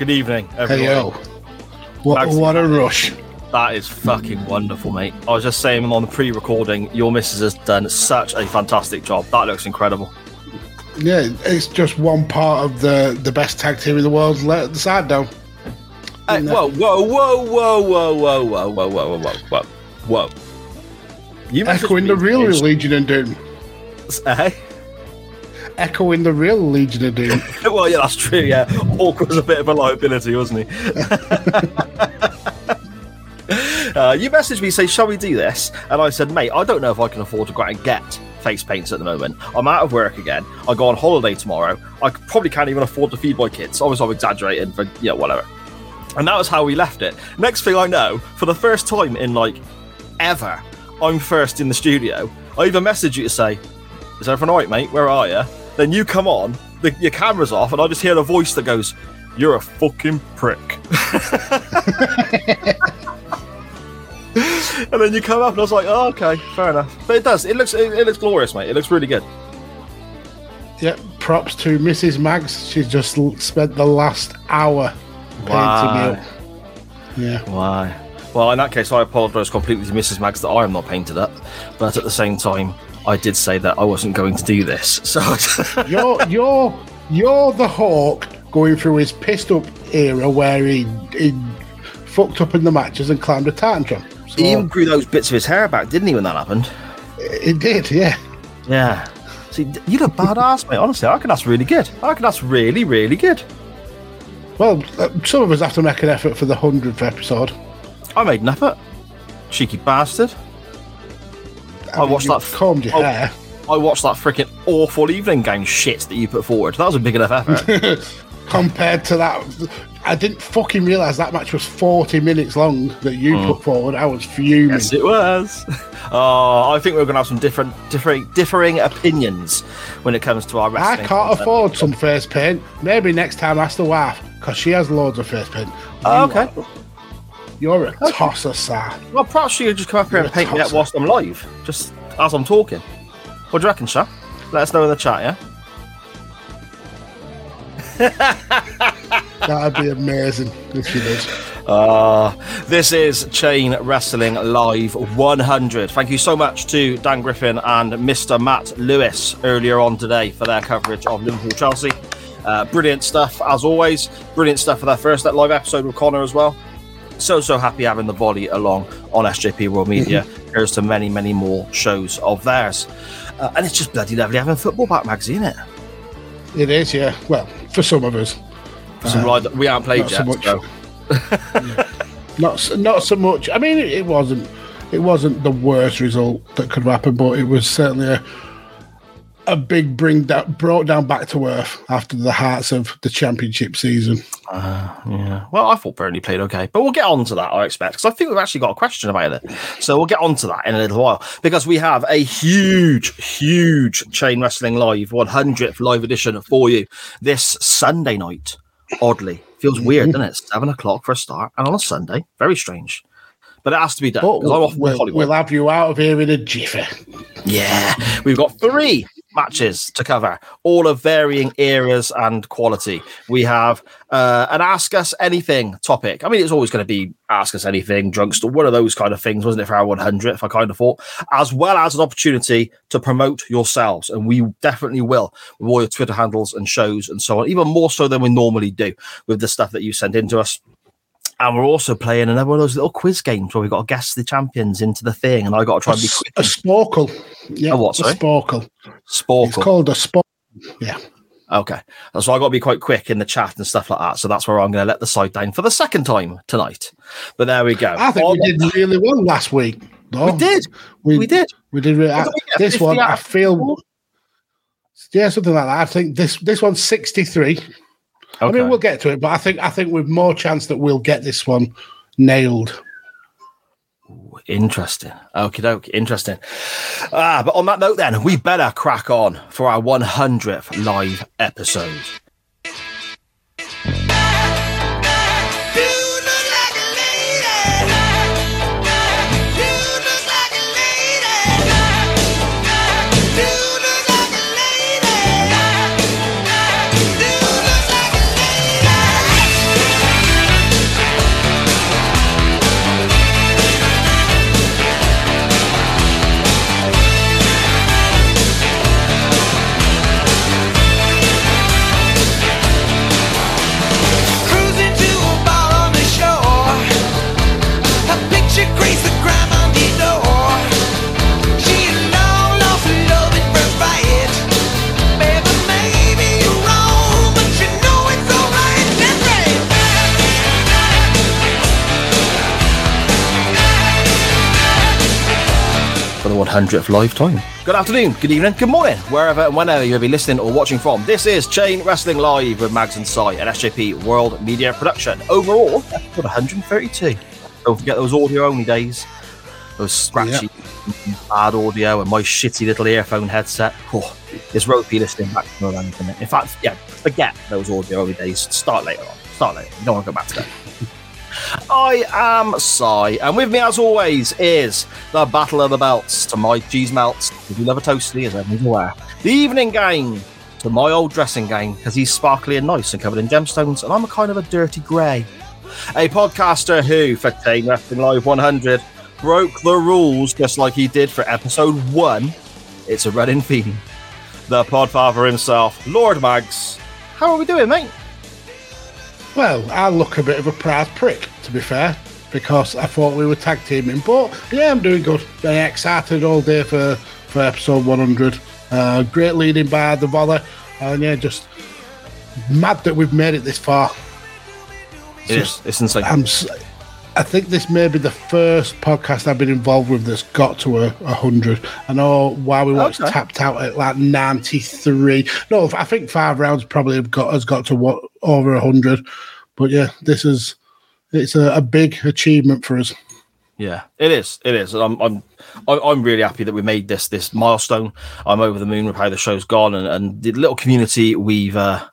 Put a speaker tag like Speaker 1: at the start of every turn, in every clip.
Speaker 1: Good evening, everyone.
Speaker 2: Hey yo, what, what a rush!
Speaker 1: That is fucking wonderful, mate. I was just saying on the pre-recording, your missus has done such a fantastic job. That looks incredible.
Speaker 2: Yeah, it's just one part of the the best tag team in the world. Let the side down.
Speaker 1: Hey, whoa, whoa, whoa, whoa, whoa, whoa, whoa, whoa, whoa, whoa, whoa, whoa. You
Speaker 2: Echoing the real Legion of Doom.
Speaker 1: Eh?
Speaker 2: Echoing the real Legion of Doom.
Speaker 1: well, yeah, that's true. Yeah, Hawk was a bit of a liability, wasn't he? uh, you messaged me say, "Shall we do this?" And I said, "Mate, I don't know if I can afford to go out and get face paints at the moment. I'm out of work again. I go on holiday tomorrow. I probably can't even afford to feed my kids. Obviously, I'm exaggerating, but yeah, whatever." And that was how we left it. Next thing I know, for the first time in like ever, I'm first in the studio. I even message you to say, "Is everything all right, mate? Where are you?" Then you come on, the, your camera's off, and I just hear a voice that goes, "You're a fucking prick." and then you come up, and I was like, "Oh, okay, fair enough." But it does. It looks. It, it looks glorious, mate. It looks really good.
Speaker 2: yeah, props to Mrs. Mags. She just l- spent the last hour painting it. Yeah,
Speaker 1: Why? Well, in that case, I apologise completely to Mrs. Mags that I am not painted up, but at the same time, I did say that I wasn't going to do this. So
Speaker 2: you're you're you're the Hawk going through his pissed up era where he, he fucked up in the matches and climbed a tantrum. So
Speaker 1: he even grew those bits of his hair back, didn't he, when that happened?
Speaker 2: he did, yeah.
Speaker 1: Yeah. See, you look badass, mate. Honestly, I reckon ask really good. I can ask really, really good.
Speaker 2: Well, uh, some of us have to make an effort for the hundredth episode.
Speaker 1: I made an effort. Cheeky bastard. I
Speaker 2: mean,
Speaker 1: watched that f-
Speaker 2: Combed your
Speaker 1: oh.
Speaker 2: hair.
Speaker 1: I watched that freaking awful evening game shit that you put forward. That was a big enough effort.
Speaker 2: compared to that. I didn't fucking realise that match was 40 minutes long that you put forward. I was fuming.
Speaker 1: Mm. yes, it was. Oh, I think we're going to have some different, differing, differing opinions when it comes to our wrestling.
Speaker 2: I can't
Speaker 1: content.
Speaker 2: afford some face paint. Maybe next time ask the wife, because she has loads of face paint.
Speaker 1: Oh, okay.
Speaker 2: You're a tosser, sir.
Speaker 1: Well, perhaps you could just come up here and
Speaker 2: You're a
Speaker 1: paint me
Speaker 2: tosser.
Speaker 1: whilst I'm live, just as I'm talking. What do you reckon, Sha? Let us know in the chat, yeah?
Speaker 2: That'd be amazing if she did.
Speaker 1: Uh, this is Chain Wrestling Live 100. Thank you so much to Dan Griffin and Mr. Matt Lewis earlier on today for their coverage of Liverpool Chelsea. Uh, brilliant stuff, as always. Brilliant stuff for their first live episode with Connor as well. So, so happy having the volley along on SJP World Media. Here's to many, many more shows of theirs. Uh, and it's just bloody lovely having football back, Magsy, isn't it?
Speaker 2: It is, yeah. Well, for some of us.
Speaker 1: Some ride that we aren't played
Speaker 2: not so much.
Speaker 1: so-
Speaker 2: Not not so much. I mean, it, it wasn't it wasn't the worst result that could happen, but it was certainly a a big bring that brought down back to earth after the hearts of the championship season.
Speaker 1: Uh, yeah. Well, I thought Burnley played okay, but we'll get on to that, I expect, because I think we've actually got a question about it. So we'll get on to that in a little while because we have a huge, huge Chain Wrestling Live 100th live edition for you this Sunday night. Oddly, feels mm-hmm. weird, doesn't it? Seven o'clock for a start, and on a Sunday, very strange. But it has to be done.
Speaker 2: But
Speaker 1: 'cause I'm off to
Speaker 2: we'll, we'll have you out of here in a jiffy.
Speaker 1: Yeah, we've got three matches to cover, all of varying eras and quality. We have uh, an Ask Us Anything topic. I mean, it's always going to be Ask Us Anything, Drunkster, one of those kind of things, wasn't it, for our 100th? I kind of thought, as well as an opportunity to promote yourselves. And we definitely will with all your Twitter handles and shows and so on, even more so than we normally do with the stuff that you send in to us. And we're also playing another one of those little quiz games where we've got to guess the champions into the thing, and I got to try
Speaker 2: a,
Speaker 1: and be quick.
Speaker 2: A sporcle. Yeah,
Speaker 1: a what? Sorry?
Speaker 2: A
Speaker 1: sporcle.
Speaker 2: Sporcle. It's called a sporcle. Yeah.
Speaker 1: Okay. So I got to be quite quick in the chat and stuff like that. So that's where I'm going to let the site down for the second time tonight. But there we go.
Speaker 2: I think
Speaker 1: All
Speaker 2: we did that. really well last week.
Speaker 1: We did.
Speaker 2: We,
Speaker 1: we did.
Speaker 2: We did. Really,
Speaker 1: I,
Speaker 2: this one, I feel. Yeah, something like that. I think this this one's 63. Okay. I mean, we'll get to it, but I think I think we've more chance that we'll get this one nailed.
Speaker 1: Interesting. Okay, doke. Interesting. Ah, but on that note, then we better crack on for our 100th live episode. 100th live time. Good afternoon, good evening, good morning, wherever and whenever you may be listening or watching from. This is Chain Wrestling Live with Mags and Sai, an SJP World Media production. Overall, episode 132. Don't forget those audio only days, those scratchy, bad audio, and my shitty little earphone headset. Oh, it's ropey listening back to it? In fact, yeah, forget those audio only days. Start later on. Start later. You don't want to go back to that. I am Sai, and with me, as always, is the Battle of the Belts to my cheese melts, if you love a toasty, as everyone's aware. The Evening game to my old dressing game because he's sparkly and nice and covered in gemstones, and I'm a kind of a dirty grey. A podcaster who, for Chain Wrestling Live 100, broke the rules just like he did for episode one. It's a running theme. The podfather himself, Lord Mags. How are we doing, mate?
Speaker 2: Well, I look a bit of a proud prick, to be fair, because I thought we were tag teaming. But yeah, I'm doing good. Very excited all day for, for episode 100. Uh, great leading by the volley. And yeah, just mad that we've made it this far.
Speaker 1: It is. It's insane.
Speaker 2: I'm, I think this may be the first podcast I've been involved with that's got to a, a hundred. I know while we watched
Speaker 1: Okay.
Speaker 2: tapped out at like ninety three. No, I think five rounds probably have got has got to what over a hundred. But yeah, this is it's a, a big achievement for us.
Speaker 1: Yeah, it is. It is. I'm, I'm, I- I'm really happy that we made this this milestone. I'm over the moon with how the show's gone, and, and the little community we've uh,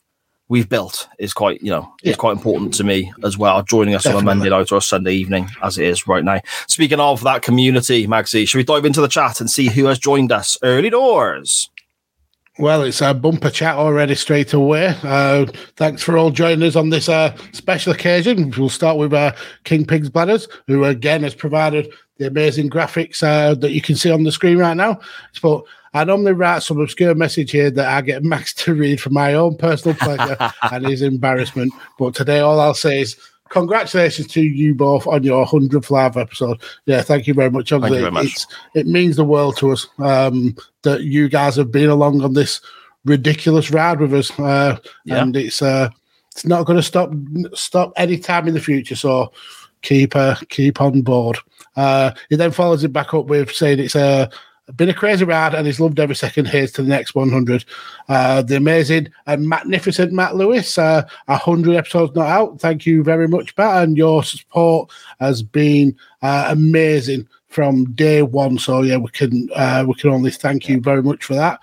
Speaker 1: we've built is quite, you know,
Speaker 2: Yeah.
Speaker 1: is quite important to me as well. Joining us on a Monday night or a Sunday evening, as it is right now. Speaking of that community, Magsy, should we dive into the chat and see who has joined us early doors?
Speaker 2: Well, it's a bumper chat already straight away. Uh, thanks for all joining us on this uh, special occasion. We'll start with uh, King Pig's Bladders, who again has provided the amazing graphics uh, that you can see on the screen right now. But I normally write some obscure message here that I get Max to read for my own personal pleasure and his embarrassment. But today, all I'll say is congratulations to you both on your 100th live episode. Yeah, thank you very much.
Speaker 1: Thank you very much.
Speaker 2: It means the world to us um, that you guys have been along on this ridiculous ride with us, uh,
Speaker 1: Yeah.
Speaker 2: and it's uh, it's not going to stop stop any time in the future. So keep uh, keep on board. Uh, he then follows it back up with saying it's uh, been a crazy ride and he's loved every second. Here's to the next 100. Uh, the amazing and magnificent Matt Lewis, uh, 100 episodes not out. Thank you very much, Matt, and your support has been uh, amazing from day one. So yeah, we can uh, we can only thank you very much for that.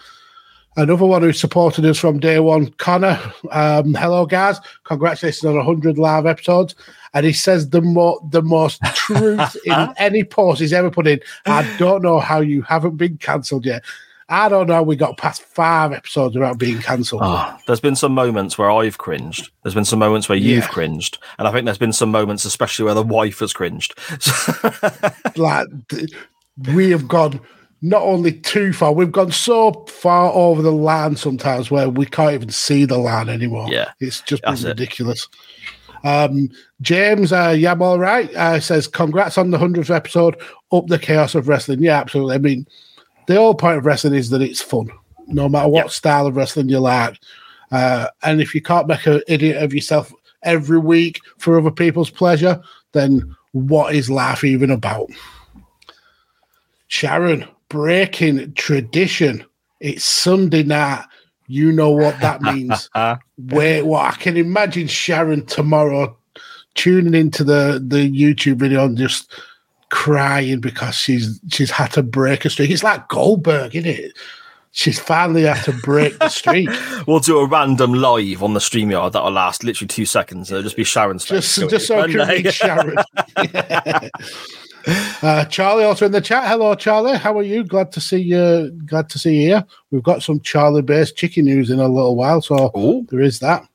Speaker 2: Another one who supported us from day one, Connor. Um, hello, guys! Congratulations on 100 live episodes. And he says the more the most truth in any post he's ever put in. I don't know how you haven't been cancelled yet. I don't know. We got past five episodes without being cancelled.
Speaker 1: Ah, there's been some moments where I've cringed. There's been some moments where you've
Speaker 2: Yeah.
Speaker 1: cringed, and I think there's been some moments, especially where the wife has cringed.
Speaker 2: like we have gone not only too far, we've gone so far over the line sometimes where we can't even see the line anymore.
Speaker 1: Yeah,
Speaker 2: it's just
Speaker 1: it.
Speaker 2: ridiculous. Um, James, uh, yeah, I'm all right. Uh, says, "Congrats on the hundredth episode. Up the chaos of wrestling." Yeah, absolutely. I mean, the whole point of wrestling is that it's fun, no matter what
Speaker 1: Yeah.
Speaker 2: style of wrestling you like. Uh, and if you can't make an idiot of yourself every week for other people's pleasure, then what is life even about? Sharon, breaking tradition. It's Sunday night. You know what that means. Where well, I can imagine Sharon tomorrow tuning into the the YouTube video and just crying because she's she's had to break a streak. It's like Goldberg, isn't it? She's finally had to break the streak.
Speaker 1: We'll do a random live on the StreamYard that'll last literally two seconds. It'll just be Sharon's
Speaker 2: just just so I can read Sharon. Uh, Charlie also in the chat. Hello, Charlie. How are you? Glad to see you. Glad to see you here. We've got some Charlie-based chicken news in a little while, so
Speaker 1: Ooh.
Speaker 2: there is that.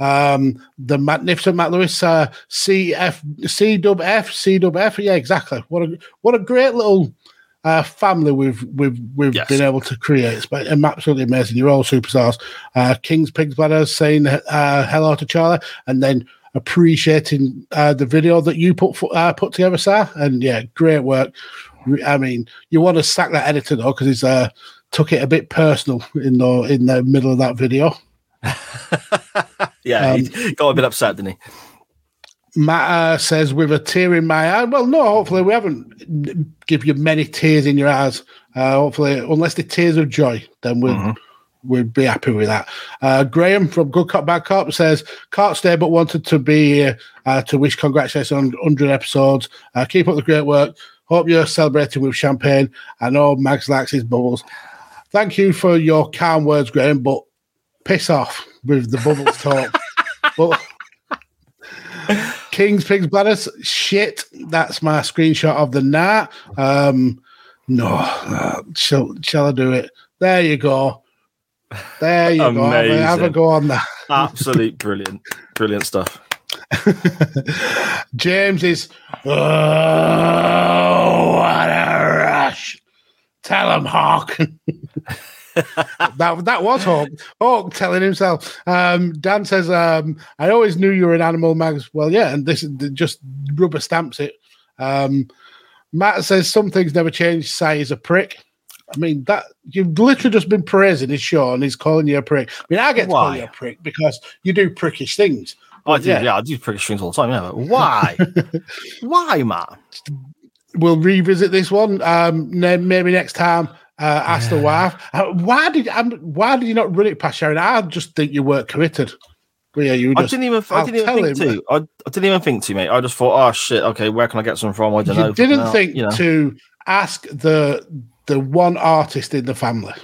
Speaker 2: Um, the magnificent Matt Lewis, uh, CF, C dub F, C dub F. Yeah, exactly. What a what a great little uh, family we've we've we've
Speaker 1: Yes.
Speaker 2: been able to create. It's been absolutely amazing. You're all superstars. Uh, King's Pigs Bladders saying uh, hello to Charlie, and then appreciating uh, the video that you put fo- uh, put together, sir. And yeah, great work. I mean, you want to sack that editor though because he's uh, took it a bit personal in the in the middle of that video.
Speaker 1: Yeah,
Speaker 2: Um,
Speaker 1: he got a bit upset, didn't he?
Speaker 2: Matt uh, says, with a tear in my eye. Well, no, hopefully we haven't give you many tears in your eyes. Uh, hopefully, unless the tears of joy, then we'll we'd be happy with that. Uh, Graham from Good Cop Bad Cop says, can't stay but wanted to be here uh, to wish congratulations on 100 episodes. Uh, keep up the great work. Hope you're celebrating with champagne. I know Max likes his bubbles. Thank you for your calm words, Graham, but piss off with the bubbles talk. but King's Pigs Bladders, shit. That's my screenshot of the night. Um, no, uh, shall, shall I do it? There you go. There you go. Have a, have a go on that.
Speaker 1: Absolute brilliant, brilliant stuff.
Speaker 2: James is, oh, what a rush. Tell him, Hawk. that that was Hawk. Hawk telling himself. Um, Dan says, um, I always knew you were an animal, Mags. Well, yeah, and this just rubber stamps it. Um, Matt says some things never change. Say he's a prick. I mean that you've literally just been praising his show and he's calling you a prick. I mean, I get to call
Speaker 1: Why?
Speaker 2: you a prick because you do prickish things.
Speaker 1: I do,
Speaker 2: yeah.
Speaker 1: yeah. I do pretty things all the time. Yeah, but why? why, Matt?
Speaker 2: we'll revisit this one um maybe next time uh ask the wife uh, why did um, why did you not run it past Sharon I just think you weren't committed yeah you
Speaker 1: I didn't even. I didn't even think
Speaker 2: him.
Speaker 1: to. I, I didn't even think to, mate. I just thought, oh shit. Okay, where can I get some from? I don't know.
Speaker 2: you didn't
Speaker 1: Now,
Speaker 2: think
Speaker 1: you know.
Speaker 2: to ask the the one artist in the family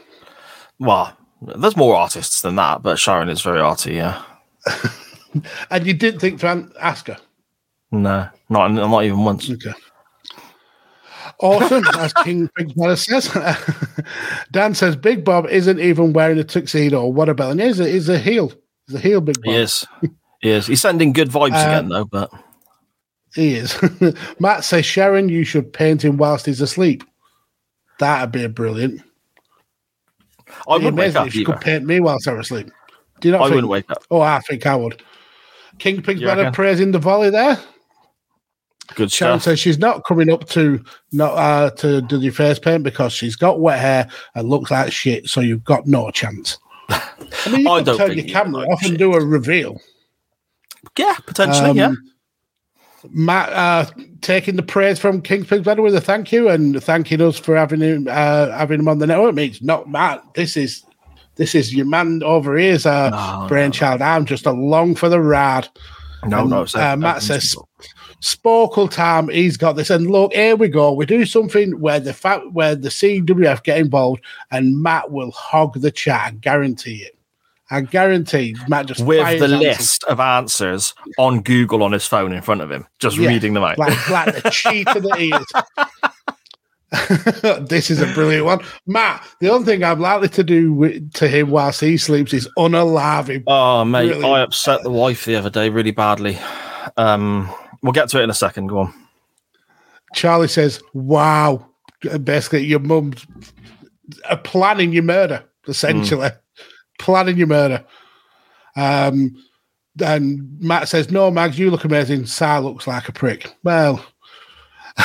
Speaker 1: Well, there's more artists than that, but Sharon is very arty. Yeah.
Speaker 2: and you didn't think to ask her
Speaker 1: No, not not even once.
Speaker 2: okay Awesome, as King Big Brother says. Dan says Big Bob isn't even wearing a tuxedo. What about him? He's a, he's a heel. He's a heel, Big Bob.
Speaker 1: He is. He is. He's sending good vibes
Speaker 2: Uh,
Speaker 1: again, though. But
Speaker 2: He is. Matt says, Sharon, you should paint him whilst he's asleep. That'd be brilliant.
Speaker 1: I wouldn't wake up
Speaker 2: if you could paint me whilst I'm asleep. Do you not
Speaker 1: I
Speaker 2: think?
Speaker 1: wouldn't wake up.
Speaker 2: Oh, I think I would. King Pig's
Speaker 1: You
Speaker 2: better praising the volley there.
Speaker 1: Good
Speaker 2: Sharon
Speaker 1: stuff.
Speaker 2: says she's not coming up to not uh, to do the face paint because she's got wet hair and looks like shit. So you've got no chance. I mean, you
Speaker 1: I don't
Speaker 2: turn your camera off and do a reveal.
Speaker 1: Yeah, potentially. yeah.
Speaker 2: Matt uh, taking the praise from King's Pigs Better with a thank you and thanking us for having him uh, having him on the network. means not Matt. This is this is your man over here's a
Speaker 1: No, no,
Speaker 2: brainchild. I'm just along for the ride.
Speaker 1: No,
Speaker 2: and,
Speaker 1: no. it's-
Speaker 2: uh, Matt says Sporcle time. He's got this, and look, here we go. We do something where the fact where the CWF get involved, and Matt will hog the chat. I guarantee it. I guarantee Matt just
Speaker 1: with the list of answers on Google on his phone in front of him, just
Speaker 2: Yeah,
Speaker 1: reading them out.
Speaker 2: like, like the cheat of the ears. this is a brilliant one, Matt. The only thing I'm likely to do with, to him whilst he sleeps is unalive him.
Speaker 1: Oh, mate,
Speaker 2: Really?
Speaker 1: I upset the wife the other day really badly. Um, we'll get to it in a second. Go on.
Speaker 2: Charlie says, "Wow, basically your mum's uh, planning your murder, essentially planning your murder." Um, and Matt says, "No, Mags, you look amazing. Sal looks like a prick." Well,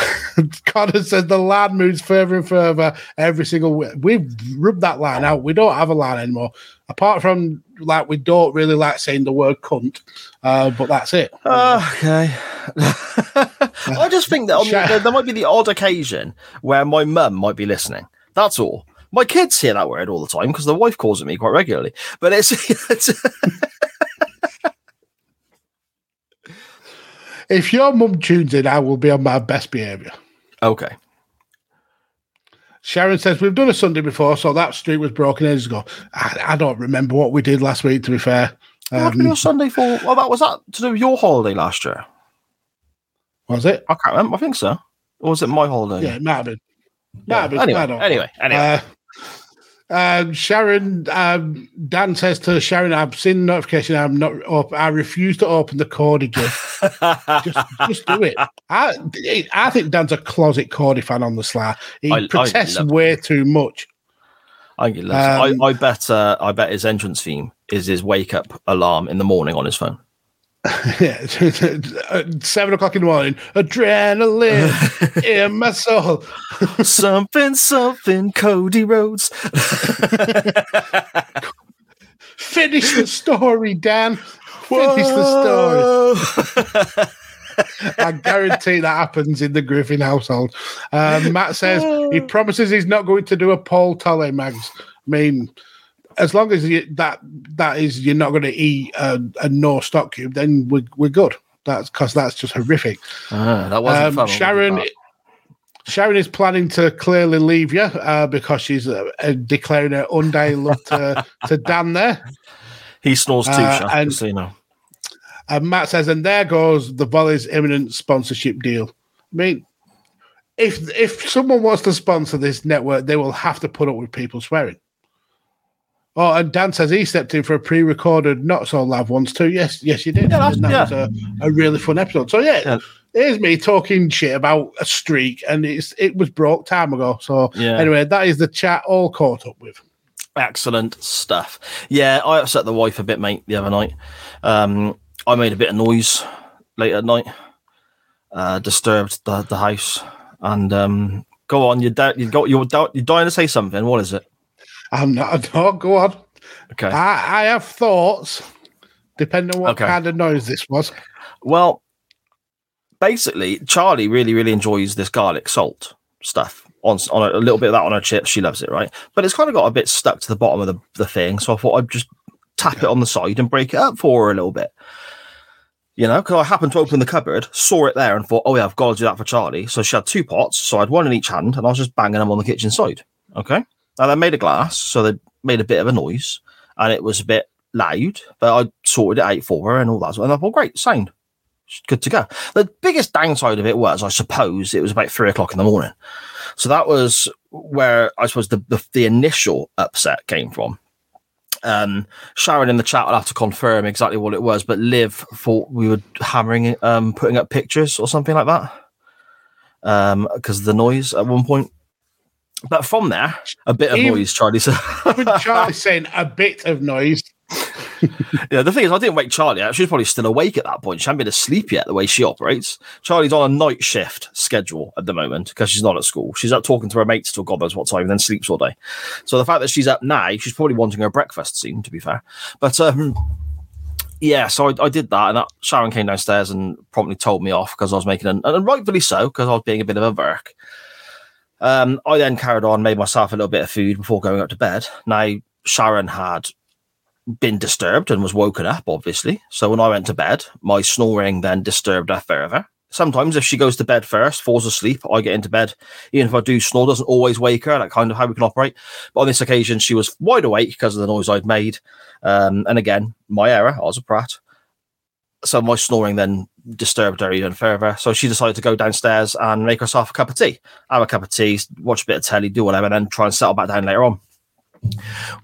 Speaker 2: Connor says the line moves further and further every single week. We've rubbed that line out. We don't have a line anymore. Apart from like we don't really like saying the word cunt, uh, but that's it.
Speaker 1: okay. I just think that on the, there might be the odd occasion where my mum might be listening. That's all. My kids hear that word all the time because the wife calls it me quite regularly. But it's, it's
Speaker 2: If your mum tunes in, I will be on my best behaviour.
Speaker 1: okay.
Speaker 2: Sharon says we've done a Sunday before, so that streak was broken ages ago. I, I don't remember what we did last week. To be fair,
Speaker 1: What did we do
Speaker 2: um,
Speaker 1: Sunday for? Well, that was that to do with your holiday last year.
Speaker 2: was it?
Speaker 1: I can't remember. I think so. Or was it my holiday?
Speaker 2: Yeah, it might have been. Might have been.
Speaker 1: Anyway, anyway, anyway.
Speaker 2: Uh, um, Sharon, um, Dan says to Sharon, "I've seen the notification. I'm not. Op- I refuse to open the Cody gift. just, just do it. I, I think Dan's a closet Cody fan on the sly. He
Speaker 1: I- I
Speaker 2: protests
Speaker 1: love-
Speaker 2: way too much.
Speaker 1: I.
Speaker 2: Um,
Speaker 1: I, I bet. Uh, I bet his entrance theme is his wake up alarm in the morning on his phone.
Speaker 2: Yeah, seven o'clock in the morning. Adrenaline in my soul.
Speaker 1: something, something. Cody Rhodes.
Speaker 2: Finish the story, Dan. Finish the story. I guarantee that happens in the Griffin household. Um, Matt says he promises he's not going to do a Paul Tolle, Mags. I mean, as long as you, that that is you're not going to eat a, a no stock cube, then we're, we're good. That's because that's just horrific.
Speaker 1: Ah, that wasn't
Speaker 2: Um,
Speaker 1: fun.
Speaker 2: Sharon, Sharon is planning to clearly leave you uh, because she's uh, uh, declaring her undying love to, to Dan there.
Speaker 1: He snores too,
Speaker 2: Uh, and-
Speaker 1: so you know.
Speaker 2: And Matt says, and there goes the Volley's imminent sponsorship deal. I mean, if if someone wants to sponsor this network, they will have to put up with people swearing. Oh, and Dan says he stepped in for a pre-recorded Not So Lav once too. Yes, yes, you did.
Speaker 1: Yeah,
Speaker 2: and that
Speaker 1: yeah.
Speaker 2: was a, a really fun episode. So yeah,
Speaker 1: Yeah.
Speaker 2: here's me talking shit about a streak, and it's it was broke time ago. So
Speaker 1: Yeah.
Speaker 2: anyway, that is the chat all caught up with.
Speaker 1: Excellent stuff. Yeah, I upset the wife a bit, mate, the other night. Um, I made a bit of noise late at night, uh, disturbed the, the house. And um, go on, you da- you got you're, you're dying to say something. What is it?
Speaker 2: I'm not a dog. Go on.
Speaker 1: Okay.
Speaker 2: I, I have thoughts, depending on what
Speaker 1: Okay.
Speaker 2: kind of noise this was.
Speaker 1: Well, basically, Charlie really, really enjoys this garlic salt stuff. On, on a, a little bit of that on her chips, she loves it, right? But it's kind of got a bit stuck to the bottom of the, the thing, so I thought I'd just tap it on the side and break it up for her a little bit. You know, because I happened to open the cupboard, saw it there, and thought, "Oh yeah, I've got to do that for Charlie." So she had two pots, so I had one in each hand, and I was just banging them on the kitchen side. Okay, and I made a glass, so they made a bit of a noise, and it was a bit loud, but I sorted it out for her and all that. And I thought, "Great, sound." good to go. The biggest downside of it was, I suppose, it was about three o'clock in the morning. So that was where I suppose the, the, the initial upset came from. Um, Sharon in the chat will have to confirm exactly what it was, but Liv thought we were hammering, um, putting up pictures or something like that. Um, because of the noise at one point. But from there, a bit of
Speaker 2: Even-
Speaker 1: noise, Charlie said.
Speaker 2: Even Charlie's saying a bit of noise.
Speaker 1: Yeah, the thing is, I didn't wake Charlie out. She's probably still awake at that point. She hadn't been asleep yet, the way she operates. Charlie's on a night shift schedule at the moment because she's not at school. She's up talking to her mates till God knows what time and then sleeps all day. So the fact that she's up now, she's probably wanting her breakfast soon, to be fair. But um, yeah, so I, I did that, and that, Sharon came downstairs and promptly told me off because I was making an, and rightfully so, because I was being a bit of a verk. Um, I then carried on, made myself a little bit of food before going up to bed. Now, Sharon had been disturbed and was woken up, obviously. So when I went to bed, my snoring then disturbed her further. Sometimes if she goes to bed first, falls asleep, I get into bed. Even if I do snore, doesn't always wake her. Like kind of how we can operate. But on this occasion, she was wide awake because of the noise I'd made. Um, and again, my error. I was a prat. So my snoring then disturbed her even further. So she decided to go downstairs and make herself a cup of tea. Have a cup of tea, watch a bit of telly, do whatever, and then try and settle back down later on.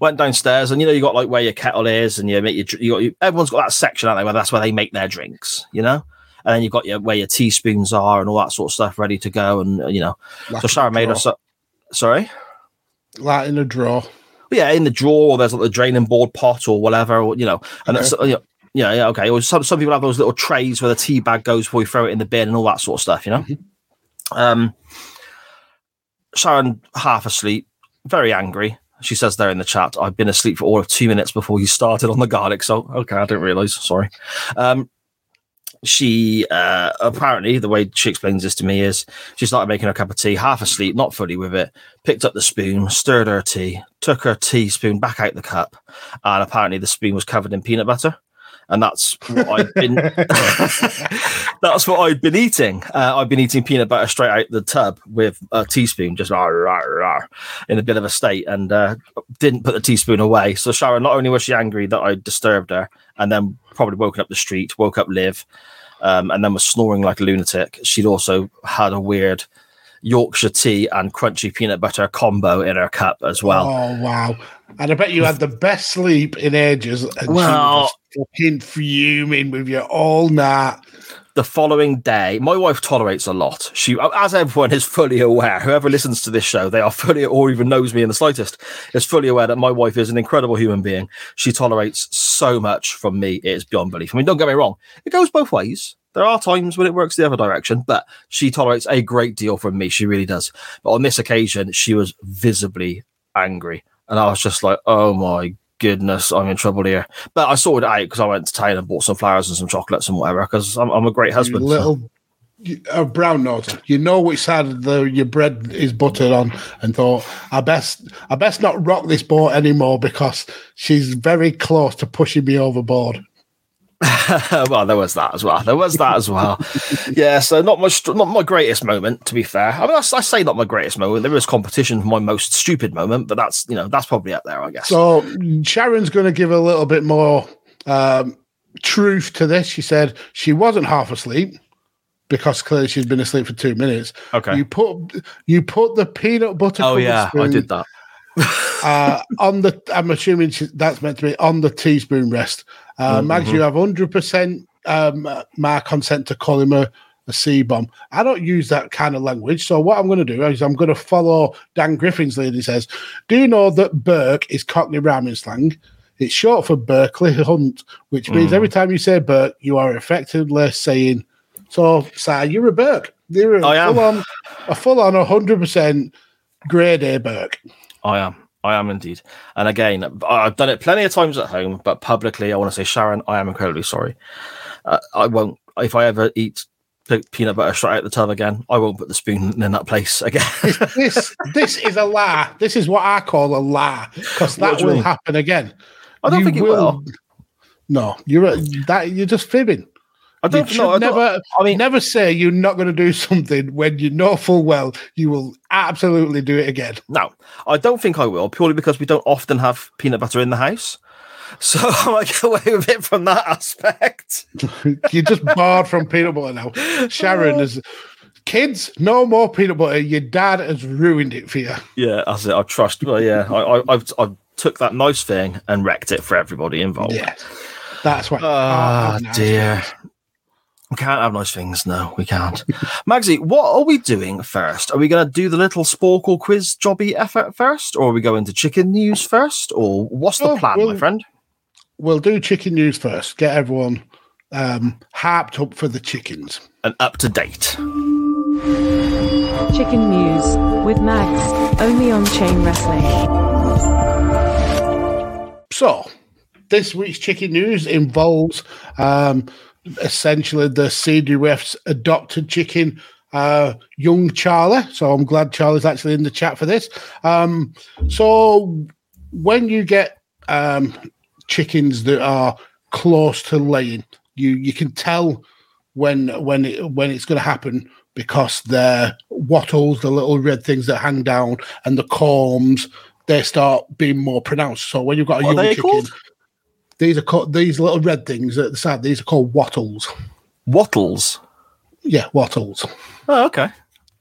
Speaker 1: Went downstairs and you know you got like where your kettle is and you make your you got you, everyone's got that section out there where that's where they make their drinks you know? And then you've got your where your teaspoons are and all that sort of stuff ready to go and uh, you know.
Speaker 2: Like
Speaker 1: so Sharon made us sorry?
Speaker 2: Like in a drawer.
Speaker 1: yeah in the drawer or there's like the draining board pot or whatever or, you know. And that's you know, yeah yeah okay or some, some people have those little trays where the tea bag goes before you throw it in the bin and all that sort of stuff you know Um, Sharon half asleep, very angry. She says there in the chat, "I've been asleep for all of two minutes before you started on the garlic." So okay, I didn't realise. Sorry. Um, she uh, apparently the way she explains this to me is she started making her cup of tea, half asleep, not fully with it. Picked up the spoon, stirred her tea, took her teaspoon back out the cup, and apparently the spoon was covered in peanut butter. And that's what I've been. that's what I've been eating. Uh, I've been eating peanut butter straight out of the tub with a teaspoon, just rah, rah, rah, in a bit of a state, and uh, didn't put the teaspoon away. So Sharon, not only was she angry that I disturbed her, and then probably woken up the street, woke up Liv, um, and then was snoring like a lunatic. She'd also had a weird Yorkshire tea and crunchy peanut butter combo in her cup as well.
Speaker 2: Oh wow! And I bet you had the best sleep in ages. And
Speaker 1: Well-
Speaker 2: fucking fuming with you all night.
Speaker 1: the following day, my wife tolerates a lot. She, as everyone is fully aware, whoever listens to this show, they are fully, or even knows me in the slightest, is fully aware that my wife is an incredible human being. She tolerates so much from me; it is beyond belief. I mean, don't get me wrong; it goes both ways. There are times when it works the other direction, but she tolerates a great deal from me. She really does. But on this occasion, she was visibly angry, and I was just like, "Oh my goodness, I'm in trouble here." But I sorted it out because I went to town and bought some flowers and some chocolates and whatever. Because I'm, I'm a great
Speaker 2: You
Speaker 1: husband. so-
Speaker 2: little you- a brown nose. You know which side of the your bread is buttered on, and thought I best I best not rock this boat anymore because she's very close to pushing me overboard.
Speaker 1: well, there was that as well. There was that as well. yeah, so not much, not my greatest moment, to be fair. I mean, I, I say not my greatest moment. There is competition for my most stupid moment, but that's you know that's probably up there, I guess.
Speaker 2: So Sharon's going to give a little bit more um, truth to this. She said she wasn't half asleep because clearly she'd been asleep for two minutes.
Speaker 1: okay.
Speaker 2: You put you put the peanut butter.
Speaker 1: oh yeah, I did that.
Speaker 2: uh, on the. I'm assuming she, that's meant to be on the teaspoon rest. Uh, Mags,
Speaker 1: Mhm.
Speaker 2: you have hundred percent um, my consent to call him a, a C bomb. I don't use that kind of language. So what I'm going to do is I'm going to follow Dan Griffin's lead. He says, "Do you know that Burke is Cockney rhyming slang? It's short for Berkeley Hunt, which means
Speaker 1: Mm.
Speaker 2: every time you say Burke, you are effectively saying, so, Si, you're a Burke. You're a
Speaker 1: I am.
Speaker 2: full on, a full on 100% grade A Burke.
Speaker 1: I am. I am indeed. And again, I've done it plenty of times at home, but publicly, I want to say, Sharon, I am incredibly sorry. Uh, I won't. If I ever eat peanut butter straight out of the tub again, I won't put the spoon in that place again.
Speaker 2: this this is a lie. This is what I call a lie because that will
Speaker 1: mean?
Speaker 2: happen again.
Speaker 1: I don't
Speaker 2: You
Speaker 1: think it will.
Speaker 2: No, you're that you're just fibbing.
Speaker 1: I don't know. I don't-
Speaker 2: never,
Speaker 1: I mean,
Speaker 2: never say you're not going to do something when you know full well you will absolutely do it again.
Speaker 1: No, I don't think I will, purely because we don't often have peanut butter in the house. So I might get away with it from that aspect.
Speaker 2: You're just barred from peanut butter now. Sharon is kids. No more peanut butter. Your dad has ruined it for you.
Speaker 1: Yeah, that's it. I trust. Well, yeah, I, I, I've, I took that nice thing and wrecked it for everybody involved.
Speaker 2: Yeah, that's why.
Speaker 1: Ah, dear. We can't have nice things. No, we can't. Magsy, what are we doing first? Are we going to do the little Sporcle quiz jobby effort first, or are we going to chicken news first, or what's the
Speaker 2: Oh,
Speaker 1: plan, my friend?
Speaker 2: We'll do chicken news first. Get everyone um, harped up for the chickens.
Speaker 1: And up to date.
Speaker 3: Chicken News with Mags, only on Chain Wrestling.
Speaker 2: So, this week's chicken news involves um, essentially the CDUF's adopted chicken, uh, young Charlie. So, I'm glad Charlie's actually in the chat for this. Um, so, when you get um, chickens that are close to laying, you you can tell when when it, when it's going to happen because their wattles, the little red things that hang down, and the combs, they start being more pronounced. So when you've got a
Speaker 1: What
Speaker 2: young chicken,
Speaker 1: called?
Speaker 2: These are called these little red things at the side. These are called wattles.
Speaker 1: Wattles.
Speaker 2: Yeah, wattles.
Speaker 1: Oh, okay.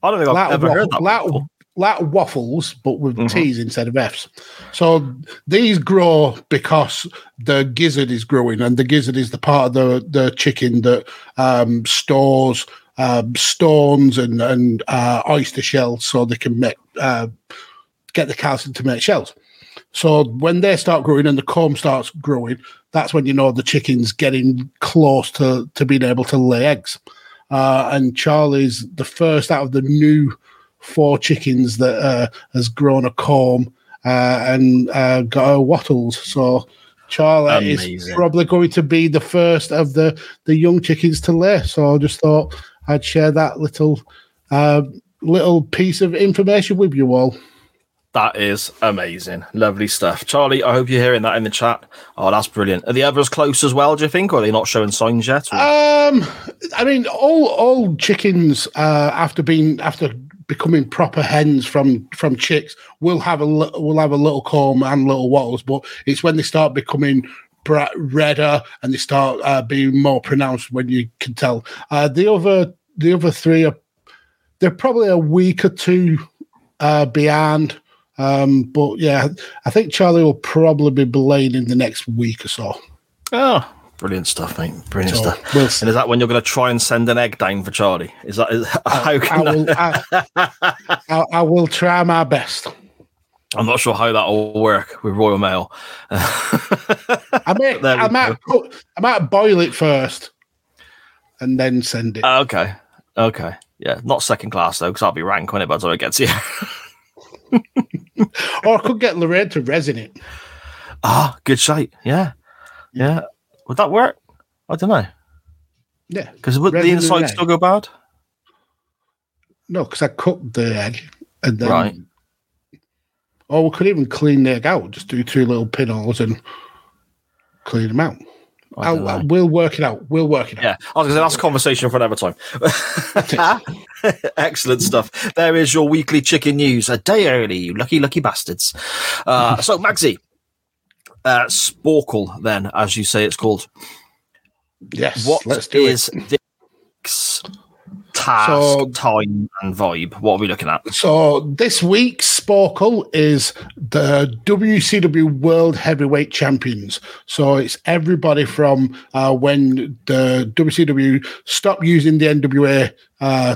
Speaker 1: I don't think I've
Speaker 2: Like
Speaker 1: ever heard
Speaker 2: waffle-
Speaker 1: that.
Speaker 2: like-
Speaker 1: before.
Speaker 2: like waffles, but with
Speaker 1: Mhm.
Speaker 2: T's instead of F's. So these grow because the gizzard is growing, and the gizzard is the part of the, the chicken that um, stores um, stones and and uh, oyster shells, so they can make uh, get the calcium to make shells. So when they start growing and the comb starts growing, that's when you know the chicken's getting close to to being able to lay eggs. uh, and Charlie's the first out of the new four chickens that uh, has grown a comb uh, and uh, got her wattles. So Charlie is probably going to be the first of the the young chickens to lay. So I just thought I'd share that little uh, little piece of information with you all.
Speaker 1: That is amazing. Lovely stuff. Charlie, I hope you're hearing that in the chat. Oh, that's brilliant. Are the others close as well, do you think? Or are they not showing signs yet?
Speaker 2: Um, I mean, all all chickens uh, after being after becoming proper hens from from chicks will have a will have a little comb and little wattles, but it's when they start becoming redder and they start uh, being more pronounced when you can tell. Uh, the other the other three are they're probably a week or two uh, behind. Um, but yeah, I think Charlie will probably be laying in the next week or so.
Speaker 1: oh, brilliant stuff, mate. Brilliant
Speaker 2: So
Speaker 1: stuff.
Speaker 2: we'll
Speaker 1: And is that when you're going to try and send an egg down for Charlie? Is that is, how
Speaker 2: I
Speaker 1: can
Speaker 2: will, I, I, I will try my best.
Speaker 1: I'm not sure how that will work with Royal Mail.
Speaker 2: I might, I might, put, I might boil it first, and then send it.
Speaker 1: okay, okay, yeah, not second class though, because I'll be rank when it by the time it gets here.
Speaker 2: or I could get Lorraine to resin it.
Speaker 1: ah, good shite. Yeah, yeah. Would that work? I don't know.
Speaker 2: Yeah,
Speaker 1: Because would the inside still go bad?
Speaker 2: no, because I cut the egg, and then,
Speaker 1: Right.
Speaker 2: Or we could even clean the egg out. Just do two little pinholes and clean them out. I'll, we'll work it out. We'll work it out.
Speaker 1: Yeah, I was going to say that's a conversation for another time. Excellent stuff. There is your weekly chicken news, a day early, you lucky, lucky bastards. Uh, so, Magsy, uh, Sporcle, then, as you say it's called.
Speaker 2: Yes,
Speaker 1: What
Speaker 2: let's do
Speaker 1: is
Speaker 2: it.
Speaker 1: Task,
Speaker 2: So-
Speaker 1: time, and vibe? What are we looking at?
Speaker 2: So this week's Sporcle is the WCW World Heavyweight Champions. So it's everybody from uh, when the WCW stopped using the NWA uh,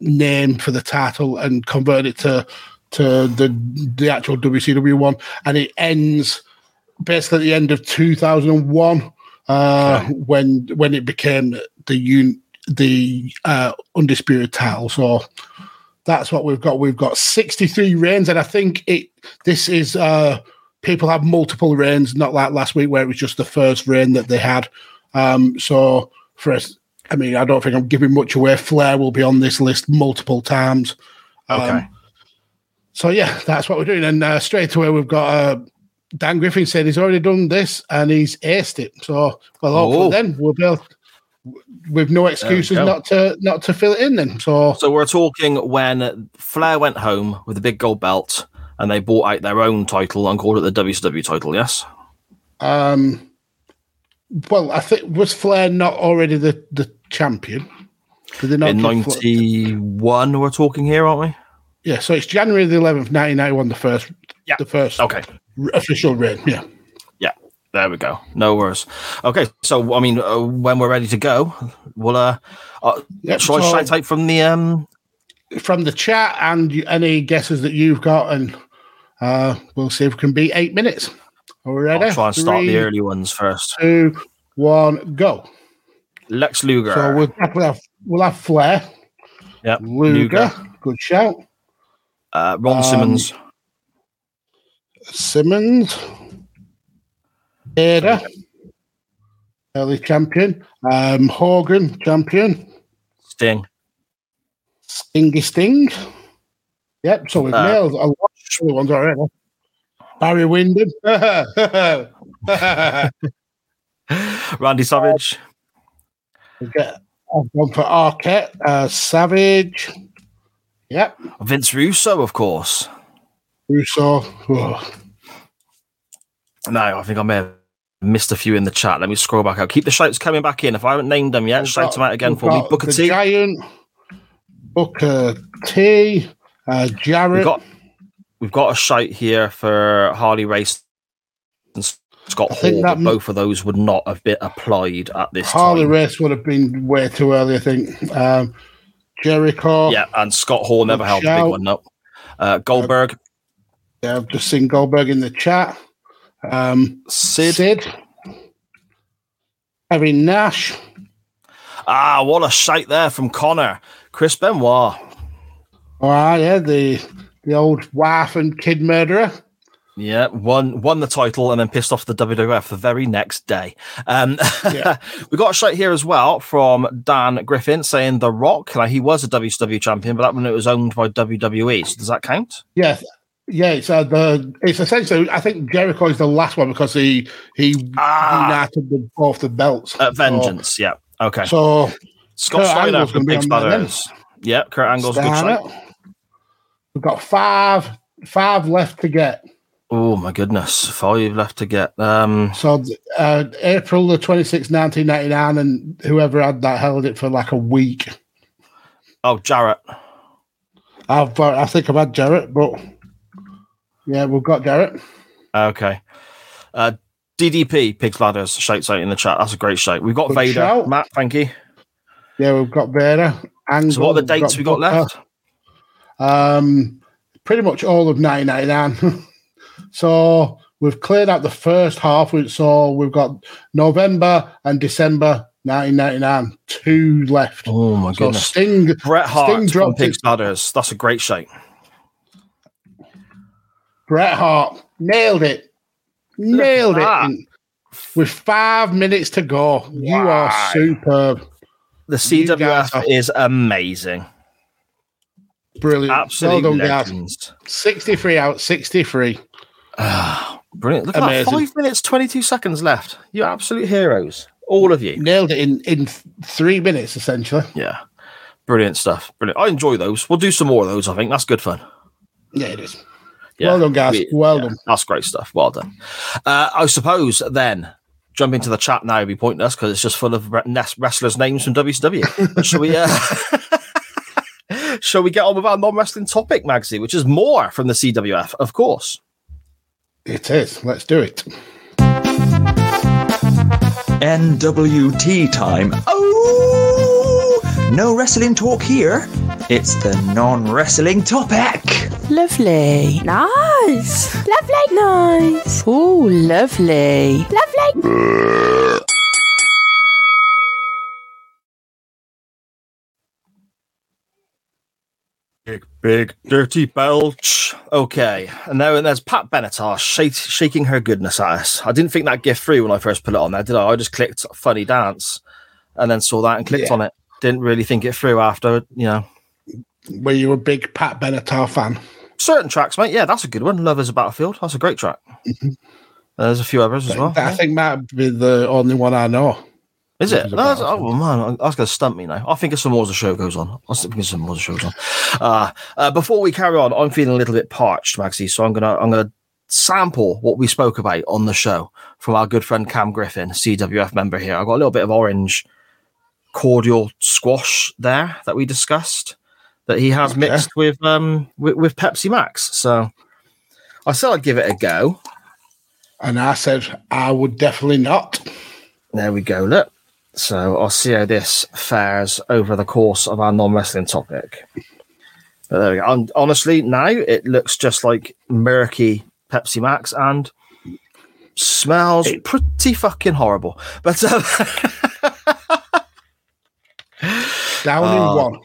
Speaker 2: name for the title and converted it to to the the actual WCW one, and it ends basically at the end of 2001 uh, when when it became the un, the uh, undisputed title. So that's what we've got. We've got 63 reigns, and I think it. This is uh, people have multiple reigns, not like last week where it was just the first reign that they had. Um, so for us, I mean, I don't think I'm giving much away. Flair will be on this list multiple times. Um,
Speaker 1: Okay.
Speaker 2: so yeah, that's what we're doing. And uh, straight away, we've got uh, Dan Griffin said he's already done this and he's aced it. So well, hopefully
Speaker 1: Oh.
Speaker 2: then we'll be able, with no excuses not to not to fill it in. Then so
Speaker 1: So, we're talking when Flair went home with a big gold belt and they bought out their own title and called it the WCW title, yes?
Speaker 2: Um, well, I think was Flair not already the, the champion? Did they not
Speaker 1: In
Speaker 2: Fla-
Speaker 1: 91, we're talking here, aren't we?
Speaker 2: yeah, so it's January the eleventh, nineteen ninety one. The first,
Speaker 1: Yeah.
Speaker 2: the first
Speaker 1: Okay.
Speaker 2: official reign. Yeah,
Speaker 1: there we go. No worries. Okay, so I mean, uh, when we're ready to go, we'll uh, uh
Speaker 2: Yep,
Speaker 1: shall I
Speaker 2: so-
Speaker 1: shout out from the um?
Speaker 2: from the chat and any guesses that you've got, and uh, we'll see if we can beat eight minutes. Are we ready?
Speaker 1: I'll try and start
Speaker 2: Three,
Speaker 1: the early ones first.
Speaker 2: Two, one, go.
Speaker 1: Lex Luger.
Speaker 2: So we'll definitely have we'll have Flair,
Speaker 1: yep.
Speaker 2: Luger, good shout,
Speaker 1: Uh, Ron
Speaker 2: Um,
Speaker 1: Simmons.
Speaker 2: Simmons, Vader, early champion, um, Hogan, champion,
Speaker 1: Sting.
Speaker 2: Stingy Sting. Yep, so we've
Speaker 1: Uh,
Speaker 2: nailed a lot of the ones already. Barry Windham.
Speaker 1: Randy Savage.
Speaker 2: I've gone for Arquette, uh, Savage. Yep,
Speaker 1: Vince Russo, of course.
Speaker 2: Russo. Oh,
Speaker 1: No, I think I may have missed a few in the chat. Let me scroll back out. Keep the shouts coming back in. If I haven't named them yet,
Speaker 2: we've
Speaker 1: shout
Speaker 2: got-
Speaker 1: them out again for me. Booker
Speaker 2: the
Speaker 1: T.
Speaker 2: Giant, Booker T, uh,
Speaker 1: We've got we've got a shout here for Harley Race and Scott Hall,
Speaker 2: that
Speaker 1: but both of those would not have been applied at this
Speaker 2: Harley
Speaker 1: time.
Speaker 2: Race would have been way too early, I think. Um, Jericho.
Speaker 1: Yeah, and Scott Hall never held a big one up. Uh, Goldberg,
Speaker 2: Yeah, I've just seen Goldberg in the chat. Um,
Speaker 1: Sid.
Speaker 2: Sid. Harry Nash.
Speaker 1: Ah, what a shite there from Connor. Chris Benoit.
Speaker 2: All right, yeah, the the old wife and kid murderer.
Speaker 1: Yeah, won won the title and then pissed off the WWF the very next day. Um,
Speaker 2: Yeah.
Speaker 1: we got a shout here as well from Dan Griffin saying The Rock. Now, he was a WCW champion, but that one it was owned by WWE. So does that count?
Speaker 2: Yes. Yeah, it's uh, the it's essentially I think Jericho is the last one because he he
Speaker 1: Ah.
Speaker 2: united the, both the belts.
Speaker 1: Uh, Vengeance. yeah. Okay.
Speaker 2: So,
Speaker 1: Scott Steiner from Big
Speaker 2: then.
Speaker 1: Yeah, Kurt Angle's a good
Speaker 2: Steiner. we've got five five left to get.
Speaker 1: Oh my goodness, five left to get. Um,
Speaker 2: So uh, April the 26th, 1999, and whoever had that held it for like a week.
Speaker 1: oh, Jarrett.
Speaker 2: I've uh, I think I've had Jarrett, but yeah, we've got Jarrett.
Speaker 1: Okay. Uh, DDP, Pig's Bladders, shouts out in the chat. That's a great shout. We've got
Speaker 2: Good
Speaker 1: Vader.
Speaker 2: shout.
Speaker 1: Matt, thank you.
Speaker 2: Yeah, we've got Vader. Angle,
Speaker 1: So, what are the dates we got left?
Speaker 2: Um, pretty much all of 1999. so we've cleared out the first half. So we've got November and December 1999. Two left.
Speaker 1: Oh my
Speaker 2: So
Speaker 1: goodness.
Speaker 2: Sting,
Speaker 1: Bret Hart
Speaker 2: Sting dropped
Speaker 1: Pig's. Bladders. That's a great shout.
Speaker 2: Bret Hart nailed it. Nailed it.
Speaker 1: that.
Speaker 2: with five minutes to go. You are superb.
Speaker 1: The
Speaker 2: You
Speaker 1: CWF
Speaker 2: are-
Speaker 1: is amazing.
Speaker 2: Brilliant.
Speaker 1: Absolutely
Speaker 2: well done, guys. 63 out, 63.
Speaker 1: Ah, brilliant. Look at that. Five minutes, 22 seconds left. You're absolute heroes. All of you.
Speaker 2: Nailed it in, in three minutes, essentially.
Speaker 1: Yeah. Brilliant stuff. Brilliant. I enjoy those. We'll do some more of those, I think. That's good fun.
Speaker 2: Yeah, it is.
Speaker 1: Yeah.
Speaker 2: Well done, guys.
Speaker 1: We-
Speaker 2: well
Speaker 1: yeah,
Speaker 2: done.
Speaker 1: That's great stuff. Well done. Uh, I suppose then jump into the chat now would be pointless because it's just full of wrestlers' names from WCW. Shall we? Uh, shall we get on with our non-wrestling topic, Magsy, which is more from the CWF, of course.
Speaker 2: It is. Let's do it.
Speaker 4: NWT time. Oh! No wrestling talk here. It's the non wrestling topic.
Speaker 5: Lovely. Nice. Lovely. Nice. Oh, lovely. Lovely.
Speaker 1: Big, big, dirty belch. Okay, and now there's Pat Benatar shake, shaking her goodness at us. I didn't think that gift through when I first put it on there, did I? I just clicked funny dance and then saw that and clicked
Speaker 2: Yeah.
Speaker 1: on it. Didn't really think it through after, you know.
Speaker 2: Were you a big Pat Benatar fan?
Speaker 1: Certain tracks, mate. Yeah, that's a good one. Love is a Battlefield. That's a great track. Uh, there's a few others as well.
Speaker 2: I think might be the only one I know.
Speaker 1: Is it? No, oh man, that's going to stump me now. I'll think of some more as the show goes on. I'll think of some more as the show goes on. Uh, uh, before we carry on, I'm feeling a little bit parched, Maxie. So I'm gonna I'm gonna sample what we spoke about on the show from our good friend Cam Griffin, CWF member here. I've got a little bit of orange cordial squash there that we discussed that he has
Speaker 2: Okay.
Speaker 1: mixed with um with, with Pepsi Max. So I said I'd give it a go.
Speaker 2: And I said I would definitely not.
Speaker 1: There we go. Look. So I'll see how this fares over the course of our non-wrestling topic. But there we go. And honestly, now it looks just like murky Pepsi Max and smells pretty fucking horrible. But um,
Speaker 2: Down
Speaker 1: Oh,
Speaker 2: in one.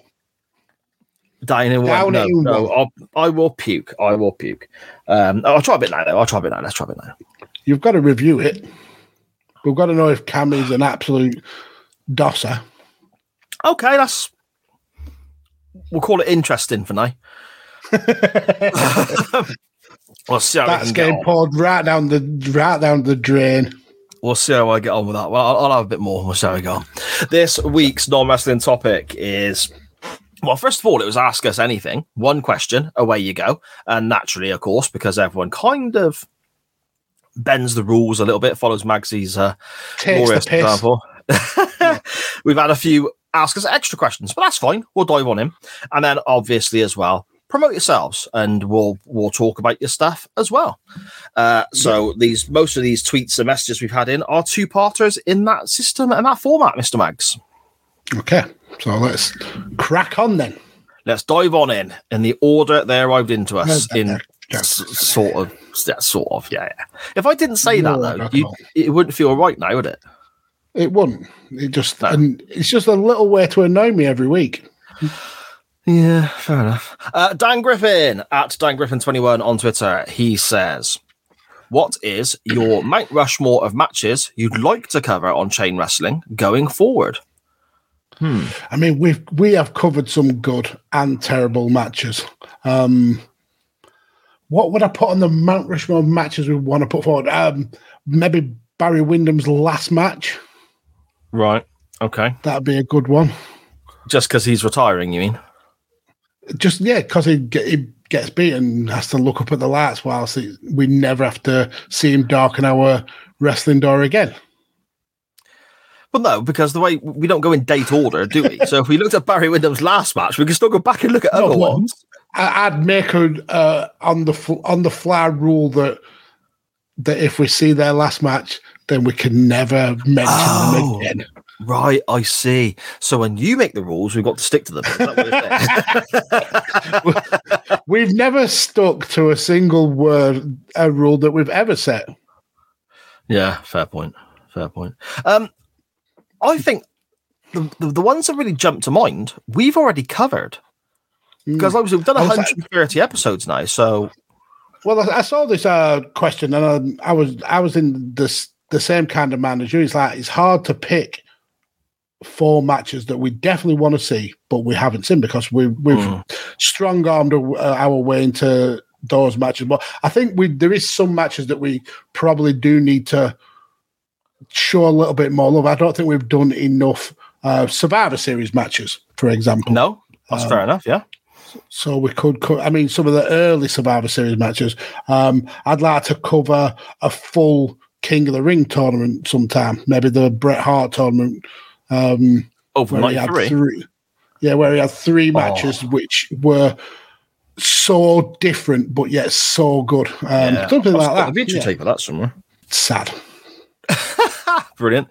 Speaker 1: Dying in one.
Speaker 2: Down
Speaker 1: No, no. I'll, I will puke. I will puke. Um, I'll try a bit now, though. I'll try a bit now. Let's try a bit now.
Speaker 2: You've got to review it. We've got to know if Cam is an absolute dosser.
Speaker 1: Okay, that's. We'll call it interesting for now. we'll see how
Speaker 2: That's
Speaker 1: can get
Speaker 2: getting poured right down the right down the drain.
Speaker 1: We'll see how I get on with that. Well, I'll, I'll have a bit more. We'll see how we go. This week's non wrestling topic is. Well, first of all, it was ask us anything. One question, away you go. And naturally, of course, because everyone kind of bends the rules a little bit, follows Magsy's uh, glorious example. We've had a few ask us extra questions, but that's fine. We'll dive on him. And then obviously as well, promote yourselves and we'll we'll talk about your stuff as well. Uh, so these most of these tweets and messages we've had in are two parters in that system and that format, Mr. Mags.
Speaker 2: Okay, so let's crack on then.
Speaker 1: Let's dive on in in the order they arrived into us in
Speaker 2: Yeah.
Speaker 1: sort of yeah, sort of yeah, yeah. If I didn't say that though, you, it wouldn't feel right now, would it?
Speaker 2: It wouldn't. It just
Speaker 1: No.
Speaker 2: and it's just a little way to annoy me every week.
Speaker 1: Yeah, fair enough. Uh, Dan Griffin at Dan Griffin twenty one on Twitter. He says, "What is your Mount Rushmore of matches you'd like to cover on chain wrestling going forward?"
Speaker 2: I mean, we've we have covered some good and terrible matches. Um, what would I put on the Mount Rushmore matches we want to put forward? Um, maybe Barry Windham's last match.
Speaker 1: Right. Okay.
Speaker 2: That'd be a good one.
Speaker 1: Just because he's retiring, you mean?
Speaker 2: Just yeah, because he, he gets beaten, has to look up at the lights whilst he, we never have to see him darken our wrestling door again.
Speaker 1: Well, no, because the way we don't go in date order, do we? so if we looked at Barry Windham's last match, we can still go back and look at
Speaker 2: No,
Speaker 1: other ones.
Speaker 2: I'd make a uh, on the fl- on the fly rule that that if we see their last match, then we can never mention
Speaker 1: Oh.
Speaker 2: them again.
Speaker 1: Right, I see. So when you make the rules, we've got to stick to them. Is that what you're saying?
Speaker 2: We've never stuck to a single word a rule that we've ever set.
Speaker 1: yeah, fair point. Fair point. Um, I think the, the the ones that really jump to mind, we've already covered. Because obviously we've done
Speaker 2: I was-
Speaker 1: 130 episodes now, so
Speaker 2: Well, I, I saw this uh, question, and um, I was I was in this the same kind of man as you. It's like it's hard to pick four matches that we definitely want to see, but we haven't seen because we we've
Speaker 1: Mm.
Speaker 2: strong armed uh, our way into those matches. But I think we there is some matches that we probably do need to show a little bit more love. I don't think we've done enough uh, Survivor Series matches, for example.
Speaker 1: no, that's
Speaker 2: Um,
Speaker 1: fair enough. Yeah,
Speaker 2: So we could, co- I mean, some of the early Survivor Series matches. Um, I'd like to cover a full King of the Ring tournament sometime. Maybe the Bret Hart tournament, um,
Speaker 1: over
Speaker 2: where he had
Speaker 1: 93.
Speaker 2: three. Yeah, where he had three
Speaker 1: Oh.
Speaker 2: matches which were so different but yet so good. Um,
Speaker 1: Yeah.
Speaker 2: Something
Speaker 1: I've
Speaker 2: like that.
Speaker 1: The videotape
Speaker 2: Yeah.
Speaker 1: of that somewhere.
Speaker 2: Sad.
Speaker 1: Brilliant.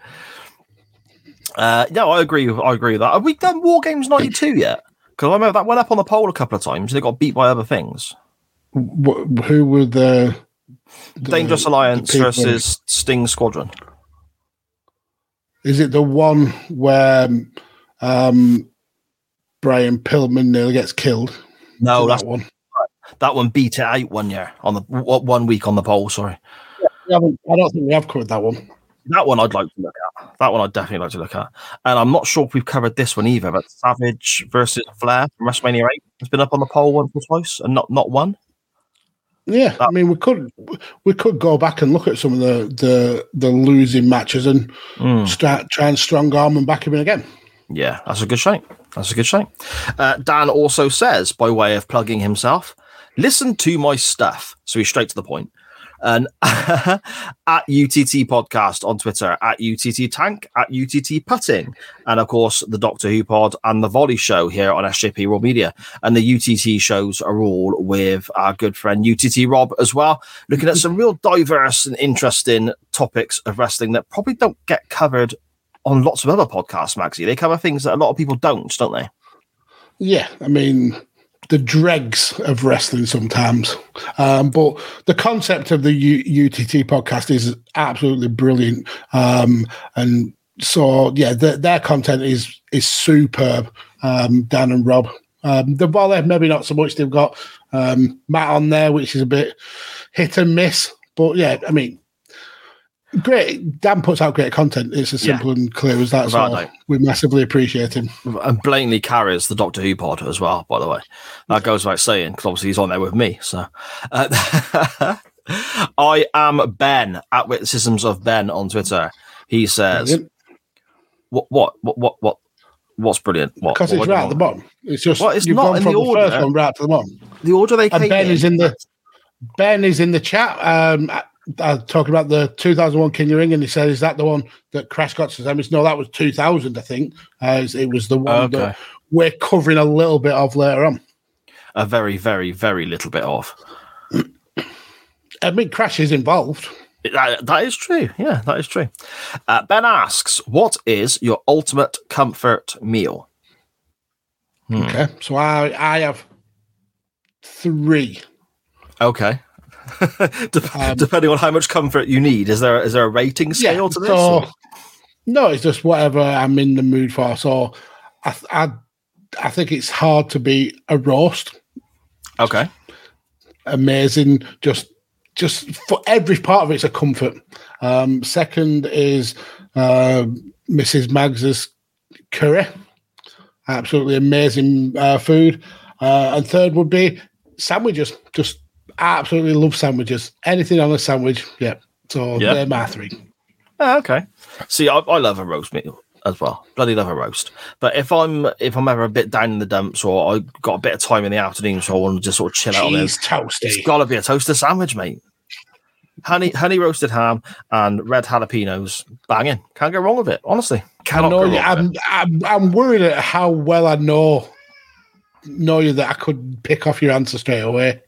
Speaker 1: Uh, yeah, I agree. With, I agree with that. Have we done War Games '92 yet? Because I remember that went up on the poll a couple of times. and They got beat by other things.
Speaker 2: Wh- who were the, the
Speaker 1: Dangerous Alliance
Speaker 2: people-
Speaker 1: versus Sting Squadron.
Speaker 2: Is it the one where um, Brian Pillman nearly gets killed?
Speaker 1: No, that's
Speaker 2: that one.
Speaker 1: that one beat it out one year on the one week on the poll. Sorry,
Speaker 2: I don't think we have covered that one.
Speaker 1: that one I'd like to look at. That one I'd definitely like to look at. And I'm not sure if we've covered this one either. But Savage versus Flair from WrestleMania 8 has been up on the poll once or twice, and not not one.
Speaker 2: Yeah, I mean, we could we could go back and look at some of the the, the losing matches and
Speaker 1: Mm.
Speaker 2: start try and strong arm and back him in again.
Speaker 1: Yeah, that's a good shame. That's a good shame. Uh, Dan also says, by way of plugging himself, listen to my stuff. So he's straight to the point. And at UTT Podcast on Twitter, at UTT Tank, at UTT Putting, and of course the Doctor Who Pod and the Volley Show here on SJP World Media. And the UTT shows are all with our good friend UTT Rob as well, looking at some real diverse and interesting topics of wrestling that probably don't get covered on lots of other podcasts, Maxie. They cover things that a lot of people don't, don't they?
Speaker 2: Yeah, I mean the dregs of wrestling sometimes, um, but the concept of the U- UTT podcast is absolutely brilliant. Um, and so, yeah, th- their content is is superb. Um, Dan and Rob, um, the volley maybe not so much. They've got um, Matt on there, which is a bit hit and miss. But yeah, I mean, great. Dan puts out great content. It's as
Speaker 1: Yeah.
Speaker 2: simple and clear as that.
Speaker 1: Without
Speaker 2: So
Speaker 1: doubt.
Speaker 2: we massively appreciate him.
Speaker 1: And blatantly carries the Doctor Who pod as well, by the way. That goes without saying, because obviously he's on there with me. So uh, I am Ben at Witticisms of Ben on Twitter. He says,
Speaker 2: Brilliant.
Speaker 1: what, what, what, what, what, what's brilliant? What?
Speaker 2: Because
Speaker 1: what
Speaker 2: it's right at the bottom. It's just
Speaker 1: Well, it's
Speaker 2: you've
Speaker 1: not
Speaker 2: gone
Speaker 1: in
Speaker 2: from
Speaker 1: the
Speaker 2: the,
Speaker 1: order.
Speaker 2: first one right to the bottom.
Speaker 1: The order they
Speaker 2: And
Speaker 1: came
Speaker 2: Ben
Speaker 1: in.
Speaker 2: is in the Ben is in the chat. Um, I talking about the 2001 King of the Ring, and he said, "Is that the one that Crash got to them?" It's no, that was 2000, I think. Uh, it was the one
Speaker 1: Okay.
Speaker 2: that we're covering a little bit of later on.
Speaker 1: a very, very, very little bit off.
Speaker 2: I mean, Crash is involved.
Speaker 1: That, that is true. Yeah, that is true. Uh, ben asks, "What is your ultimate comfort meal?" Hmm.
Speaker 2: Okay, so I I have three.
Speaker 1: Okay. Dep-
Speaker 2: Um,
Speaker 1: Depending on how much comfort you need, is there is there a rating scale to this?
Speaker 2: so No, it's just whatever I'm in the mood for. So I, I, I think it's hard to be a roast.
Speaker 1: Okay.
Speaker 2: Amazing. Just, just for every part of it's a comfort. Um, second is uh, Mrs. Mags's curry. Absolutely amazing uh, food. Uh, and third would be sandwiches. Just absolutely love sandwiches. Anything on a sandwich. Yeah. So
Speaker 1: Yeah.
Speaker 2: they're my three.
Speaker 1: Oh, okay. See, I, I love a roast meal as well. Bloody love a roast. But if I'm if I'm ever a bit down in the dumps or I got a bit of time in the afternoon, so I want to just sort of chill out on
Speaker 2: Cheese
Speaker 1: it,
Speaker 2: toasty.
Speaker 1: it's got to be a toaster sandwich, mate. Honey, honey roasted ham and red jalapenos, banging. Can't go wrong with it. Honestly,
Speaker 2: I
Speaker 1: cannot
Speaker 2: know
Speaker 1: go
Speaker 2: you,
Speaker 1: wrong with
Speaker 2: I'm,
Speaker 1: it.
Speaker 2: I'm I'm worried at how well I know know you that I could pick off your answer straight away.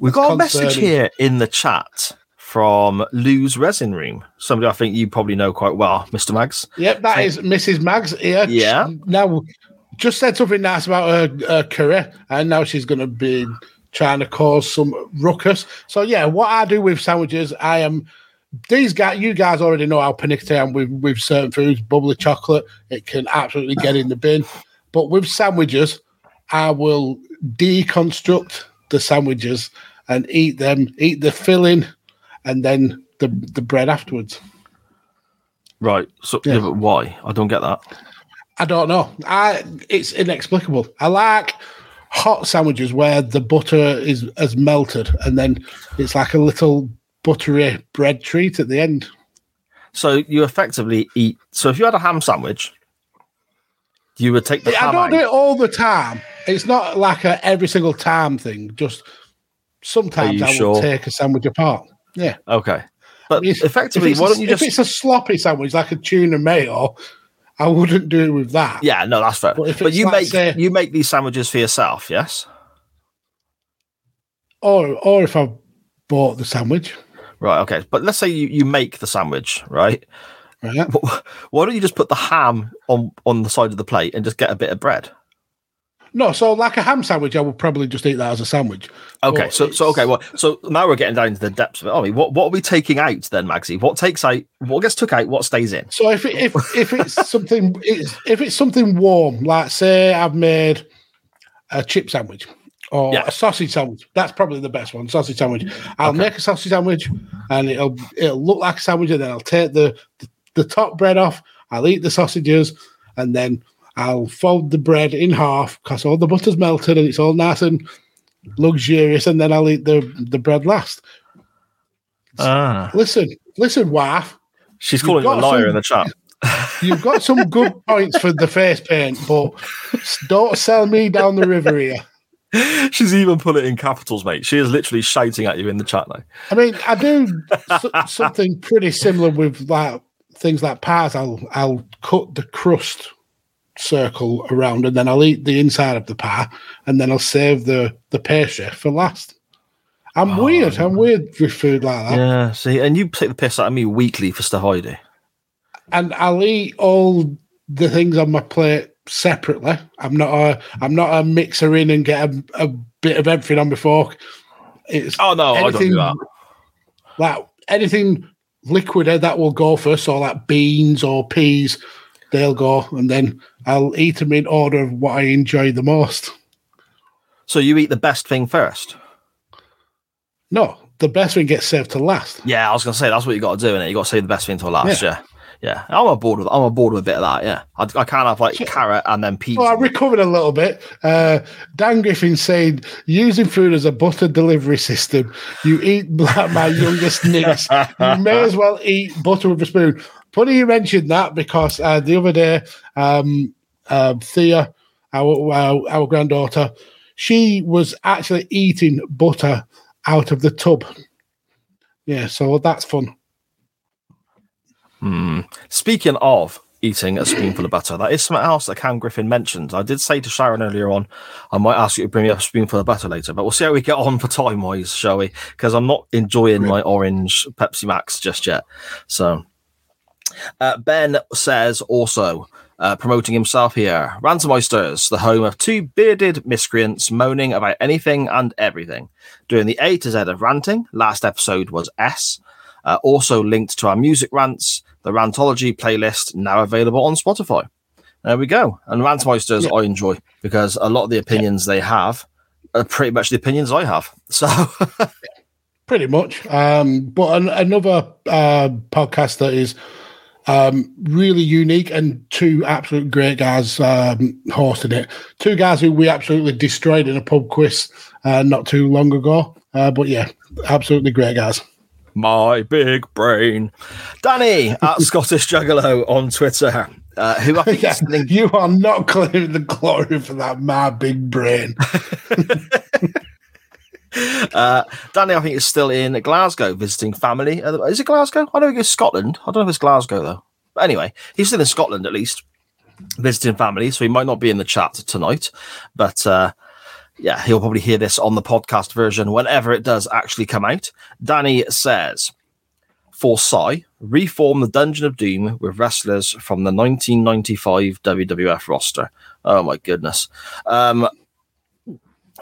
Speaker 1: We've got a
Speaker 2: concerning.
Speaker 1: message here in the chat from Lou's Resin Room. Somebody I think you probably know quite well, Mr. Mags.
Speaker 2: Yep, that is Mrs. Mags here.
Speaker 1: Yeah.
Speaker 2: Now, just said something nice about her, her career, and now she's going to be trying to cause some ruckus. So yeah, what I do with sandwiches, I am. These guys, you guys already know how panicked I am with, with certain foods. Bubbly chocolate, it can absolutely get in the bin. But with sandwiches, I will deconstruct the sandwiches and eat them, eat the filling, and then the the bread afterwards.
Speaker 1: Right. So
Speaker 2: Yeah.
Speaker 1: yeah, but why? I don't get that.
Speaker 2: I don't know. I it's inexplicable. I like hot sandwiches where the butter is has melted and then it's like a little buttery bread treat at the end.
Speaker 1: So you effectively eat. So if you had a ham sandwich, you would take the
Speaker 2: I
Speaker 1: ham
Speaker 2: don't
Speaker 1: out.
Speaker 2: do it all the time. It's not like a every single time thing. Just sometimes I will take a sandwich apart. Yeah.
Speaker 1: Okay. But
Speaker 2: If-
Speaker 1: effectively, why don't you just?
Speaker 2: if it's a sloppy sandwich like a tuna mayo, I wouldn't do it with that.
Speaker 1: Yeah, no, that's fair.
Speaker 2: But
Speaker 1: But, you
Speaker 2: like,
Speaker 1: make
Speaker 2: say-
Speaker 1: you make these sandwiches for yourself, yes?
Speaker 2: Or or if I bought the sandwich.
Speaker 1: Right. Okay. But let's say you, you make the sandwich, right?
Speaker 2: Right.
Speaker 1: Why don't you just put the ham on on the side of the plate and just get a bit of bread?
Speaker 2: No, so like a ham sandwich, I would probably just eat that as a sandwich.
Speaker 1: Okay.
Speaker 2: But
Speaker 1: So so okay. Well, so now we're getting down to the depths of it. I mean, What what are we taking out then, Maxie? What takes out? What gets took out? What stays in?
Speaker 2: So if it, if if it's something it's, if it's something warm, like say I've made a chip sandwich or
Speaker 1: Yeah.
Speaker 2: a sausage sandwich, that's probably the best one. Sausage sandwich. I'll make a sausage sandwich, and it'll it'll look like a sandwich, and then I'll take the the, the top bread off. I'll eat the sausages, and then I'll fold the bread in half because all the butter's melted and it's all nice and luxurious, and then I'll eat the the bread last.
Speaker 1: Ah.
Speaker 2: Listen, listen, wife.
Speaker 1: She's calling you a
Speaker 2: got
Speaker 1: liar
Speaker 2: some-
Speaker 1: in the chat.
Speaker 2: You've got some good points for the face paint, but don't sell me down the river here.
Speaker 1: She's even put it in capitals, mate. She is literally shouting at you in the chat now.
Speaker 2: I mean, I do s- something pretty similar with like things like pies. I'll I'll cut the crust circle around, and then I'll eat the inside of the pie, and then I'll save the the pastry for last. I'm weird. I'm weird with food like that,
Speaker 1: Yeah. See, and you take the piss out of me weekly for I
Speaker 2: and I'll eat all the things on my plate separately. I'm not a I'm not a mixer in and get a, a bit of everything on my fork. It's
Speaker 1: Oh no, I don't do
Speaker 2: anything
Speaker 1: that.
Speaker 2: Like anything liquid eh, that will go first, so like beans or peas, they'll go, and then I'll eat them in order of what I enjoy the most.
Speaker 1: So you eat the best thing first.
Speaker 2: No, the best thing gets served to last.
Speaker 1: Yeah, I was gonna say that's what you got to do, and you got to save the best thing till last. Yeah. yeah, I'm on board with. I'm on board with a bit of that. Yeah, I, I can't have like carrot and then peas.
Speaker 2: Well, I recovered a little bit. Uh, Dan Griffin said, using food as a butter delivery system, you eat like my youngest niece. You may as well eat butter with a spoon. Funny you mentioned that because uh, the other day, um, uh, Thea, our, our our granddaughter, she was actually eating butter out of the tub. Yeah, so that's fun.
Speaker 1: Hmm. Speaking of eating a spoonful of butter, that is something else that Cam Griffin mentioned. I did say to Sharon earlier on, I might ask you to bring me a spoonful of butter later, but we'll see how we get on for time wise, shall we? Because I'm not enjoying my orange Pepsi Max just yet. So, uh, Ben says also. Uh, promoting himself here. Ransom Oysters, the home of two bearded miscreants moaning about anything and everything. Doing the A to Z of ranting. Last episode was S. Uh, also linked to our music rants. the Rantology playlist now available on Spotify. There we go. And ransom Rantmeisters, I enjoy because a lot of the opinions they have are pretty much the opinions I have. So,
Speaker 2: Pretty much. Um, but an, another uh, podcast that is um, really unique and two absolute great guys um, hosting it. Two guys who we absolutely destroyed in a pub quiz uh, not too long ago. Uh, but yeah, absolutely great guys.
Speaker 1: my big brain. Danny at Scottish Juggalo on Twitter, uh, who I think
Speaker 2: Yeah, you are not claiming the glory for that, my big brain.
Speaker 1: Uh, Danny, I think, is still in Glasgow visiting family. Uh, Is it Glasgow? I don't think it's Scotland. I don't know if it's Glasgow, though. But anyway, he's still in Scotland at least, visiting family. So he might not be in the chat tonight. But uh, yeah, he'll probably hear this on the podcast version whenever it does actually come out. Danny says, for Sai, reform the Dungeon of Doom with wrestlers from the 1995 WWF roster. Oh my goodness. Um,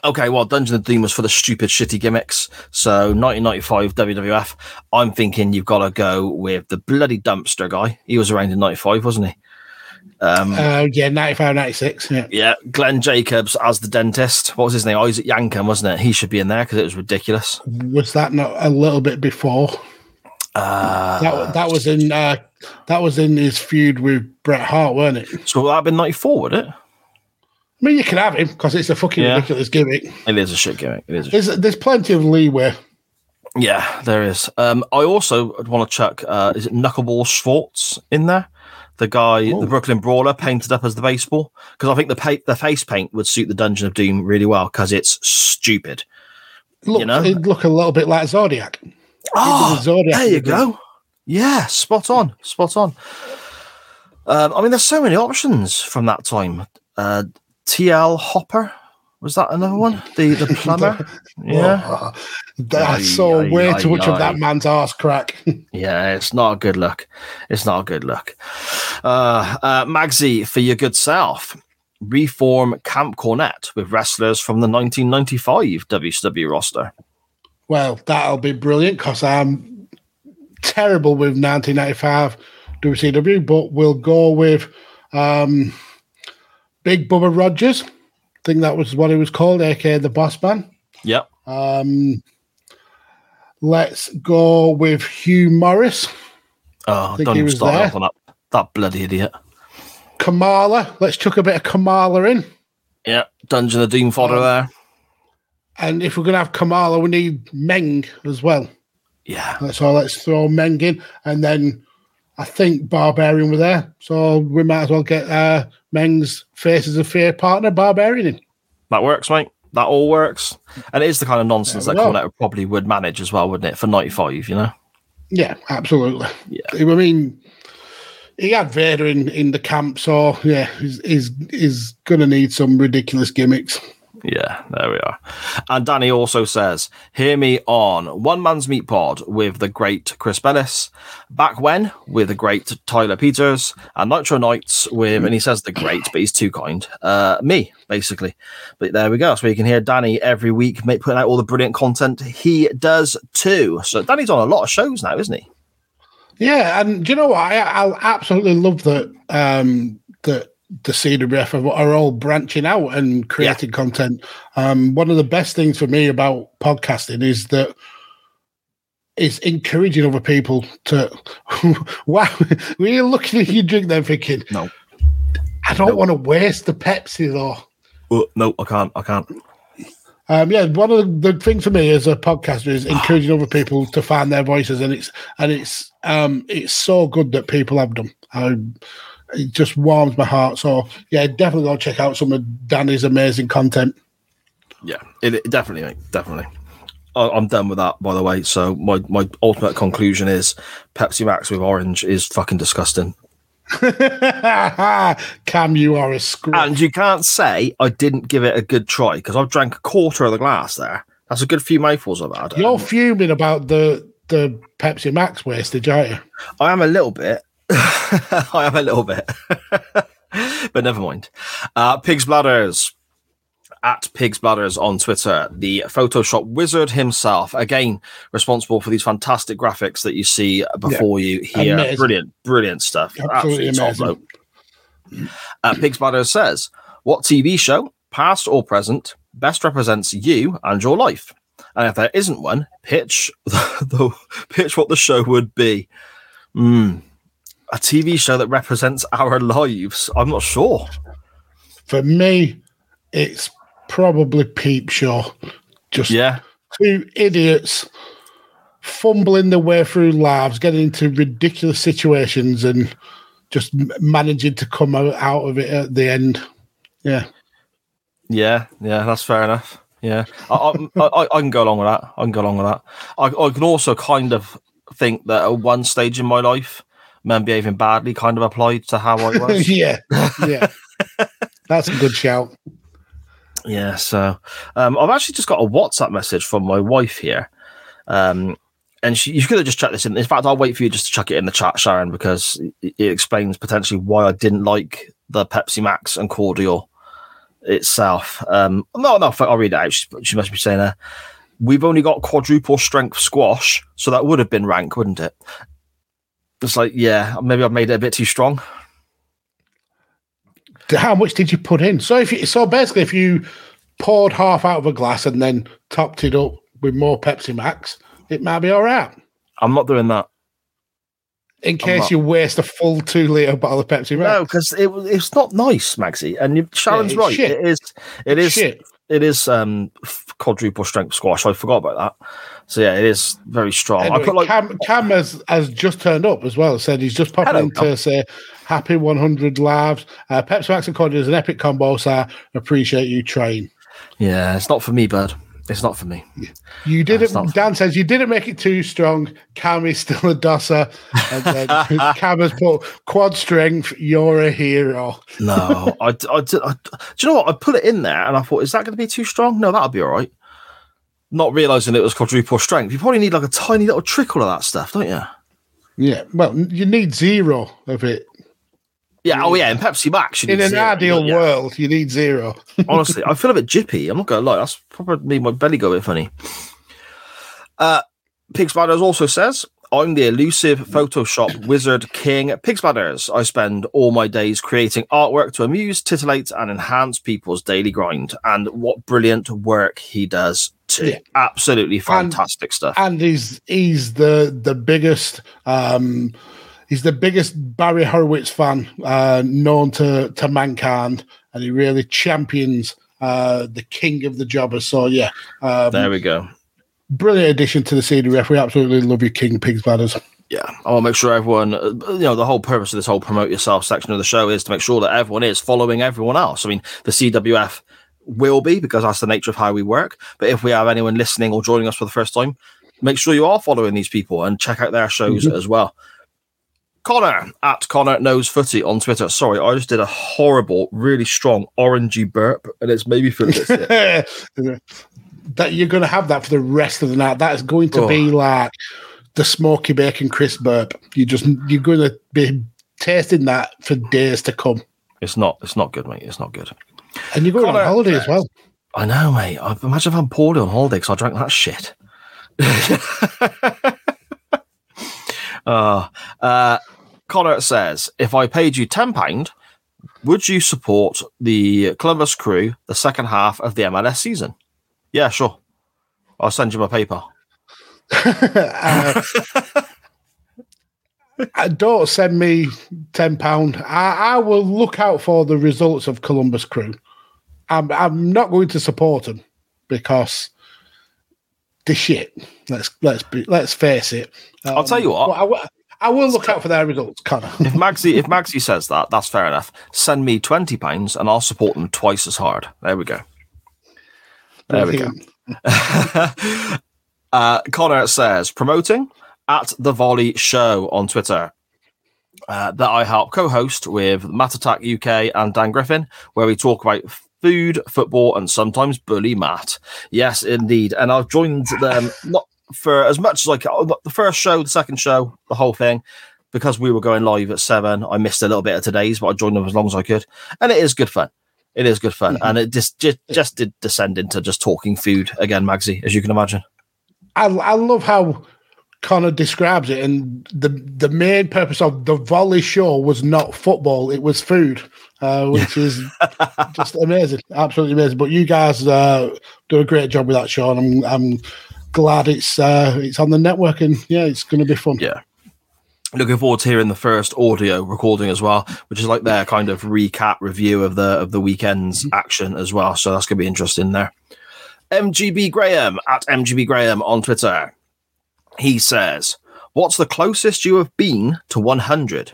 Speaker 1: okay, well, Dungeon of Doom was for the stupid, shitty gimmicks. So 1995 WWF, I'm thinking you've got to go with the bloody dumpster guy. He was around in 95, wasn't he? Um,
Speaker 2: Uh, yeah, 95, 96. Yeah.
Speaker 1: yeah, Glenn Jacobs as the dentist. What was his name? Isaac Yankem, wasn't it? He should be in there because it was ridiculous.
Speaker 2: Was that not a little bit before?
Speaker 1: Uh,
Speaker 2: That that was in uh, that was in his feud with Bret Hart, weren't it?
Speaker 1: so that have been 94, would it?
Speaker 2: I mean, you can have him because it's a fucking
Speaker 1: Yeah.
Speaker 2: ridiculous gimmick.
Speaker 1: It is a shit gimmick. It is.
Speaker 2: There's there's plenty of leeway.
Speaker 1: Yeah, there is. Um, I also want to chuck. Uh, is it Knuckleball Schwartz in there? The guy,
Speaker 2: Oh.
Speaker 1: the Brooklyn Brawler, painted up as the baseball because I think the pa- the face paint would suit the Dungeon of Doom really well because it's stupid.
Speaker 2: Look, you
Speaker 1: know?
Speaker 2: it'd look a little bit like Zodiac.
Speaker 1: Oh,
Speaker 2: Zodiac
Speaker 1: there you go. Yeah, spot on, spot on. Um, I mean, there's so many options from that time. Uh, TL Hopper was that another one? The the plumber. yeah,
Speaker 2: Oh, I
Speaker 1: Aye,
Speaker 2: saw
Speaker 1: aye,
Speaker 2: way
Speaker 1: aye,
Speaker 2: too much of that man's ass crack.
Speaker 1: Yeah, it's not a good look. It's not a good look. Uh, uh, Magsy, for your good self, reform Camp Cornette with wrestlers from the 1995 WCW roster.
Speaker 2: well, that'll be brilliant because I'm terrible with 1995 WCW, but we'll go with um, Big Bubba Rogers. I think that was what he was called, aka the Boss Man.
Speaker 1: Yep.
Speaker 2: Um, let's go with Hugh Morrus.
Speaker 1: Oh,
Speaker 2: Think
Speaker 1: don't
Speaker 2: he
Speaker 1: even
Speaker 2: was
Speaker 1: start
Speaker 2: there?
Speaker 1: that, that bloody idiot.
Speaker 2: Kamala. Let's chuck a bit of Kamala in.
Speaker 1: Yeah, Dungeon of Doom fodder
Speaker 2: Um,
Speaker 1: there.
Speaker 2: And if we're going to have Kamala, we need Meng as well.
Speaker 1: Yeah,
Speaker 2: So let's throw Meng in. And then I think Barbarian were there. So we might as well get uh, Meng's Faces of Fear partner, Barbarian, in.
Speaker 1: that works, mate. That all works. And it is the kind of nonsense that
Speaker 2: we go.
Speaker 1: Cornette probably would manage as well, wouldn't it, for 95, you know?
Speaker 2: Yeah, absolutely.
Speaker 1: Yeah.
Speaker 2: I mean, he had Vader in, in the camp. So yeah, he's, he's, he's going to need some ridiculous gimmicks.
Speaker 1: Yeah, there we are. And Danny also says, Hear me on One Man's Meat Pod with the great Chris Bellis, Back When with the great Tyler Peters, and Nitro Knights with, and he says the great, but he's too kind, uh, me, basically. But there we go. So you can hear Danny every week putting out all the brilliant content he does too. So Danny's on a lot of shows now, isn't he?
Speaker 2: Yeah, and do you know what? I, I absolutely love that um, that the CWF are, are all branching out and creating content. Um, one of the best things for me about podcasting is that it's encouraging other people to. wow, when you're looking at your drink, then thinking,
Speaker 1: No.
Speaker 2: I don't
Speaker 1: No.
Speaker 2: want to waste the Pepsi though.
Speaker 1: Oh, no, I can't. I can't.
Speaker 2: Um, yeah, one of the, the things for me as a podcaster is encouraging other people to find their voices, and it's and it's um, it's so good that people have them. I, it just warms my heart. So yeah, definitely go check out some of Danny's amazing content.
Speaker 1: Yeah, it, it definitely, mate, definitely. I, I'm done with that, by the way. So my my ultimate conclusion is Pepsi Max with orange is fucking disgusting.
Speaker 2: Cam, you are a screw.
Speaker 1: And you can't say I didn't give it a good try because I've drank a quarter of the glass there. That's a good few mouthfuls I've had.
Speaker 2: You're fuming about the the Pepsi Max wastage, aren't you?
Speaker 1: I am a little bit. I am a little bit. but never mind. Uh, Pig's Bladders. at Pigs Bladders on Twitter, the Photoshop wizard himself, again responsible for these fantastic graphics that you see before you here.
Speaker 2: Amazing.
Speaker 1: Brilliant, brilliant stuff.
Speaker 2: Absolutely
Speaker 1: top
Speaker 2: amazing.
Speaker 1: Uh, Pigs Bladders says, "What TV show, past or present, best represents you and your life? And if there isn't one, pitch the, the pitch what the show would be." Hmm. A TV show that represents our lives. I'm not sure.
Speaker 2: For me, it's probably Peep Show. Just
Speaker 1: Yeah.
Speaker 2: two idiots fumbling their way through lives, getting into ridiculous situations, and just managing to come out of it at the end. Yeah.
Speaker 1: Yeah, yeah, that's fair enough. Yeah, I, I, I, I can go along with that. I can go along with that. I, I can also kind of think that at one stage in my life, men behaving badly kind of applied to how I was.
Speaker 2: yeah. Yeah. That's a good shout.
Speaker 1: yeah, so um, I've actually just got a WhatsApp message from my wife here. Um, and she, you could have just checked this in. In fact, I'll wait for you just to chuck it in the chat, Sharon, because it, it explains potentially why I didn't like the Pepsi Max and cordial itself. Um, no, no, I'll read it out. She, she must be saying there. We've only got quadruple strength squash, so that would have been rank, wouldn't it? It's like, yeah, maybe I've made it a bit too strong.
Speaker 2: How much did you put in? So if you, so basically, if you poured half out of a glass and then topped it up with more Pepsi Max, it might be all right.
Speaker 1: I'm not doing that.
Speaker 2: In case you waste a full two liter bottle of Pepsi Max.
Speaker 1: No, because it, it's not nice, Maxie. And you, Sharon's
Speaker 2: it's
Speaker 1: right.
Speaker 2: shit.
Speaker 1: It is. It is.
Speaker 2: shit.
Speaker 1: It is um f- quadruple strength squash. I forgot about that. So yeah, it is very strong. I
Speaker 2: Anyway,
Speaker 1: put like
Speaker 2: Cam, Cam has, has just turned up as well. Said he's just popping
Speaker 1: Hello,
Speaker 2: in
Speaker 1: Cam.
Speaker 2: to say happy 100 lives. Uh, Pepsi Max and cordial is an epic combo, so appreciate you train.
Speaker 1: yeah, it's not for me, bud. It's not for me.
Speaker 2: You didn't.
Speaker 1: not-
Speaker 2: Dan says you didn't make it too strong. Cam is still a dosser, and then Cam has put quad strength. You're a hero.
Speaker 1: No, I, I, I, do you know what? I put it in there and I thought, is that going to be too strong? No, that'll be all right. Not realizing it was quadruple strength. You probably need like a tiny little trickle of that stuff, don't you?
Speaker 2: Yeah. Well, you need zero of it.
Speaker 1: Yeah. Oh yeah. And Pepsi Max. you
Speaker 2: In an
Speaker 1: zero,
Speaker 2: ideal
Speaker 1: yeah.
Speaker 2: world, you need zero.
Speaker 1: Honestly, I feel a bit jippy. I'm not going to lie. That's probably made my belly go a bit funny. Uh, Pig also says, I'm the elusive Photoshop wizard king. Pig. I spend all my days creating artwork to amuse, titillate, and enhance people's daily grind. And what brilliant work he does too.
Speaker 2: Yeah.
Speaker 1: Absolutely fantastic stuff.
Speaker 2: and he's he's the the biggest um he's the biggest Barry Horowitz fan uh known to to mankind and he really champions uh the king of the jobbers so yeah um,
Speaker 1: there we go.
Speaker 2: brilliant addition to the CDF we absolutely love you King Pigs Bladders
Speaker 1: Yeah, I want to make sure everyone, uh, you know, the whole purpose of this whole promote yourself section of the show is to make sure that everyone is following everyone else. I mean, the CWF will be because that's the nature of how we work. But if we have anyone listening or joining us for the first time, make sure you are following these people and check out their shows as well. Connor at Connor Knows Footy on Twitter. Sorry, I just did a horrible, really strong orangey burp, and it's maybe for bit
Speaker 2: that you're going to have that for the rest of the night that is going to
Speaker 1: Oh.
Speaker 2: be like the smoky bacon crisp burp you just you're going to be tasting that for days to come
Speaker 1: It's not. It's not good, mate. It's not good.
Speaker 2: and you're going
Speaker 1: Connor-
Speaker 2: on holiday as well
Speaker 1: I know, mate. I imagine if I'm poorly on holiday because I drank that shit. uh, uh, Connor says, if I paid you ten pound, would you support the Columbus Crew the second half of the MLS season? Yeah, sure. I'll send you my paper.
Speaker 2: uh, uh, don't send me ten pound. I, I will look out for the results of Columbus Crew. I'm I'm not going to support them because the shit. Let's let's be let's face it.
Speaker 1: I'll tell you what.
Speaker 2: Well, I, will- will look out for their results, Connor.
Speaker 1: If Magsy, if Magsy says that, that's fair enough. Send me twenty pounds, and I'll support them twice as hard. There we go. There we go. uh, Connor says promoting at the Volley Show on Twitter. Uh, that I help co-host with Matt Attack UK and Dan Griffin, where we talk about food, football, and sometimes bully Matt. Yes, indeed. And I've joined them not for as much as like the first show, the second show, the whole thing, because we were going live at seven. I missed a little bit of today's, but I joined them as long as I could, and it is good fun. It is good fun, and it just, just just did descend into just talking food again, Magsy, as you can imagine.
Speaker 2: I, I love how Connor describes it, and the the main purpose of the volley show was not football; it was food, uh, which is just amazing, absolutely amazing. But you guys uh, do a great job with that show, and I'm I'm glad it's uh, it's on the network, and yeah, it's going to be fun.
Speaker 1: Yeah. Looking forward to hearing the first audio recording as well, which is like their kind of recap review of the of the weekend's action as well. So that's gonna be interesting there. MGB Graham at MGB Graham on Twitter. He says, What's the closest you have been to 100?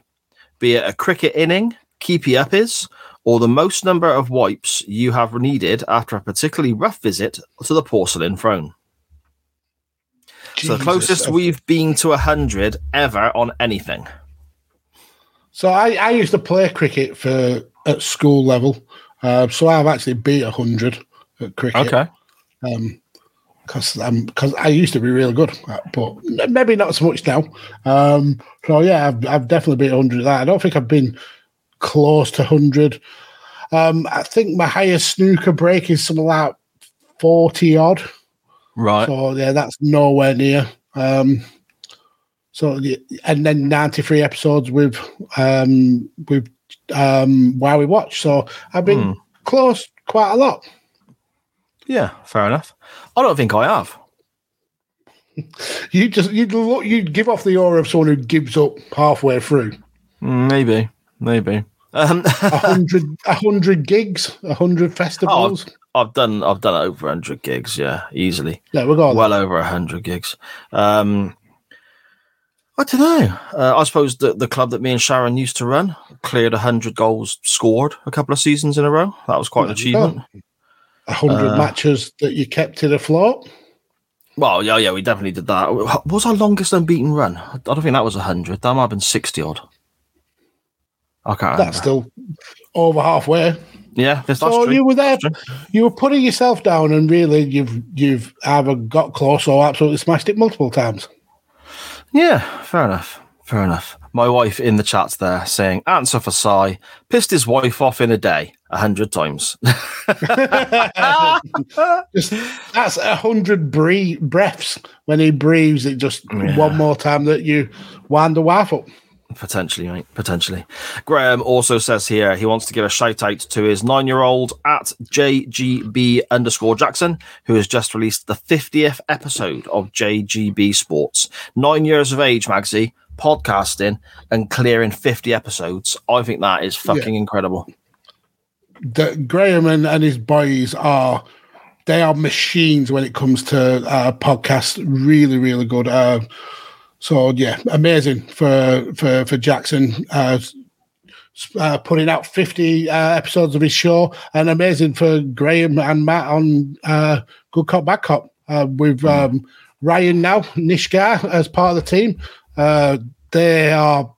Speaker 1: Be it a cricket inning, keepy uppies, or the most number of wipes you have needed after a particularly rough visit to the porcelain throne. So the closest we've been to 100 ever on anything.
Speaker 2: So I, I used to play cricket for at school level, uh, so I've actually beat hundred at cricket.
Speaker 1: Okay.
Speaker 2: Um, because I'm because I used to be really good, but maybe not so much now. Um, so yeah, I've, I've definitely beat hundred. That I don't think I've been close to hundred. Um, I think my highest snooker break is something like forty odd.
Speaker 1: Right.
Speaker 2: So yeah, that's nowhere near. Um, so and then ninety three episodes with um with um while we watch. So I've been close quite a lot.
Speaker 1: Yeah, fair enough. I don't think I have.
Speaker 2: You just you'd look, you'd give off the aura of someone who gives up halfway through.
Speaker 1: Mm, Maybe, maybe. Um,
Speaker 2: A hundred, a hundred gigs, a hundred festivals.
Speaker 1: I've done, I've done over hundred gigs. Yeah, easily.
Speaker 2: yeah, we're going.
Speaker 1: well over 100 gigs. Um, I don't know. Uh, I suppose the, the club that me and Sharon used to run cleared 100 goals scored a couple of seasons in a row. That was quite an
Speaker 2: There you go.
Speaker 1: achievement.
Speaker 2: A hundred
Speaker 1: uh,
Speaker 2: matches that you kept to the floor.
Speaker 1: Well, yeah, yeah, we definitely did that. What was our longest unbeaten run? I don't think that was 100. That might have been 60 odd. I can't remember.
Speaker 2: That's still over halfway.
Speaker 1: Yeah, that's,
Speaker 2: so
Speaker 1: true.
Speaker 2: you were there. You were putting yourself down, and really, you've you've either got close or absolutely smashed it multiple times.
Speaker 1: Yeah, fair enough. Fair enough. My wife in the chat there saying, answer for Sai, pissed his wife off in a day a hundred times.
Speaker 2: Just that's a hundred bre- breaths when he breathes. It just
Speaker 1: Yeah.
Speaker 2: one more time that you wind the wife up.
Speaker 1: Potentially, mate. Potentially. Graham also says here he wants to give a shout out to his nine year old at JGB underscore Jackson, who has just released the 50th episode of JGB Sports. Nine years of age, Magsy, podcasting and clearing 50 episodes. I think that is fucking incredible.
Speaker 2: that Graham and, and his boys are they are machines when it comes to uh, podcasts. Really, really good. Uh, so yeah, amazing for for for Jackson. Uh, uh, putting out 50 uh, episodes of his show and amazing for Graham and Matt on uh, Good Cop, Bad Cop uh, with um, Ryan now, Nishgar as part of the team. Uh, they are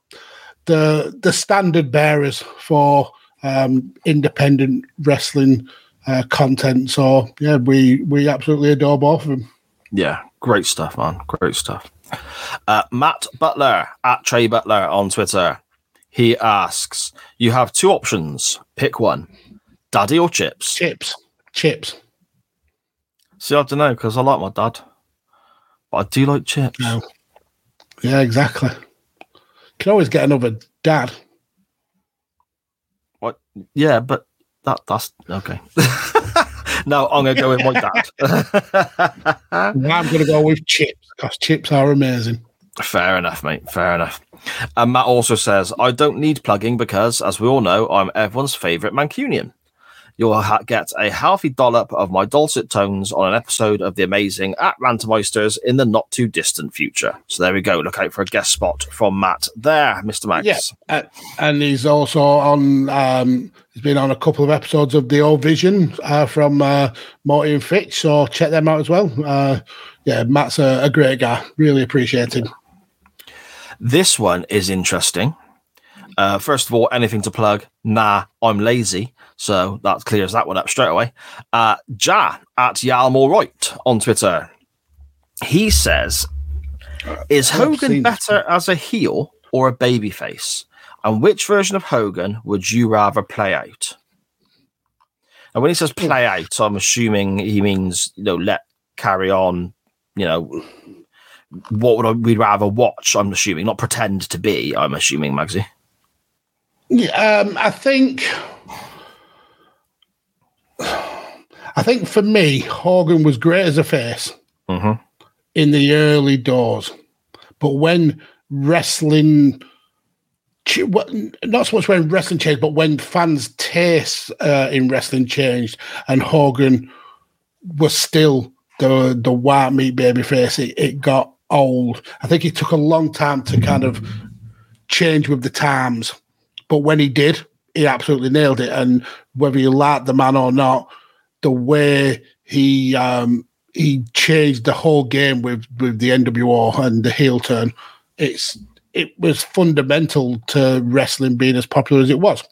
Speaker 2: the the standard bearers for um, independent wrestling uh, content. So yeah, we we absolutely adore both of them.
Speaker 1: Yeah, great stuff, man. Great stuff. Uh, Matt Butler at Trey Butler on Twitter. He asks, You have two options. Pick one daddy or chips.
Speaker 2: Chips, chips.
Speaker 1: See, I don't know because I like my dad, but I do like chips.
Speaker 2: No. Yeah, exactly. Can always get another dad.
Speaker 1: What? Yeah, but that that's okay. no, I'm gonna go with my dad.
Speaker 2: I'm going to go with chips because chips are amazing.
Speaker 1: Fair enough, mate. Fair enough. And Matt also says, I don't need plugging because, as we all know, I'm everyone's favourite Mancunian. You'll ha- get a healthy dollop of my dulcet tones on an episode of the amazing at Rantomeisters in the not too distant future. So there we go. Look out for a guest spot from Matt there, Mr. Max.
Speaker 2: Yeah, uh, and he's also on. Um, he's been on a couple of episodes of the Old Vision uh, from uh, Morty and Fitch. So check them out as well. Uh, yeah, Matt's a, a great guy. Really appreciate him.
Speaker 1: This one is interesting. Uh, first of all, anything to plug? Nah, I'm lazy. So that clears that one up straight away. Uh, ja at Yalmore Right on Twitter. He says, Is Hogan better as a heel or a babyface? And which version of Hogan would you rather play out? And when he says play out, I'm assuming he means you know let carry on. You know, what would I, we'd rather watch? I'm assuming, not pretend to be. I'm assuming, Magsy.
Speaker 2: Yeah, um, I think. I think for me, Hogan was great as a face
Speaker 1: Mhm.
Speaker 2: in the early doors, but when wrestling, not so much when wrestling changed, but when fans' tastes uh, in wrestling changed, and Hogan was still the the white meat baby face, it, it got old. I think it took a long time to kind of change with the times, but when he did, he absolutely nailed it. And whether you like the man or not, the way he um, he changed the whole game with with the NWO and the heel turn, it's it was fundamental to wrestling being as popular as it was.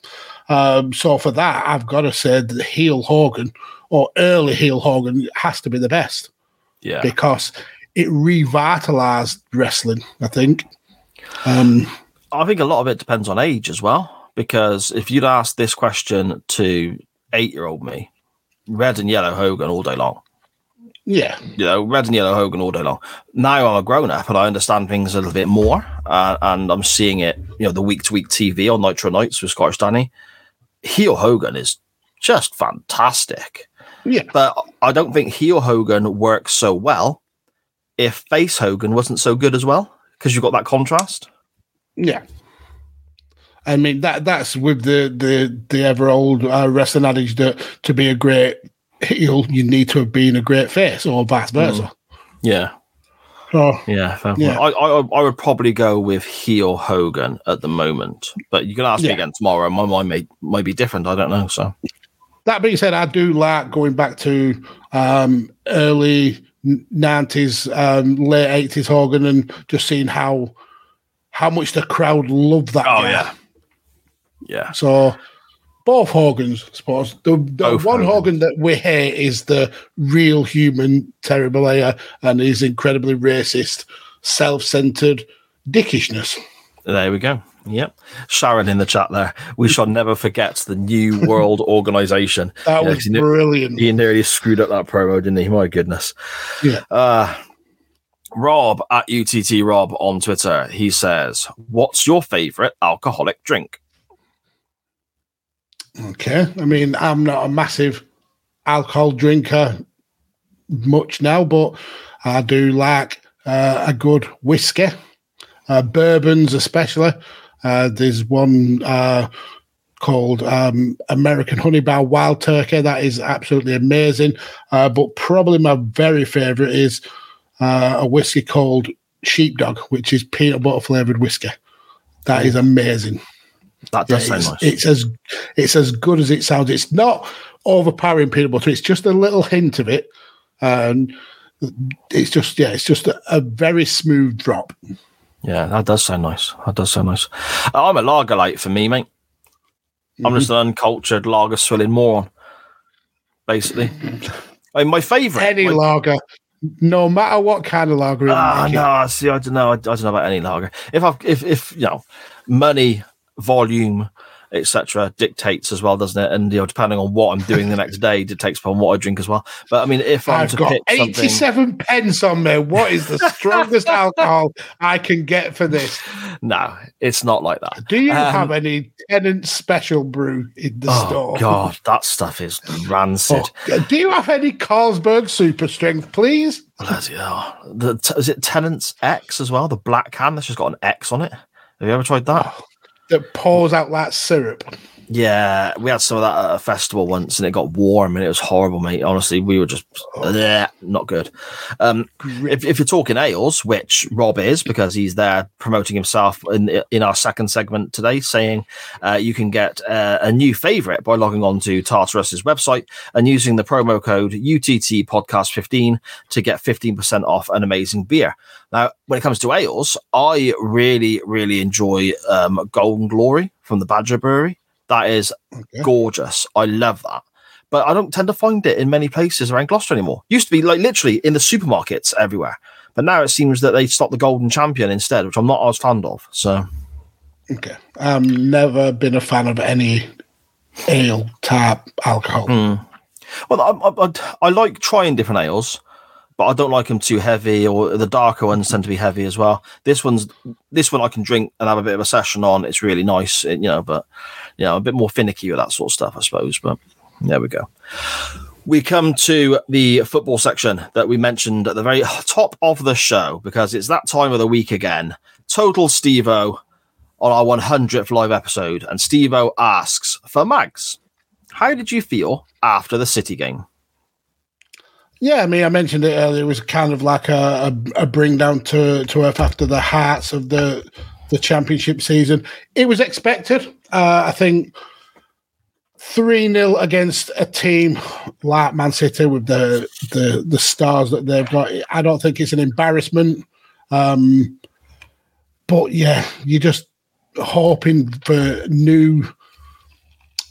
Speaker 2: Um, so for that, I've got to say that heel Hogan or early heel Hogan has to be the best
Speaker 1: Yeah.
Speaker 2: because it revitalized wrestling. I think. Um,
Speaker 1: I think a lot of it depends on age as well. Because if you'd asked this question to eight year old me, red and yellow Hogan all day long.
Speaker 2: Yeah,
Speaker 1: You know, red and yellow Hogan all day long. Now I'm a grown up and I understand things a little bit more. Uh, and I'm seeing it, you know, the week to week TV on Nitro Nights with Scottish Danny. Heel Hogan is just fantastic.
Speaker 2: yeah.
Speaker 1: But I don't think heel Hogan works so well if face Hogan wasn't so good as well. Because you've got that contrast.
Speaker 2: Yeah. I mean that that's with the the the ever old uh, wrestling adage that to be a great heel you need to have been a great face or vice versa.
Speaker 1: Yeah.
Speaker 2: So
Speaker 1: Yeah, fair
Speaker 2: Yeah.
Speaker 1: I, I I would probably go with heel Hogan at the moment, but you can ask me again tomorrow. My mind may might be different. I don't know. So
Speaker 2: that being said, I do like going back to um, early nineties, um, late eighties Hogan, and just seeing how how much the crowd loved that.
Speaker 1: Oh,
Speaker 2: guy.
Speaker 1: yeah. yeah,
Speaker 2: So both Hogans, I suppose. The, the one
Speaker 1: Hogans.
Speaker 2: Hogan that we hate is the real human Terry Bollea and his incredibly racist, self-centered dickishness.
Speaker 1: there we go. Yep, Sharon in the chat there. We shall never forget the New World Organization.
Speaker 2: That
Speaker 1: Yeah,
Speaker 2: was
Speaker 1: he ne-
Speaker 2: brilliant.
Speaker 1: He nearly screwed up that promo, didn't he? My goodness.
Speaker 2: Yeah.
Speaker 1: Uh, Rob at UTT Rob on Twitter. He says, "What's your favorite alcoholic drink?"
Speaker 2: Okay. I mean, I'm not a massive alcohol drinker much now, but I do like uh, a good whiskey, uh, bourbons especially. Uh, there's one uh, called um, American Honey Bar Wild Turkey that is absolutely amazing. Uh, but probably my very favorite is uh, a whiskey called Sheepdog, which is peanut butter flavored whiskey. That is amazing.
Speaker 1: That
Speaker 2: Yeah,
Speaker 1: does sound
Speaker 2: it's,
Speaker 1: nice.
Speaker 2: it's as it's as good as it sounds. It's not overpowering peanut butter. It's just a little hint of it, and it's just yeah, it's just a, a very smooth drop.
Speaker 1: Yeah, that does sound nice. That does sound nice. I'm a lager light for me, mate. I'm just an uncultured lager swilling moron, basically. I mean, my favourite.
Speaker 2: Any
Speaker 1: my-
Speaker 2: lager, no matter what kind of lager.
Speaker 1: Ah,
Speaker 2: it.
Speaker 1: no, see, I don't know. I, I don't know about any lager. If I've, if, if you know, money, volume, etc., dictates as well, doesn't it? And you know, depending on what I'm doing the next day, dictates upon what I drink as well. But I mean, if I'm
Speaker 2: I've
Speaker 1: to
Speaker 2: got
Speaker 1: pick something,
Speaker 2: eighty-seven pence on me. What is the strongest alcohol I can get for this?
Speaker 1: no, it's not like that.
Speaker 2: Do you
Speaker 1: Um,
Speaker 2: have any tenant special brew in the
Speaker 1: Oh
Speaker 2: store?
Speaker 1: God, that stuff is rancid.
Speaker 2: Oh, do you have any Carlsberg Super Strength, please?
Speaker 1: Bloody hell. The, is it Tennent's X as well? The black can that's just got an X on it. Have you ever tried that?
Speaker 2: That pours out like syrup.
Speaker 1: Yeah, we had some of that at a festival once, and it got warm, and it was horrible, mate. Honestly, we were just bleh, not good. Um, if, if you're talking ales, which Rob is, because he's there promoting himself in in our second segment today, saying uh, you can get uh, a new favorite by logging on to Tartarus's website and using the promo code UTT Podcast 15 to get 15% off an amazing beer. Now, when it comes to ales, I really, really enjoy um, Golden Glory from the Badger Brewery. That is gorgeous. I love that. But I don't tend to find it in many places around Gloucester anymore. Used to be like literally in the supermarkets everywhere. But now it seems that they stopped the Golden Champion instead, which I'm not as fond of. So
Speaker 2: Okay. I've never been a fan of any ale type alcohol. Hmm.
Speaker 1: Well, I, I, I, I like trying different ales, but I don't like them too heavy. Or the darker ones tend to be heavy as well. This one's this one I can drink and have a bit of a session on. It's really nice, you know. But you know, a bit more finicky with that sort of stuff, I suppose. But there we go. We come to the football section that we mentioned at the very top of the show because it's that time of the week again. Total Stevo on our 100th live episode, and Stevo asks for Mags. How did you feel after the City game?
Speaker 2: Yeah, I mean, I mentioned it earlier. It was kind of like a, a, a bring down to, to earth after the hearts of the the championship season. It was expected. Uh, I think 3 0 against a team like Man City with the, the the stars that they've got. I don't think it's an embarrassment. Um, but yeah, you're just hoping for new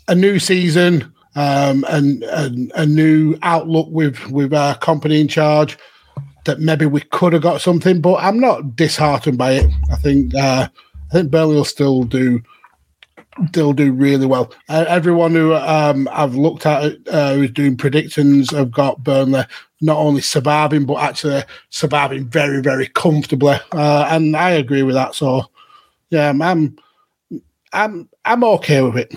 Speaker 2: a new season um, and, and a new outlook with with our Kompany in charge. That maybe we could have got something, but I'm not disheartened by it. I think uh, I think Burnley will still do still do really well. Uh, everyone who um, I've looked at uh, who's doing predictions have got Burnley not only surviving but actually surviving very very comfortably, uh, and I agree with that. So yeah, I'm I'm I'm, I'm okay with it.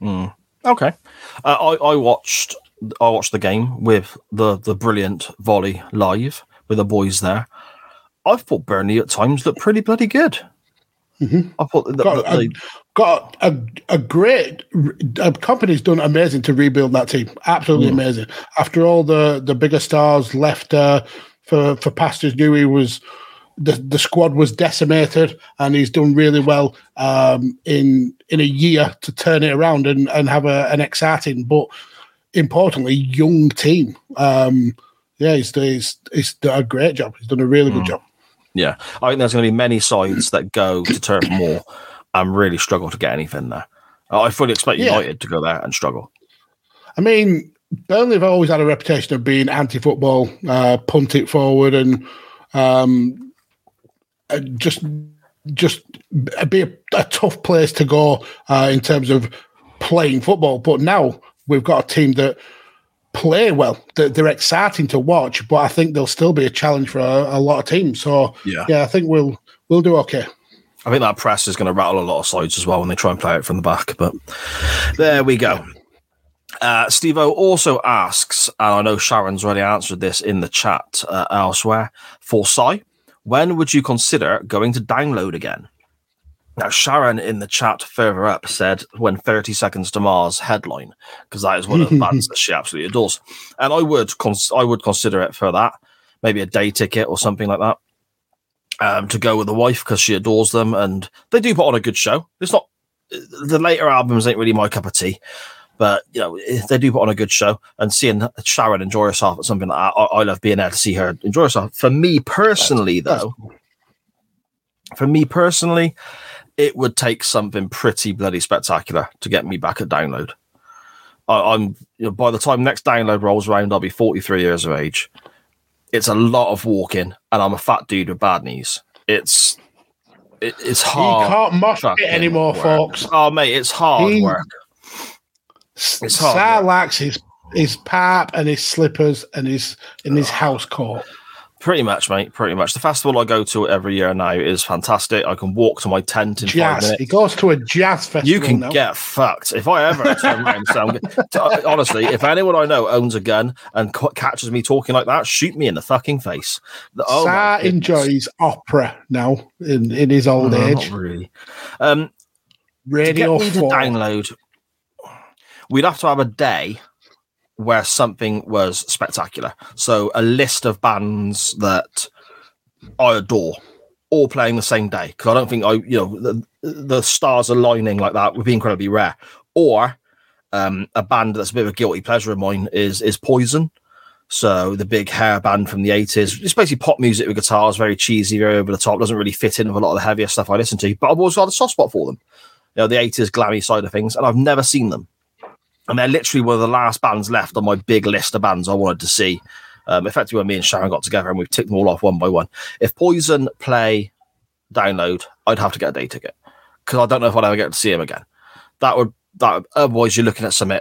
Speaker 1: Mm. Okay, uh, I I watched I watched the game with the the brilliant volley live with the boys there. I thought Burnley at times looked pretty bloody good.
Speaker 2: Mhm.
Speaker 1: I thought that,
Speaker 2: Got,
Speaker 1: that they,
Speaker 2: a, got a, a great a Kompany's done amazing to rebuild that team. Absolutely amazing. After all the the bigger stars left uh, for for Pastors Dewey was the the squad was decimated, and he's done really well um, in in a year to turn it around and and have a, an exciting but importantly young team. Um, yeah, he's, he's he's done a great job. He's done a really good job.
Speaker 1: yeah, I think there's going to be many sides that go to Turf Moor and really struggle to get anything there. I fully expect
Speaker 2: Yeah.
Speaker 1: United to go there and struggle.
Speaker 2: I mean, Burnley have always had a reputation of being anti-football, uh, punt it forward, and um, just just be a, a tough place to go uh, in terms of playing football. But now we've got a team that play well. That they're exciting to watch, but I think they'll still be a challenge for a, a lot of teams. So
Speaker 1: Yeah.
Speaker 2: yeah, I think we'll we'll do okay.
Speaker 1: I think that press is going to rattle a lot of sides as well when they try and play it from the back. But there we go. Uh, Steve also asks, and I know Sharon's already answered this in the chat uh, elsewhere, for Sai, when would you consider going to download again? Now, Sharon in the chat further up said, when 30 Seconds to Mars headline, because that is one of the bands that she absolutely adores. And I would, cons- I would consider it for that, maybe a day ticket or something like that um, to go with the wife because she adores them and they do put on a good show. It's not the later albums ain't really my cup of tea, but you know they do put on a good show. And seeing Sharon enjoy herself at something like that, I, I love being there to see her enjoy herself. For me personally, though, for me personally, it would take something pretty bloody spectacular to get me back at download. I, I'm you know, by the time next download rolls around, I'll be 43 years of age. It's a lot of walking, and I'm a fat dude with bad knees. It's it, it's hard.
Speaker 2: you can't mosh it anymore,
Speaker 1: work.
Speaker 2: folks.
Speaker 1: Oh mate, it's hard
Speaker 2: He-
Speaker 1: work. It's hard
Speaker 2: his his pipe and his slippers and his in his house coat.
Speaker 1: Pretty much, mate. Pretty much. The festival I go to every year now is fantastic. I can walk to my tent in five
Speaker 2: Jazz.
Speaker 1: minutes.
Speaker 2: He goes to a jazz festival.
Speaker 1: You can
Speaker 2: now.
Speaker 1: get fucked if I ever turn around. and say I'm g- t- honestly, if anyone I know owns a gun and ca- catches me talking like that, shoot me in the fucking face. The- oh my
Speaker 2: Sar
Speaker 1: goodness.
Speaker 2: enjoys opera now in, in his old
Speaker 1: No,
Speaker 2: age.
Speaker 1: Not really. Um, to
Speaker 2: Radio
Speaker 1: get me to
Speaker 2: 4.
Speaker 1: download, we'd have to have a day where something was spectacular. So a list of bands that I adore, all playing the same day. Because I don't think I, you know, the, the stars aligning like that would be incredibly rare. Or um, a band that's a bit of a guilty pleasure of mine is is Poison. So the big hair band from the eighties, it's basically pop music with guitars, very cheesy, very over the top. Doesn't really fit in with a lot of the heavier stuff I listen to. But I've always got a soft spot for them. You know, the eighties glammy side of things, and I've never seen them. And they're literally one of the last bands left on my big list of bands I wanted to see. Um, effectively, when me and Sharon got together and we've ticked them all off one by one. If Poison play download, I'd have to get a day ticket because I don't know if I'd ever get to see him again. That would that otherwise you're looking at something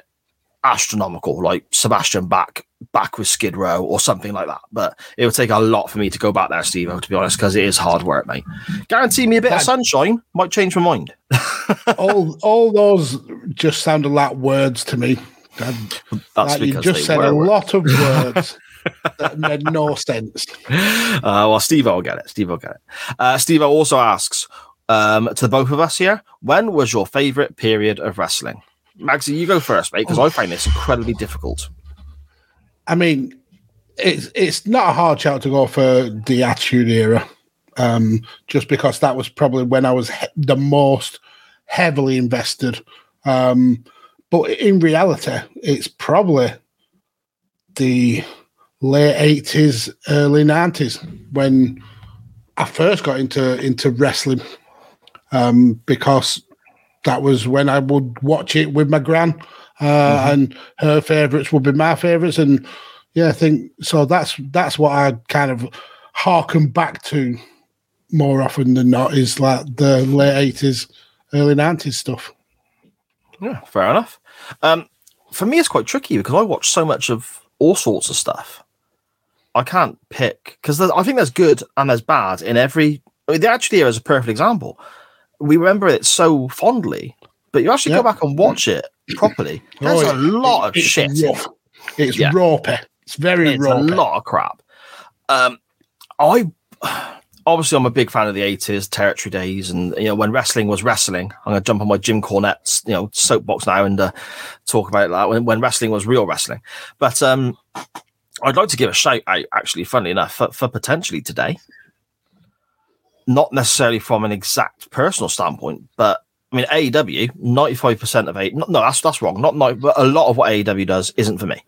Speaker 1: astronomical, like Sebastian Bach back with Skid Row or something like that. But it would take a lot for me to go back there, Steve, to be honest, because it is hard work, mate. Guarantee me a bit of sunshine, might change my mind.
Speaker 2: all all those just sounded like words to me. And
Speaker 1: That's
Speaker 2: like you just said a
Speaker 1: words.
Speaker 2: lot of words that made no sense.
Speaker 1: Uh, well, Steve I'll get it. Steve will get it. Uh, Steve also asks um, to the both of us here, when was your favorite period of wrestling? Magsy, you go first, mate, because I find this incredibly difficult.
Speaker 2: I mean, it's it's not a hard shout to go for the Attitude Era, um, just because that was probably when I was he- the most heavily invested. Um, but in reality, it's probably the late eighties, early nineties when I first got into into wrestling, um, because that was when I would watch it with my gran, uh, and her favourites would be my favourites, and yeah, I think so. That's that's what I kind of harken back to more often than not is like the late eighties, early nineties stuff.
Speaker 1: Yeah, fair enough. Um, for me, it's quite tricky because I watch so much of all sorts of stuff. I can't pick because I think there's good and there's bad in every. I mean, the Attitude Era is a perfect example. We remember it so fondly, but you actually
Speaker 2: Yeah.
Speaker 1: go back and watch it properly. There's
Speaker 2: Oh,
Speaker 1: a lot of
Speaker 2: it's
Speaker 1: shit.
Speaker 2: rough. It's
Speaker 1: Yeah.
Speaker 2: It's very
Speaker 1: it's a lot of crap. Um, I obviously I'm a big fan of the 80s territory days, and you know when wrestling was wrestling. I'm gonna jump on my Jim Cornette's you know soapbox now and uh, talk about that when, when wrestling was real wrestling. But um, I'd like to give a shout out, actually, funnily enough, for, for potentially today. Not necessarily from an exact personal standpoint, but I mean AEW, 95% of A no, no, that's that's wrong. Not no, but a lot of what AEW does isn't for me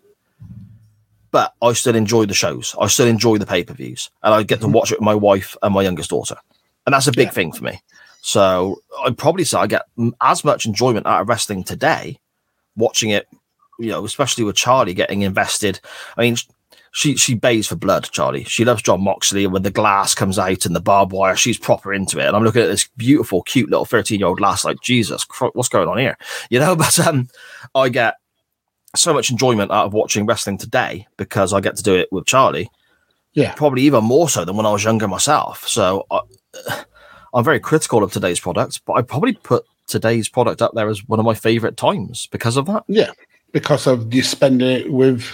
Speaker 1: but I still enjoy the shows. I still enjoy the pay per views, and I get to mm-hmm. watch it with my wife and my youngest daughter, and that's a big
Speaker 2: Yeah.
Speaker 1: thing for me. So I'd probably say I get as much enjoyment out of wrestling today, watching it. You know, especially with Charlie getting invested. I mean, she she bays for blood. Charlie, she loves Jon Moxley, and when the glass comes out and the barbed wire, she's proper into it. And I'm looking at this beautiful, cute little 13 year old lass, like Jesus, Christ, what's going on here? You know, but um, I get so much enjoyment out of watching wrestling today because I get to do it with Charlie.
Speaker 2: Yeah.
Speaker 1: Probably even more so than when I was younger myself. So I, I'm very critical of today's product, but I probably put today's product up there as one of my favorite times because of that.
Speaker 2: Yeah, because of you spending it with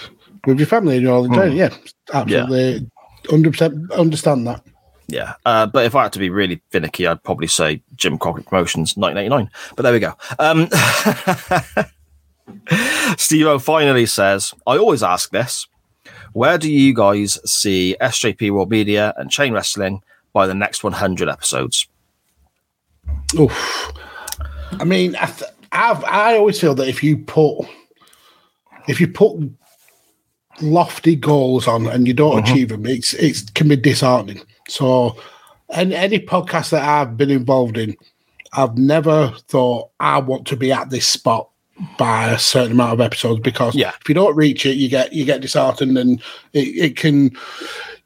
Speaker 2: with your family and you're all enjoying
Speaker 1: Hmm.
Speaker 2: it. Yeah, absolutely, hundred percent understand that.
Speaker 1: Yeah. Uh, but if I had to be really finicky, I'd probably say Jim Crockett Promotions 1989. But there we go. Um, Steve O finally says, I always ask this. Where do you guys see SJP World Media and Chain Wrestling by the next 100 episodes?
Speaker 2: Oof. I mean, I, th- I've, I always feel that if you put if you put lofty goals on and you don't achieve them, it's it can be disheartening. So, any, any podcast that I've been involved in, I've never thought I want to be at this spot by a certain amount of episodes because
Speaker 1: Yeah.
Speaker 2: if you don't reach it, you get you get disheartened and it, it can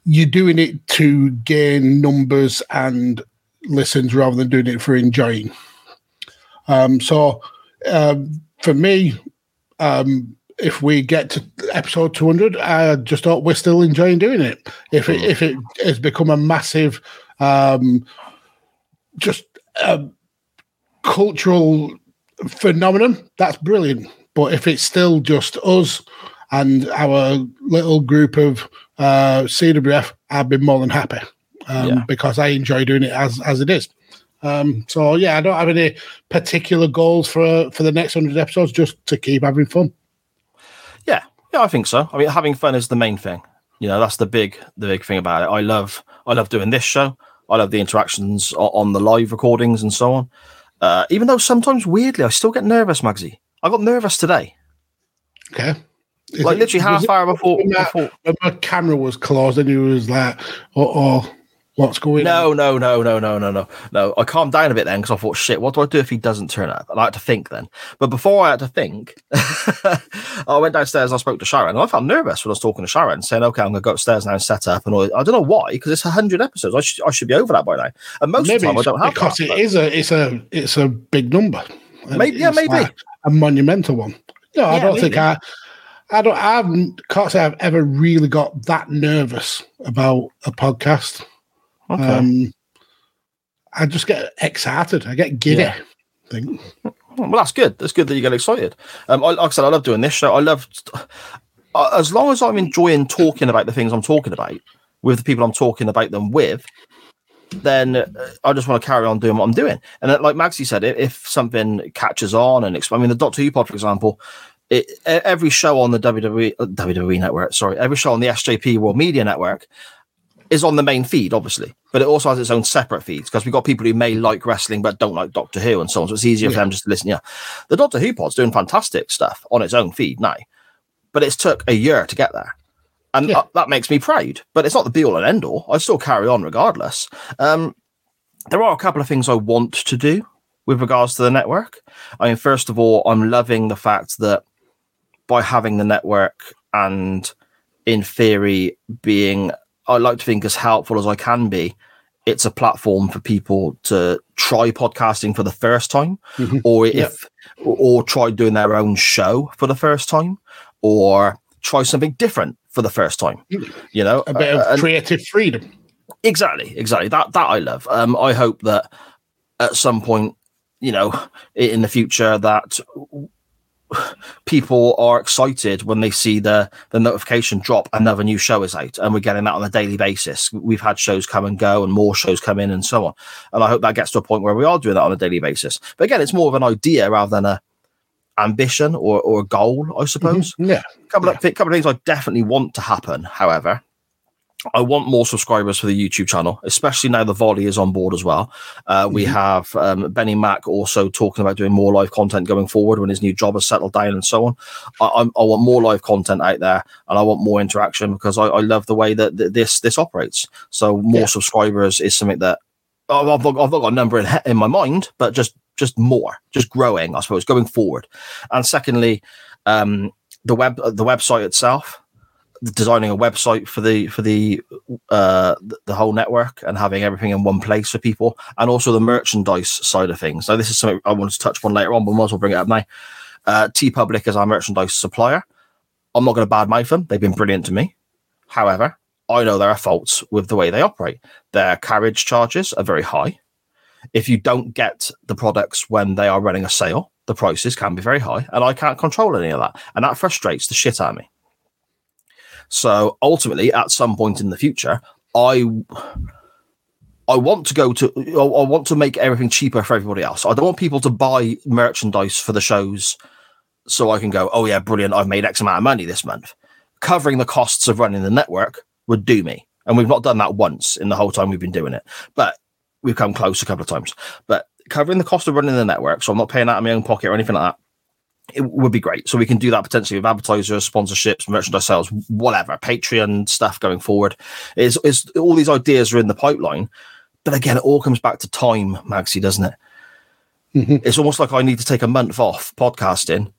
Speaker 2: you're doing it to gain numbers and listens rather than doing it for enjoying. Um, so um, for me, um, if we get to episode 200, I just hope we're still enjoying doing it. If it if it has become a massive, um, just um, cultural phenomenon, that's brilliant. But if it's still just us and our little group of uh, CWF, I'd be more than happy um,
Speaker 1: Yeah.
Speaker 2: because I enjoy doing it as as it is. Um, so yeah, I don't have any particular goals for for the next hundred episodes. Just to keep having fun.
Speaker 1: Yeah, I think so. I mean, having fun is the main thing. You know, that's the big, the big thing about it. I love, I love doing this show. I love the interactions on the live recordings and so on. Uh, even though sometimes weirdly, I still get nervous, Magsy. I got nervous today,
Speaker 2: Okay. Is
Speaker 1: like
Speaker 2: it-
Speaker 1: literally half hour before.
Speaker 2: that-
Speaker 1: before
Speaker 2: when my camera was closed and you was like, "Oh, oh what's going
Speaker 1: no,
Speaker 2: on?"
Speaker 1: no, no, no, no, no, no, no. I calmed down a bit then because I thought, shit, what do I do if he doesn't turn up? I had to think then. But before I had to think, I went downstairs and I spoke to Sharon. And I felt nervous when I was talking to Sharon, saying, okay, I'm going to go upstairs now and set up. And all. I don't know why, because it's 100 episodes. I, should I should be over that by now. And most of the time, I don't have
Speaker 2: because
Speaker 1: that,
Speaker 2: it
Speaker 1: but-
Speaker 2: a it's a it's a big number.
Speaker 1: Maybe- yeah, maybe.
Speaker 2: like a monumental one. No, I don't think. I. I don't. I haven't- can't say I've ever really got that nervous about a podcast.
Speaker 1: Okay.
Speaker 2: Um, I just get excited. I get giddy.
Speaker 1: Yeah.
Speaker 2: I think.
Speaker 1: Well, that's good. That's good that you get excited. Um, I, like I said, I love doing this show. I love, uh, as long as I'm enjoying talking about the things I'm talking about with the people I'm talking about them with, then uh, I just want to carry on doing what I'm doing. And uh, like Magsy said, if, if something catches on and exp- I mean, the Doctor Who pod, for example, it, every show on the WWE, WWE network, sorry, every show on the SJP World Media Network is on the main feed, obviously, but it also has its own separate feeds because we've got people who may like wrestling but don't like Doctor Who and so on. So it's easier for them just to listen. Yeah, the Doctor Who pod's doing fantastic stuff on its own feed now, but it's took a year to get there. And
Speaker 2: Yeah.
Speaker 1: uh, that makes me proud, but it's not the be all and end all. I still carry on regardless. Um, there are a couple of things I want to do with regards to the network. I mean, first of all, I'm loving the fact that by having the network and in theory being I like to think as helpful as I can be, it's a platform for people to try podcasting for the first time,
Speaker 2: Mhm.
Speaker 1: or
Speaker 2: Yep.
Speaker 1: if or, or try doing their own show for the first time, or try something different for the first time. You know,
Speaker 2: A bit
Speaker 1: Uh,
Speaker 2: of creative freedom.
Speaker 1: exactly exactly that that i love um i hope that at some point you know in the future that people are excited when they see the the notification drop another new show is out and we're getting that on a daily basis. We've had shows come and go and more shows come in and so on. And i hope that gets to a point where we are doing that on a daily basis. But again it's more of an idea rather than a ambition or, or a goal i suppose. Mm-hmm.
Speaker 2: Yeah.
Speaker 1: couple of couple of things I definitely want to happen. However, I want more subscribers for the YouTube channel, especially now the volley is on board as well. Uh, we have um, Benny Mack also talking about doing more live content going forward when his new job has settled down and so on. I, I'm- I want more live content out there, and I want more interaction because I, I love the way that th- this this operates. So more
Speaker 2: Yeah.
Speaker 1: subscribers is something that I've, I've not I've not got a number in, in my mind, but just just more, just growing, I suppose, going forward. And secondly, um, the web the website itself designing a website for the for the uh the, whole network and having everything in one place for people and also the merchandise side of things. So this is something i wanted to touch on later on but might as well bring it up now. Uh t public is our merchandise supplier. I'm not going to badmouth them. They've been brilliant to me. However i know there are faults with the way they operate. Their carriage charges are very high. If you don't get the products when they are running a sale the prices can be very high and i can't control any of that and that frustrates the shit out of me so ultimately, at some point in the future, I I want to go to I want to make everything cheaper for everybody else. I don't want people to buy merchandise for the shows so I can go, oh yeah, brilliant, I've made X amount of money this month. Covering the costs of running the network would do me. And we've not done that once in the whole time we've been doing it. But we've come close a couple of times. But covering the cost of running the network, so I'm not paying out of my own pocket or anything like that it would be great. So we can do that potentially with advertisers, sponsorships, merchandise sales, whatever, Patreon stuff going forward. Is is all these ideas are in the pipeline. But again, it all comes back to time, Magsy, doesn't it?
Speaker 2: Mhm.
Speaker 1: It's almost like I need to take a month off podcasting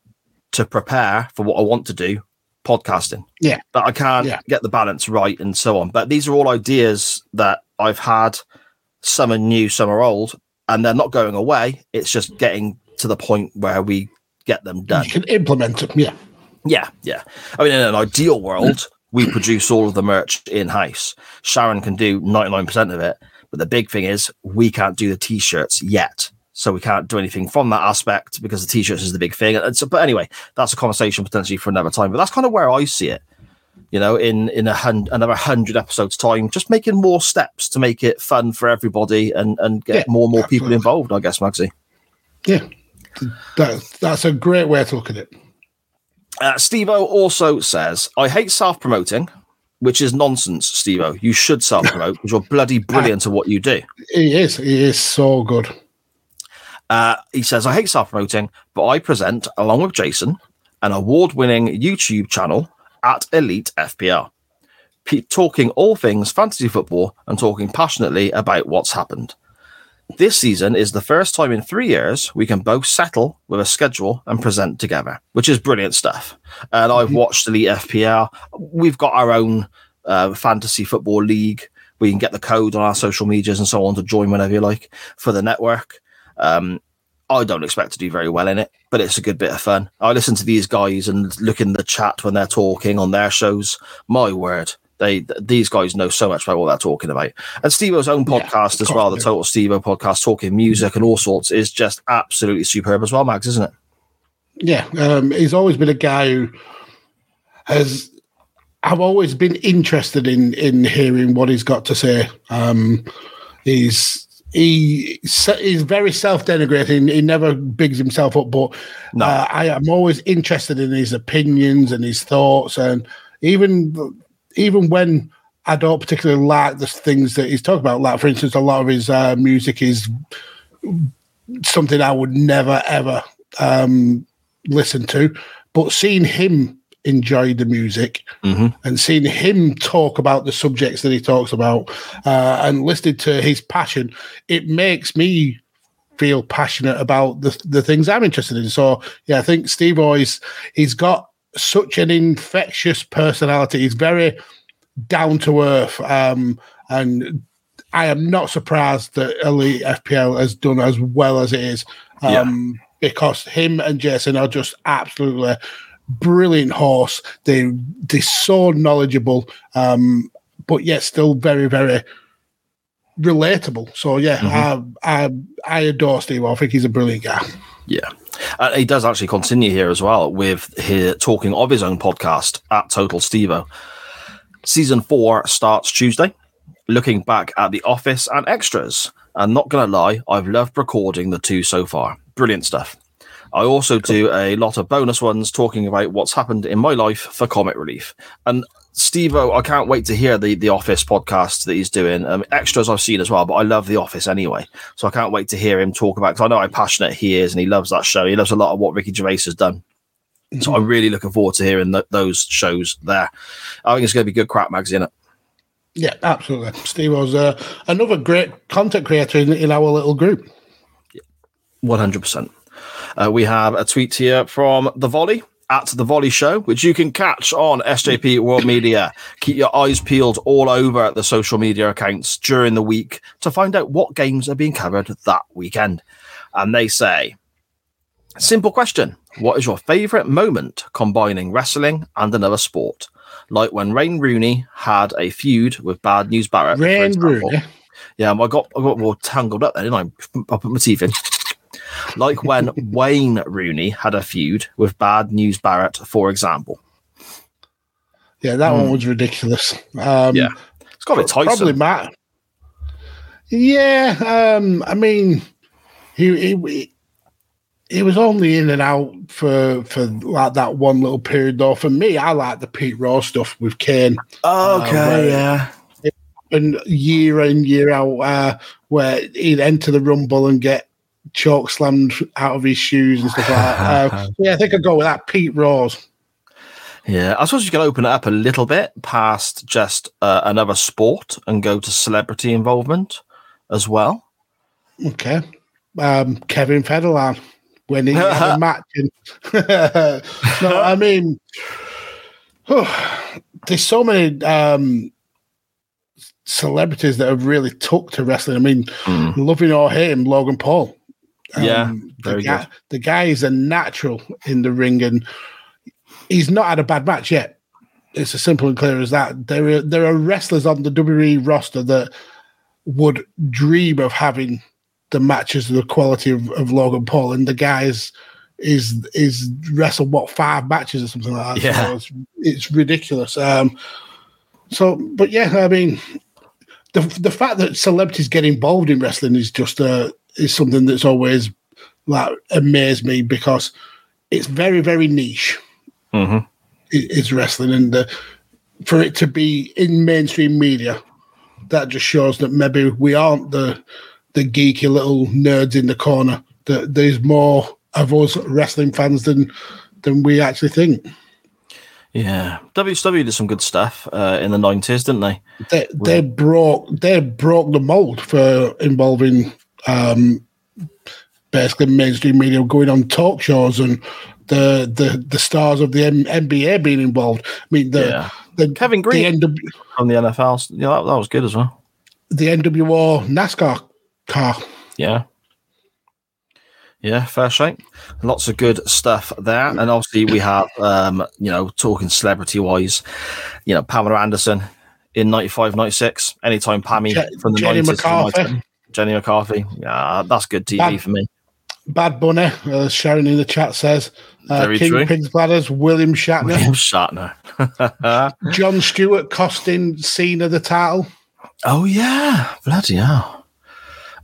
Speaker 1: to prepare for what I want to do, podcasting.
Speaker 2: Yeah.
Speaker 1: But I can't
Speaker 2: Yeah.
Speaker 1: get the balance right and so on. But these are all ideas that I've had. Some are new, some are old, and they're not going away. It's just getting to the point where we get them done.
Speaker 2: You can implement them. Yeah.
Speaker 1: Yeah, yeah. I mean, in an ideal world, we produce all of the merch in house. Sharon can do 99% of it. But the big thing is, we can't do the t shirts yet. So we can't do anything from that aspect because the t shirts is the big thing. And so, but anyway, that's a conversation potentially for another time. But that's kind of where I see it. You know, in in a hun- another hundred episodes time, just making more steps to make it fun for everybody and and get
Speaker 2: Yeah,
Speaker 1: more and more people involved. I guess, Magsy.
Speaker 2: Yeah. That, that's a great way to look at it.
Speaker 1: Uh, Stevo also says, I hate self promoting, which is nonsense, Stevo. You should self promote because you're bloody brilliant at what you do.
Speaker 2: He is. He is so good.
Speaker 1: Uh, he says, I hate self promoting, but I present, along with Jason, an award winning YouTube channel at Elite FPL, P- talking all things fantasy football and talking passionately about what's happened. This season is the first time in three years we can both settle with a schedule and present together, which is brilliant stuff. And I've watched Elite FPL. We've got our own uh, fantasy football league. We can get the code on our social medias and so on to join whenever you like for the network. Um, I don't expect to do very well in it, but it's a good bit of fun. I listen to these guys and look in the chat when they're talking on their shows. My word, they these guys know so much about what they're talking about. And Steve-O's own podcast
Speaker 2: of
Speaker 1: as well, the
Speaker 2: do.
Speaker 1: Total Steve-O podcast, talking music and all sorts, is just absolutely superb as well, Max, isn't it?
Speaker 2: Yeah, um, he's always been a guy who has. I've always been interested in in hearing what he's got to say. Um, he's he he's very self denigrating. He never bigs himself up, but
Speaker 1: No.
Speaker 2: uh, I am always interested in his opinions and his thoughts, and even even when I don't particularly like the things that he's talking about. Like, for instance, a lot of his uh, music is something I would never ever um, listen to. But seeing him enjoy the music
Speaker 1: Mhm.
Speaker 2: and seeing him talk about the subjects that he talks about uh, and listening to his passion, it makes me feel passionate about the, the things I'm interested in. So yeah, I think Steve always he's got such an infectious personality. He's very down to earth. Um, and I am not surprised that Elite FPL has done as well as it is. Um, because him and Jason are just absolutely brilliant horse. They they're so knowledgeable, um, but yet still very, very relatable. So yeah, I, I I adore Steve. I think he's a brilliant guy.
Speaker 1: Yeah. And he does actually continue here as well with his talking of his own podcast at Total Stevo. Season four starts Tuesday, looking back at The Office and extras. And not going to lie, I've loved recording the two so far. Brilliant stuff. I also do a lot of bonus ones talking about what's happened in my life for comic relief. And Steve I can't wait to hear the The Office podcast that he's doing. Um, extras I've seen as well, but I love The Office anyway. So I can't wait to hear him talk about because I know how passionate he is and he loves that show. He loves a lot of what Ricky Gervais has done. So I'm really looking forward to hearing th- those shows there. I think it's going to be good crap magazine.
Speaker 2: Yeah, absolutely. Steve was uh, another great content creator in, in our little group.
Speaker 1: 100%. Uh, we have a tweet here from The Volley at The Volley Show, which you can catch on SJP World Media. Keep your eyes peeled all over the social media accounts during the week to find out what games are being covered that weekend. And they say, simple question What is your favourite moment combining wrestling and another sport? Like when Rain Rooney had a feud with Bad News Barrett.
Speaker 2: Rain. Rooney.
Speaker 1: Yeah, I got I got more tangled up there, didn't I? I put my teeth in. Like when Wayne Rooney had a feud with Bad News Barrett, for example.
Speaker 2: Yeah, that one was ridiculous. Um,
Speaker 1: Yeah. It's got be Tyson.
Speaker 2: Probably Matt. Yeah, um, I mean, he, he he was only in and out for for like that one little period. Though for me, I like the Pete Rose stuff with Kane
Speaker 1: Okay,
Speaker 2: right.
Speaker 1: yeah.
Speaker 2: and year in year out, uh, where he'd enter the rumble and get choke slammed out of his shoes and stuff like that. Uh, yeah, I think I'd go with that. Pete Rose.
Speaker 1: Yeah, I suppose you can open it up a little bit past just uh, another sport and go to celebrity involvement as well.
Speaker 2: Okay. Um, Kevin Federline when he had a match. And no, I mean, there's so many um, celebrities that have really took to wrestling. I mean, loving or him, Logan Paul. Um,
Speaker 1: Yeah,
Speaker 2: the guy, the guy is a natural in the ring, and he's not had a bad match yet. It's as simple and clear as that. There are there are wrestlers on the WWE roster that would dream of having the matches of the quality of, of Logan Paul, and the guys is is is wrestled what five matches or something like that.
Speaker 1: Yeah.
Speaker 2: So it's, it's ridiculous. Um, so, but yeah, I mean, the the fact that celebrities get involved in wrestling is just uh, is something that's always like amazed me because it's very very niche.
Speaker 1: Mm-hmm.
Speaker 2: i- Is wrestling, and uh, for it to be in mainstream media, that just shows that maybe we aren't the the geeky little nerds in the corner. That there's more of us wrestling fans than than we actually think.
Speaker 1: Yeah, WCW did some good stuff uh, in the nineties, didn't they?
Speaker 2: They they broke they broke the mold for involving um, basically mainstream media going on talk shows and the the, the stars of the M- NBA being involved. I mean the
Speaker 1: Yeah.
Speaker 2: the
Speaker 1: Kevin Greene.
Speaker 2: the, NW,
Speaker 1: From the NFL, yeah, that, that was good as well.
Speaker 2: the NWO NASCAR car.
Speaker 1: Yeah. Yeah, fair shake. Lots of good stuff there. And obviously we have um, you know, talking celebrity wise, you know, Pamela Anderson in 95, 96. Anytime Pammy
Speaker 2: Je-
Speaker 1: from the
Speaker 2: Jenny
Speaker 1: 90s. to the
Speaker 2: McCarthy.
Speaker 1: 90s. Jenny McCarthy. Yeah, that's good TV
Speaker 2: Bad-
Speaker 1: for me.
Speaker 2: Bad Bunny, uh, Sharon in the chat says. Uh,
Speaker 1: Very
Speaker 2: King
Speaker 1: true.
Speaker 2: Pig's Bladders, William Shatner,
Speaker 1: William Shatner.
Speaker 2: Jon Stewart costing Cena the title.
Speaker 1: Oh yeah, bloody hell.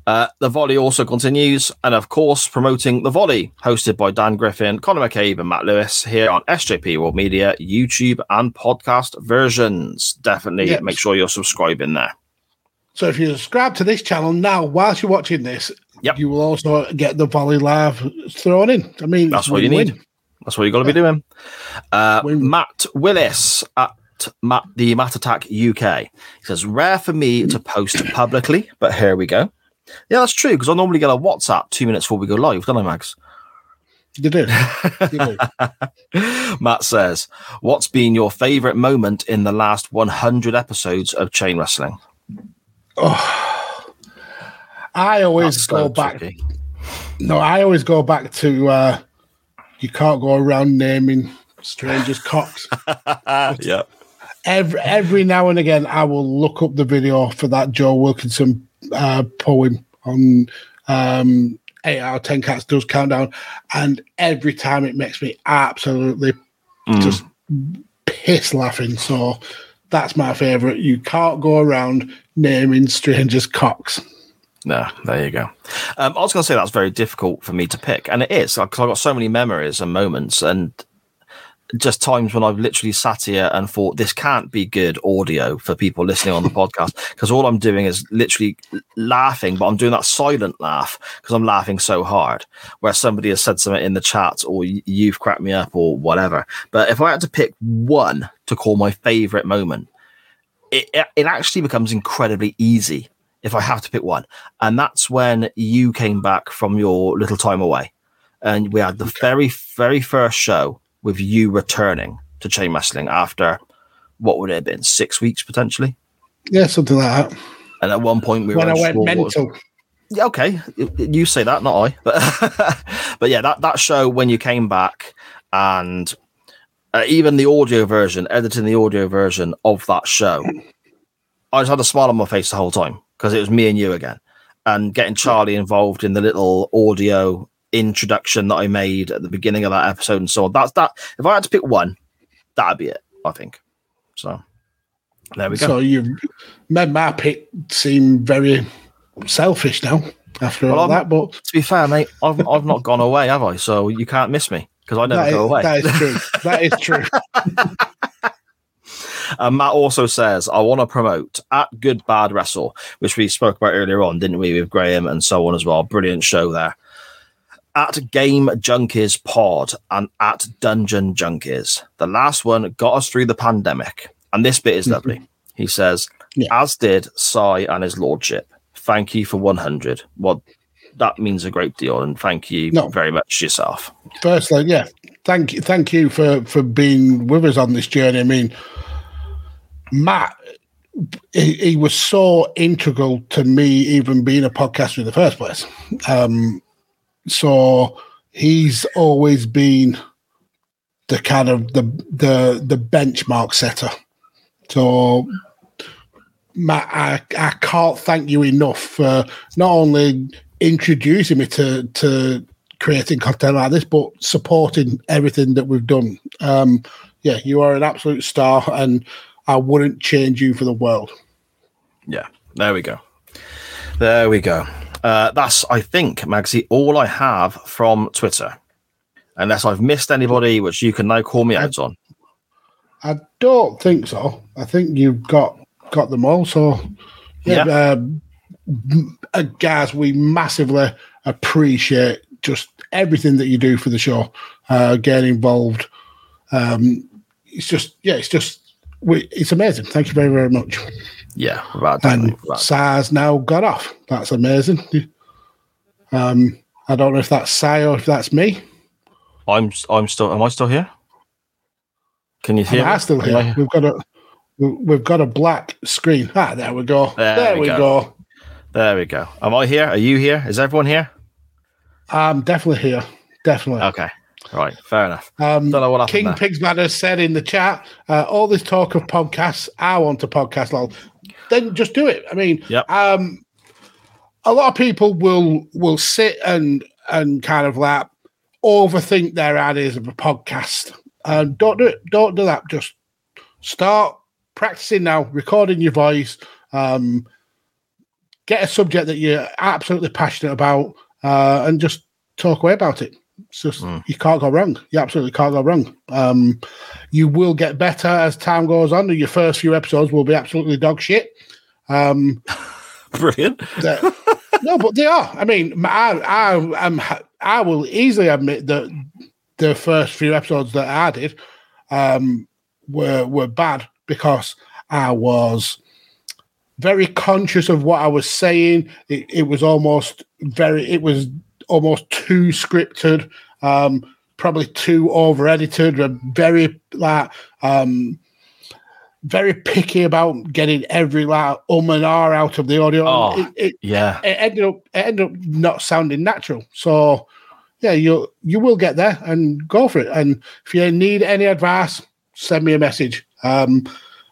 Speaker 1: Uh, the volley also continues, and of course, promoting the volley, hosted by Dan Griffin, Conor McCabe, and Matt Lewis here on SJP World Media, YouTube, and podcast versions. Definitely
Speaker 2: Yes.
Speaker 1: make sure you're subscribing there.
Speaker 2: So if you subscribe to this channel now, whilst you're watching this,
Speaker 1: Yep.
Speaker 2: you will also get the volley live thrown in. I mean,
Speaker 1: That's what you
Speaker 2: win-win.
Speaker 1: need. That's what you got to be doing. Uh, Matt Willis at Matt, the Matt Attack UK he says, "Rare for me to post publicly, but here we go." Yeah, that's true because I normally get a WhatsApp two minutes before we go live, don't I, Max?
Speaker 2: You do. You do.
Speaker 1: Matt says, What's been your favorite moment in the last 100 episodes of Chain Wrestling?
Speaker 2: I always
Speaker 1: That's
Speaker 2: go
Speaker 1: so
Speaker 2: back.
Speaker 1: tricky.
Speaker 2: No, I always go back to uh, you can't go around naming strangers' cocks.
Speaker 1: yeah.
Speaker 2: Every every now and again, I will look up the video for that Joe Wilkinson uh, poem on um, eight out of ten cats does countdown, and every time it makes me absolutely
Speaker 1: Mm.
Speaker 2: just piss laughing. So that's my favorite. You can't go around naming strangers' cocks.
Speaker 1: No, there you go. Um, I was going to say that's very difficult for me to pick, and it is because I've got so many memories and moments, and just times when I've literally sat here and thought this can't be good audio for people listening on the podcast because all I'm doing is literally laughing, but I'm doing that silent laugh because I'm laughing so hard. Where somebody has said something in the chat, or you've cracked me up, or whatever. But if I had to pick one to call my favorite moment, it, it actually becomes incredibly easy if I have to pick one. And that's when you came back from your little time away. And we had the very, very first show with you returning to chain wrestling after what would it have been? Six weeks potentially.
Speaker 2: Yeah, something like that.
Speaker 1: And at one point we
Speaker 2: when
Speaker 1: were
Speaker 2: I went
Speaker 1: was-
Speaker 2: mental.
Speaker 1: yeah, okay, you- you say that, not I. But but yeah, that that show when you came back and uh, even the audio version, editing the audio version of that show, I just had a smile on my face the whole time because it was me and you again, and getting Charlie involved in the little audio introduction that I made at the beginning of that episode and so on. That's that. If I had to pick one, that'd be it. I think. So there we go.
Speaker 2: So you made my pick seem very selfish now after
Speaker 1: Well,
Speaker 2: all
Speaker 1: I'm-
Speaker 2: that, but
Speaker 1: to be fair, mate, I've I've not gone away, have I? So you can't miss me because I never
Speaker 2: that
Speaker 1: go
Speaker 2: is,
Speaker 1: away.
Speaker 2: that is true. that is true.
Speaker 1: And Matt also says, I want to promote at Good Bad Wrestle, which we spoke about earlier on, didn't we, with Graham and so on as well. Brilliant show there. At Game Junkies Pod and at Dungeon Junkies. The last one got us through the pandemic. And this bit is mm-hmm. lovely. He says,
Speaker 2: Yeah.
Speaker 1: as did Sai and his lordship. Thank you for 100. Well, that means a great deal. And thank you
Speaker 2: No.
Speaker 1: very much yourself.
Speaker 2: Firstly, yeah, thank you, thank you for for being with us on this journey. I mean, Matt, he, he was so integral to me even being a podcaster in the first place. Um, so he's always been the kind of the the the benchmark setter. So Matt, I, I can't thank you enough for not only introducing me to to creating content like this, but supporting everything that we've done. Um, yeah, you are an absolute star, and I wouldn't change you for the world.
Speaker 1: Yeah, there we go. There we go. Uh, that's, I think, Magsy, all I have from Twitter. Unless I've missed anybody, which you can now call me out on.
Speaker 2: I don't think so. I think you've got got them all. So, yeah,
Speaker 1: Yeah.
Speaker 2: Um, m- uh, guys, we massively appreciate just everything that you do for the show. Uh, getting involved. Um, it's just, yeah, it's just, we, it's amazing. Thank you very, very much.
Speaker 1: Yeah, right.
Speaker 2: and
Speaker 1: definitely, right.
Speaker 2: SARS now got off. That's amazing. Um, I don't know if that's Sai or if that's me.
Speaker 1: I'm, I'm still, am I still here? Can you
Speaker 2: Am
Speaker 1: hear
Speaker 2: I
Speaker 1: me?
Speaker 2: still
Speaker 1: Am I
Speaker 2: here? We've got a we- we've got a black screen. Ah, there we go.
Speaker 1: There
Speaker 2: There,
Speaker 1: we
Speaker 2: we
Speaker 1: go.
Speaker 2: go.
Speaker 1: There we go. Am I here? Are you here? Is everyone here?
Speaker 2: I'm definitely here. Definitely.
Speaker 1: Okay. Right. Fair enough.
Speaker 2: Um,
Speaker 1: Don't know what happened
Speaker 2: King
Speaker 1: there.
Speaker 2: Pigs Bladders said in the chat, uh, all this talk of podcasts, I want a podcast, lol. Then just do it. I mean,
Speaker 1: Yep.
Speaker 2: um, a lot of people will will sit and and kind of like overthink their ideas of a podcast. And don't do it. Don't do that. Just start practicing now, recording your voice. Um, get a subject that you're absolutely passionate about, uh, and just talk away about it. It's just you can't go wrong. You absolutely can't go wrong. Um, you will get better as time goes on. Your first few episodes will be absolutely dog shit. Um,
Speaker 1: Brilliant.
Speaker 2: no, but they are. I mean, I, I, I'm, I will easily admit that the first few episodes that I did um, were were bad because I was very conscious of what I was saying. It, it was almost very. It was almost too scripted. Um, probably too over edited. Very like. Um, very picky about getting every like um and r out of the audio.
Speaker 1: Oh.
Speaker 2: It, it,
Speaker 1: Yeah.
Speaker 2: it ended up it ended up not sounding natural. So yeah, you you will get there and go for it. And if you need any advice, send me a message. Um,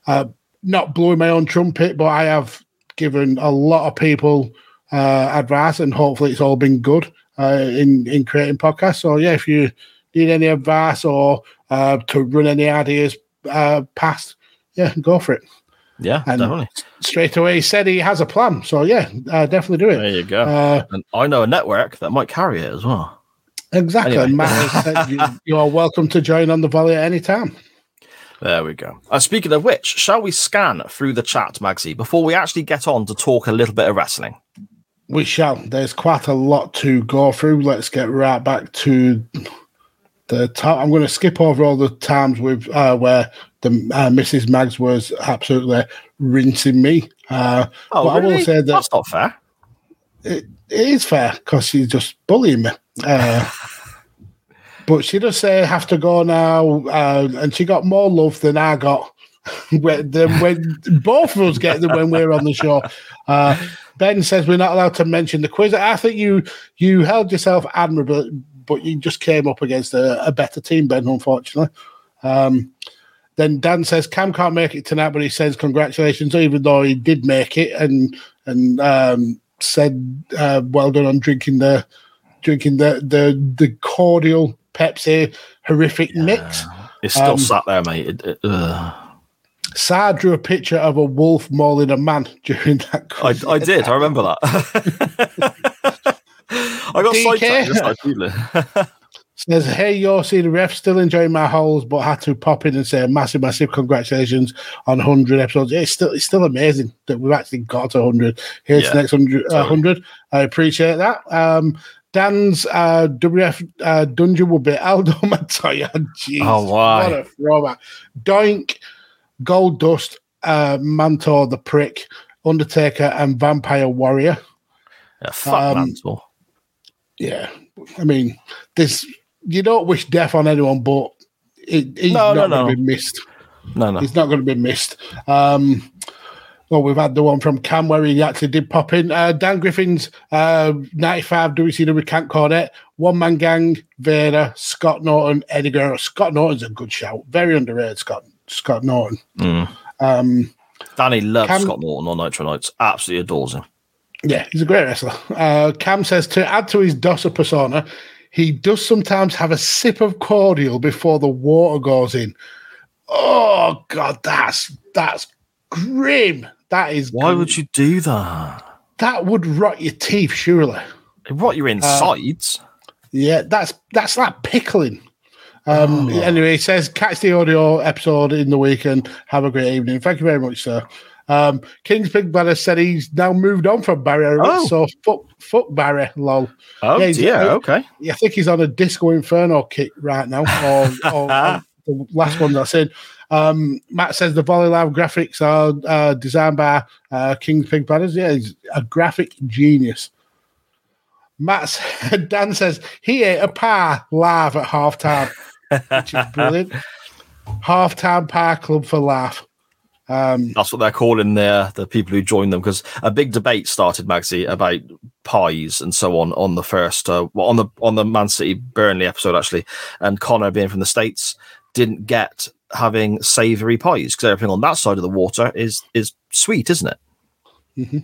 Speaker 2: uh, not blowing my own trumpet, but I have given a lot of people uh, advice, and hopefully it's all been good uh, in in creating podcasts. So yeah, if you need any advice or uh, to run any ideas uh, past, yeah, go for it.
Speaker 1: Yeah.
Speaker 2: And-
Speaker 1: definitely.
Speaker 2: Straight away, he said he has a plan. So yeah, uh, definitely do it.
Speaker 1: There you go.
Speaker 2: Uh,
Speaker 1: and I know a network that might carry it as well.
Speaker 2: Exactly.
Speaker 1: Anyway.
Speaker 2: Matt you, you are welcome to join on the volley at any time.
Speaker 1: There we go. Uh, speaking of which, shall we scan through the chat, Magsy, before we actually get on to talk a little bit of wrestling?
Speaker 2: We shall. There's quite a lot to go through. Let's get right back to the top. I'm going to skip over all the times with uh, where the uh, Mrs. Mags was absolutely rinsing me. Uh,
Speaker 1: Oh,
Speaker 2: but I
Speaker 1: really?
Speaker 2: will say that
Speaker 1: That's not fair.
Speaker 2: it, it is fair because she's just bullying me. Uh, but she does say have to go now, uh, and she got more love than I got when, when both of us get them when we're on the show. Uh, ben says we're not allowed to mention the quiz. I think you you held yourself admirable, but you just came up against a, a better team, Ben. Unfortunately. Um, then Dan says Cam can't make it tonight, but he says congratulations, even though he did make it, and and um, said uh, well done on drinking the drinking the the the cordial Pepsi horrific mix.
Speaker 1: It's still
Speaker 2: Um,
Speaker 1: sat there, mate. It, it.
Speaker 2: Sar drew a picture of a wolf mauling a man during that.
Speaker 1: I. I did. I remember that. I got sidetracked. just like Doodler.
Speaker 2: Says, hey, you're see the ref still enjoying my holes, but had to pop in and say massive, massive congratulations on 100 episodes. It's still it's still amazing that we've actually got to 100. Here's
Speaker 1: Yeah,
Speaker 2: the next 100, uh,
Speaker 1: totally.
Speaker 2: 100. I appreciate that. Um, Dan's uh, WF uh, dungeon will be Aldo Montoya. Jeez,
Speaker 1: Oh, why?
Speaker 2: What a throwback. Doink, Goldust, uh, Mantaur the Prick, Undertaker, and Vampire Warrior.
Speaker 1: yeah, fuck
Speaker 2: Um,
Speaker 1: Mantle.
Speaker 2: Yeah, I mean, this you don't wish death on anyone, but it, he's
Speaker 1: No, no,
Speaker 2: not going
Speaker 1: no.
Speaker 2: to be missed.
Speaker 1: No, no.
Speaker 2: He's not going to be missed. Um, well, we've had the one from Cam where he actually did pop in. Uh, Dan Griffin's uh, 95 WCW Camp Cornette, One Man Gang, Vader, Scott Norton, Eddie Guerrero. Scott Norton's a good shout. Very underrated, Scott Scott Norton.
Speaker 1: Mm.
Speaker 2: Um,
Speaker 1: Danny loves
Speaker 2: Cam-
Speaker 1: Scott Norton on Nitro Nights. Absolutely adores him.
Speaker 2: Yeah, he's a great wrestler. Uh, Cam says to add to his Dosser persona, he does sometimes have a sip of cordial before the water goes in. Oh God, that's that's grim. That is.
Speaker 1: Why
Speaker 2: grim.
Speaker 1: would you do that?
Speaker 2: That would rot your teeth, surely.
Speaker 1: It rot your insides.
Speaker 2: Yeah, that's that's like pickling. Um, Anyway, he says catch the audio episode in the weekend. Have a great evening. Thank you very much, sir. Um, King's Big Brother said he's now moved on from Barry.
Speaker 1: Oh.
Speaker 2: So fuck, fuck Barry. Lol.
Speaker 1: oh,
Speaker 2: yeah, uh,
Speaker 1: okay.
Speaker 2: Yeah, I think he's on a Disco Inferno kick right now. Or, or, or the last one that's in. Um, Matt says the Volley Live graphics are uh, designed by uh, King's Pig Bladders. Yeah, he's a graphic genius. Matt Dan says he ate a pie live at halftime, which is brilliant. halftime pie club for laugh. Um,
Speaker 1: That's what they're calling their the people who joined them because a big debate started, Magsy, about pies and so on on the first uh, well, on the on the Man City Burnley episode actually, and Connor being from the states didn't get having savoury pies because everything on that side of the water is is sweet, isn't it?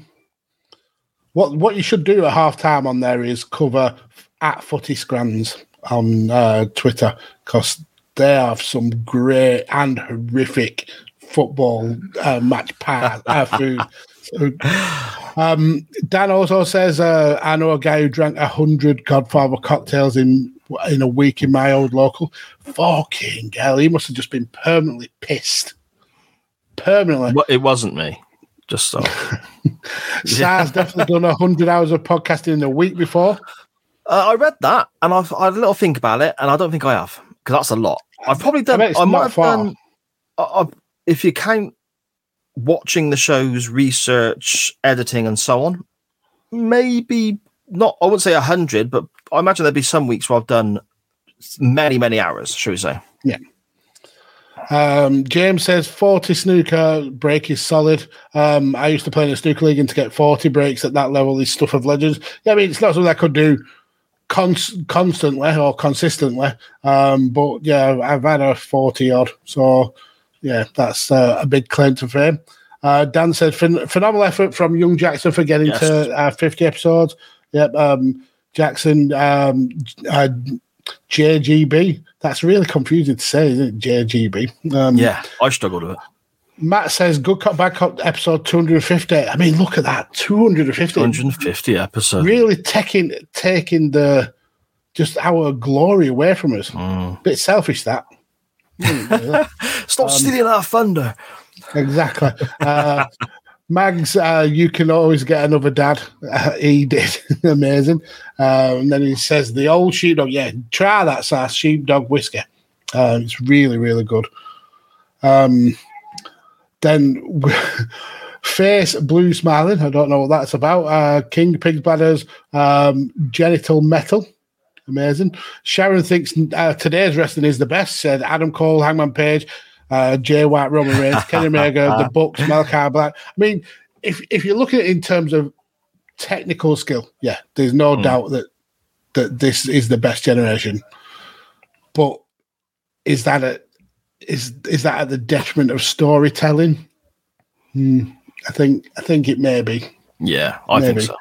Speaker 2: what what you should do at half time on there is cover at Footy Scrans on uh, Twitter because they have some great and horrific football uh, match part uh, food. Um, Dan also says, uh, "I know a guy who drank a hundred Godfather cocktails in in a week in my old local. Fucking hell, he must have just been permanently pissed. Permanently.
Speaker 1: Well, it wasn't me. Just so.
Speaker 2: Sar's definitely done a hundred hours of podcasting in a week before.
Speaker 1: Uh, I read that and I've I had a little think about it, and I don't think I have because that's a lot. I've probably done.
Speaker 2: bet it's
Speaker 1: I might have
Speaker 2: far.
Speaker 1: done. I, I, if you count watching the shows, research, editing, and so on, maybe not. I wouldn't say a hundred, but I imagine there'd be some weeks where I've done many, many hours. Should we say? Yeah.
Speaker 2: Um, James says 40 snooker break is solid. Um, I used to play in a snooker league, and to get 40 breaks at that level is stuff of legends. Yeah, I mean, it's not something I could do cons- constantly or consistently. Um, but yeah, I've had a 40 odd. So yeah, that's uh, a big claim to fame. Uh, Dan said phen- phenomenal effort from young Jackson for getting
Speaker 1: Yes.
Speaker 2: to uh, 50 episodes. Yep. Um, Jackson, um, uh, JGB. That's really confusing to say, isn't it? JGB. Um,
Speaker 1: Yeah, I struggled with it.
Speaker 2: Matt says good cop, bad cop episode 250. I mean, look at that 250.
Speaker 1: 150 episodes.
Speaker 2: Really taking taking the just our glory away from us.
Speaker 1: Mm.
Speaker 2: Bit selfish that.
Speaker 1: Stop stealing our thunder.
Speaker 2: exactly. Uh, Mags, uh, you can always get another dad. Uh, he did amazing. Uh, and then he says the old sheepdog. Yeah, try that sauce sheepdog whiskey. Uh, it's really really good. Um, then face blue smiling. I don't know what that's about. Uh, King Pig's Bladders, um, genital metal. Amazing. Sharon thinks uh, today's wrestling is the best. Said Adam Cole, Hangman Page, uh, Jay White, Roman Reigns, Kenny Omega, the Bucks, Malakai Black. I mean, if if you look at it in terms of technical skill, yeah, there's no doubt that that this is the best generation. But is that a is is that at the detriment of storytelling? Hmm, I think I think it may be.
Speaker 1: Yeah, I
Speaker 2: Maybe.
Speaker 1: think so.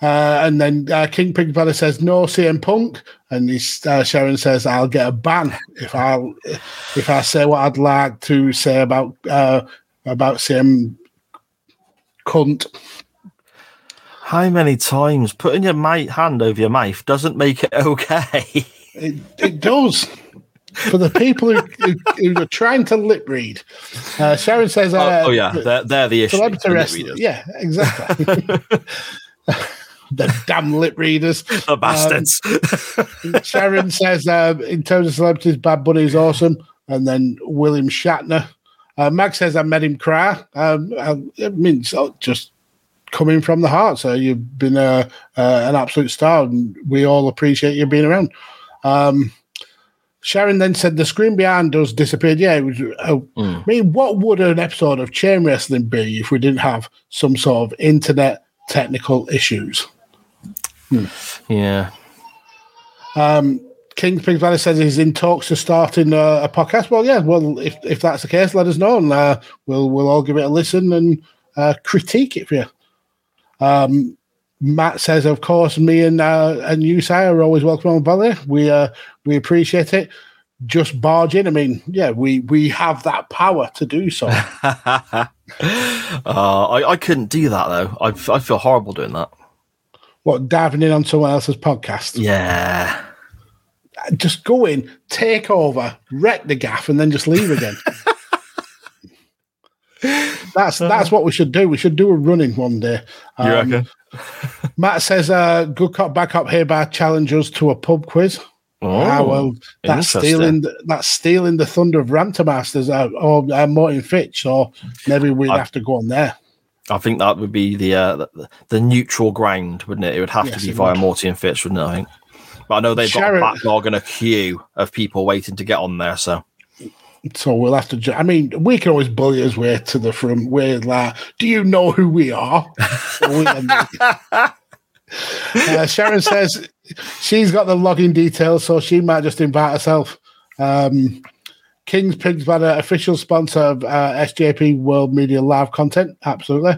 Speaker 2: Uh, and then uh, King Pig Brother says no CM Punk, and he's, uh, Sharon says I'll get a ban if I if I say what I'd like to say about uh, about CM cunt.
Speaker 1: How many times putting your mate hand over your mouth doesn't make it okay?
Speaker 2: It, it does. For the people who, who, who are trying to lip read, uh, Sharon says, uh,
Speaker 1: oh, oh, yeah, they're, they're the issue.
Speaker 2: celebrity
Speaker 1: the
Speaker 2: wrestling.
Speaker 1: readers.
Speaker 2: Yeah, exactly. the damn lip readers.
Speaker 1: The bastards.
Speaker 2: Sharon says, uh, in terms of celebrities, Bad Bunny is awesome. And then William Shatner. Uh, Mag says, I met him cry. Um, I, mean, so just coming from the heart. So you've been uh, uh, an absolute star, and we all appreciate you being around. Um, Sharon then said, the screen behind us disappeared. Yeah, it was. Uh, I mean, what would an episode of Chain Wrestling be if we didn't have some sort of internet technical issues?
Speaker 1: Yeah.
Speaker 2: Um, King Pig Valley says he's in talks to starting uh, a podcast. Well, yeah. Well, if, if that's the case, let us know, and uh, we'll we'll all give it a listen and uh, critique it for you. Um, Matt says, of course, me and uh, and you, Si, are always welcome on Valley. We uh, we appreciate it. Just barge in. I mean, yeah, we we have that power to do so.
Speaker 1: uh, I, I couldn't do that though. I, I feel horrible doing that.
Speaker 2: What diving in on someone else's podcast?
Speaker 1: Yeah.
Speaker 2: Just go in, take over, wreck the gaff, and then just leave again. that's that's what we should do. We should do a running one day.
Speaker 1: You
Speaker 2: Um,
Speaker 1: reckon?
Speaker 2: Matt says, uh, "Good cop, bad cop hereby challenge us to a pub quiz." ah, well, that's stealing. th- That's stealing the thunder of Ranter Masters uh, or uh, Morty and Fitch. So maybe we'd
Speaker 1: I-
Speaker 2: have to go on there.
Speaker 1: I think that would be the uh, the, the neutral ground, wouldn't it? It would have
Speaker 2: Yes,
Speaker 1: to be via
Speaker 2: would.
Speaker 1: Morty and Fitch, wouldn't it? I think. But I know they've
Speaker 2: Sharon-
Speaker 1: got a backlog and a queue of people waiting to get on there. So
Speaker 2: So we'll have to. Ju- I mean, we can always bully his way to the front. We're like, do you know who we are? We are uh, Sharon says she's got the login details, so she might just invite herself. Um, King's Pigs Bladders, official sponsor of uh, SJP World Media Live content. Absolutely.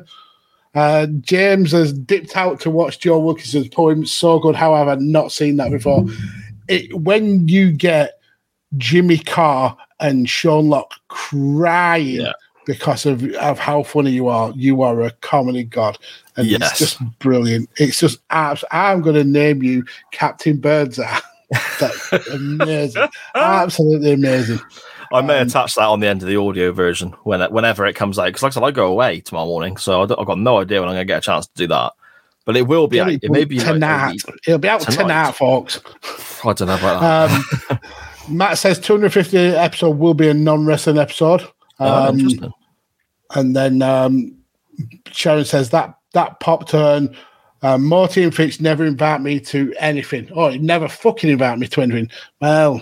Speaker 2: Uh, James has dipped out to watch Joe Wilkinson's poem. So good. However, not seen that before. It, when you get Jimmy Carr and Sean Lock crying
Speaker 1: Yeah.
Speaker 2: because of, of how funny you are, you are a comedy god. And
Speaker 1: Yes.
Speaker 2: it's just brilliant. It's just abs- I'm going to name you Captain Birdseye. That's amazing. Absolutely amazing.
Speaker 1: I may
Speaker 2: Um,
Speaker 1: attach that on the end of the audio version when whenever it comes out. Because, like I said, I go away tomorrow morning, so I I've got no idea when I'm going to get a chance to do that. But it will be. out. It may be like,
Speaker 2: tonight.
Speaker 1: week.
Speaker 2: It'll be out
Speaker 1: Tonight.
Speaker 2: tonight, folks.
Speaker 1: I don't know about that.
Speaker 2: Um, Matt says 250 episode will be a non wrestling episode.
Speaker 1: Oh,
Speaker 2: Um,
Speaker 1: interesting.
Speaker 2: and then um, Sharon says that that pop turn. Um, Morty and Fitch never invite me to anything. Oh, he never fucking invite me to anything. Well,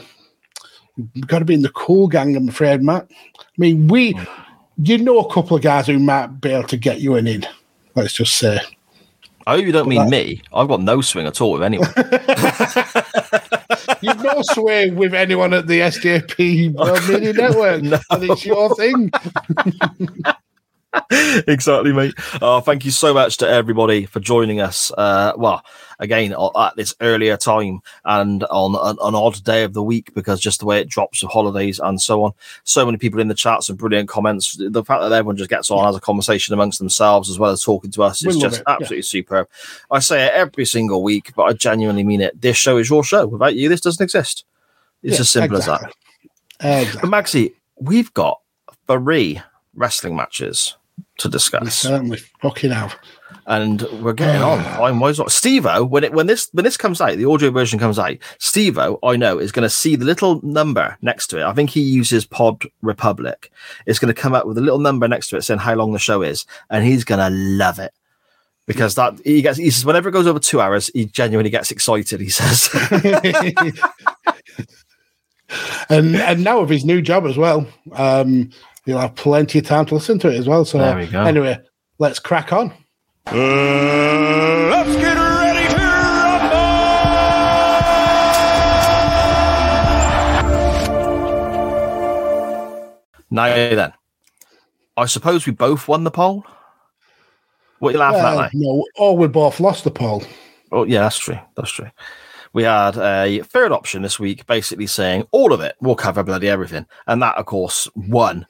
Speaker 2: got to be in the cool gang, I'm afraid, Matt. I mean, we, you know, a couple of guys who might be able to get you an in. Let's just say.
Speaker 1: I hope you don't mean
Speaker 2: that-
Speaker 1: me. I've got no swing at all with anyone.
Speaker 2: You've no sway with anyone at the SJP World Media Network,
Speaker 1: No.
Speaker 2: and it's your thing.
Speaker 1: exactly, mate. Uh, thank you so much to everybody for joining us. Uh, well, again, at this earlier time and on an, odd day of the week because just the way it drops with holidays and so on. So many people in the chat, some brilliant comments. The fact that everyone just gets on has a conversation amongst themselves as well as talking to us
Speaker 2: We
Speaker 1: is just
Speaker 2: it, yeah.
Speaker 1: absolutely superb. I say it every single week, but I genuinely mean it. This show is your show. Without you, this doesn't exist. It's
Speaker 2: Yeah,
Speaker 1: as simple as that.
Speaker 2: exactly. Exactly.
Speaker 1: But Magsy, we've got three wrestling matches to
Speaker 2: We
Speaker 1: discuss
Speaker 2: certainly fucking have.
Speaker 1: And we're getting on. Time wise, Stevo, when it when this when this comes out, the audio version comes out. Stevo, I know, is going to see the little number next to it. I think he uses Pod Republic. It's going to come up with a little number next to it saying how long the show is, and he's going to love it because that he gets. He says whenever it goes over two hours, he genuinely gets excited. He says,
Speaker 2: and and now with his new job as well, um, he'll have plenty of time to listen to it as well. So
Speaker 1: There we go.
Speaker 2: anyway, let's crack on.
Speaker 6: Let's get ready to
Speaker 1: "Now then, I suppose we both won the poll." What are you laughing at?
Speaker 2: Uh, no, or we both lost the poll.
Speaker 1: Oh, yeah, that's true. That's true. We had a third option this week, basically saying all of it. We'll cover bloody everything, and that, of course, won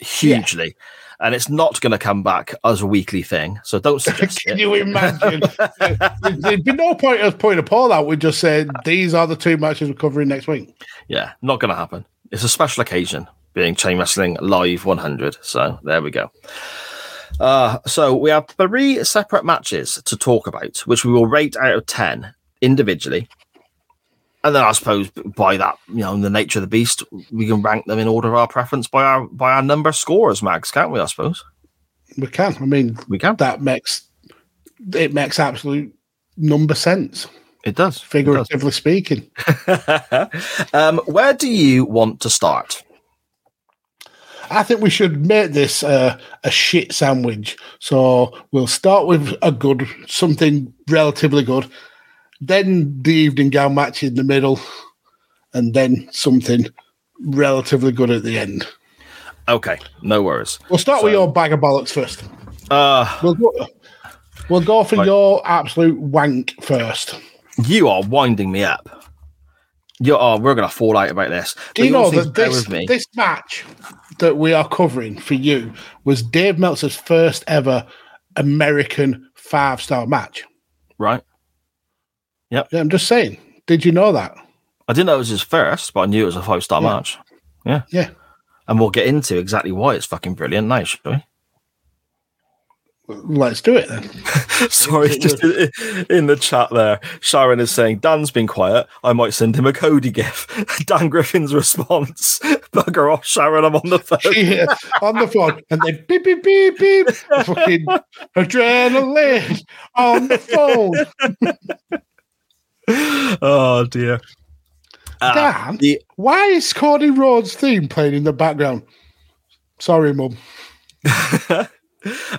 Speaker 1: hugely. And it's not going to come back as a weekly thing, so don't suggest
Speaker 2: Can
Speaker 1: it.
Speaker 2: you imagine? There'd be no point of putting a poll out. We'd just say these are the two matches we're covering next week.
Speaker 1: Yeah, not going to happen. It's a special occasion, being Chain Wrestling Live 100. So there we go. Uh, so we have three separate matches to talk about, which we will rate out of 10 individually. And then I suppose by that, you know, in the nature of the beast, we can rank them in order of our preference by our by our number scorers, Mags, can't we? I suppose
Speaker 2: We can. I mean,
Speaker 1: we can.
Speaker 2: that makes it makes absolute number sense,
Speaker 1: It does. It does.
Speaker 2: figuratively speaking.
Speaker 1: um, where do you want to start?
Speaker 2: I think we should make this uh, a shit sandwich. So we'll start with a good, something relatively good, then the evening gown match in the middle, and then something relatively good at the end.
Speaker 1: Okay, no worries.
Speaker 2: We'll start with your bag of bollocks first.
Speaker 1: Uh,
Speaker 2: We'll go, we'll go for
Speaker 1: Right.
Speaker 2: your absolute wank first.
Speaker 1: You are winding me up. You are. We're going to fall out about this.
Speaker 2: Do
Speaker 1: But
Speaker 2: you know
Speaker 1: also need to
Speaker 2: that this, this match that we are covering for you was Dave Meltzer's first ever American five star match?
Speaker 1: right?
Speaker 2: Yeah, I'm just saying. Did you know that?
Speaker 1: I didn't know it was his first, but I knew it was a five star
Speaker 2: Yeah.
Speaker 1: match. Yeah,
Speaker 2: Yeah.
Speaker 1: and we'll get into exactly why it's fucking brilliant now, shall we?
Speaker 2: Let's do it then.
Speaker 1: Sorry, just in, the chat there, Sharon is saying Dan's been quiet. I might send him a Cody gif. Dan Griffin's response: "Bugger off, Sharon. I'm on the phone."
Speaker 2: Uh, on the phone, and then beep beep beep beep. Fucking adrenaline on the phone.
Speaker 1: oh dear. Uh,
Speaker 2: Dan,
Speaker 1: the-
Speaker 2: why is Cody Rhodes' theme playing in the background? Sorry, Mum.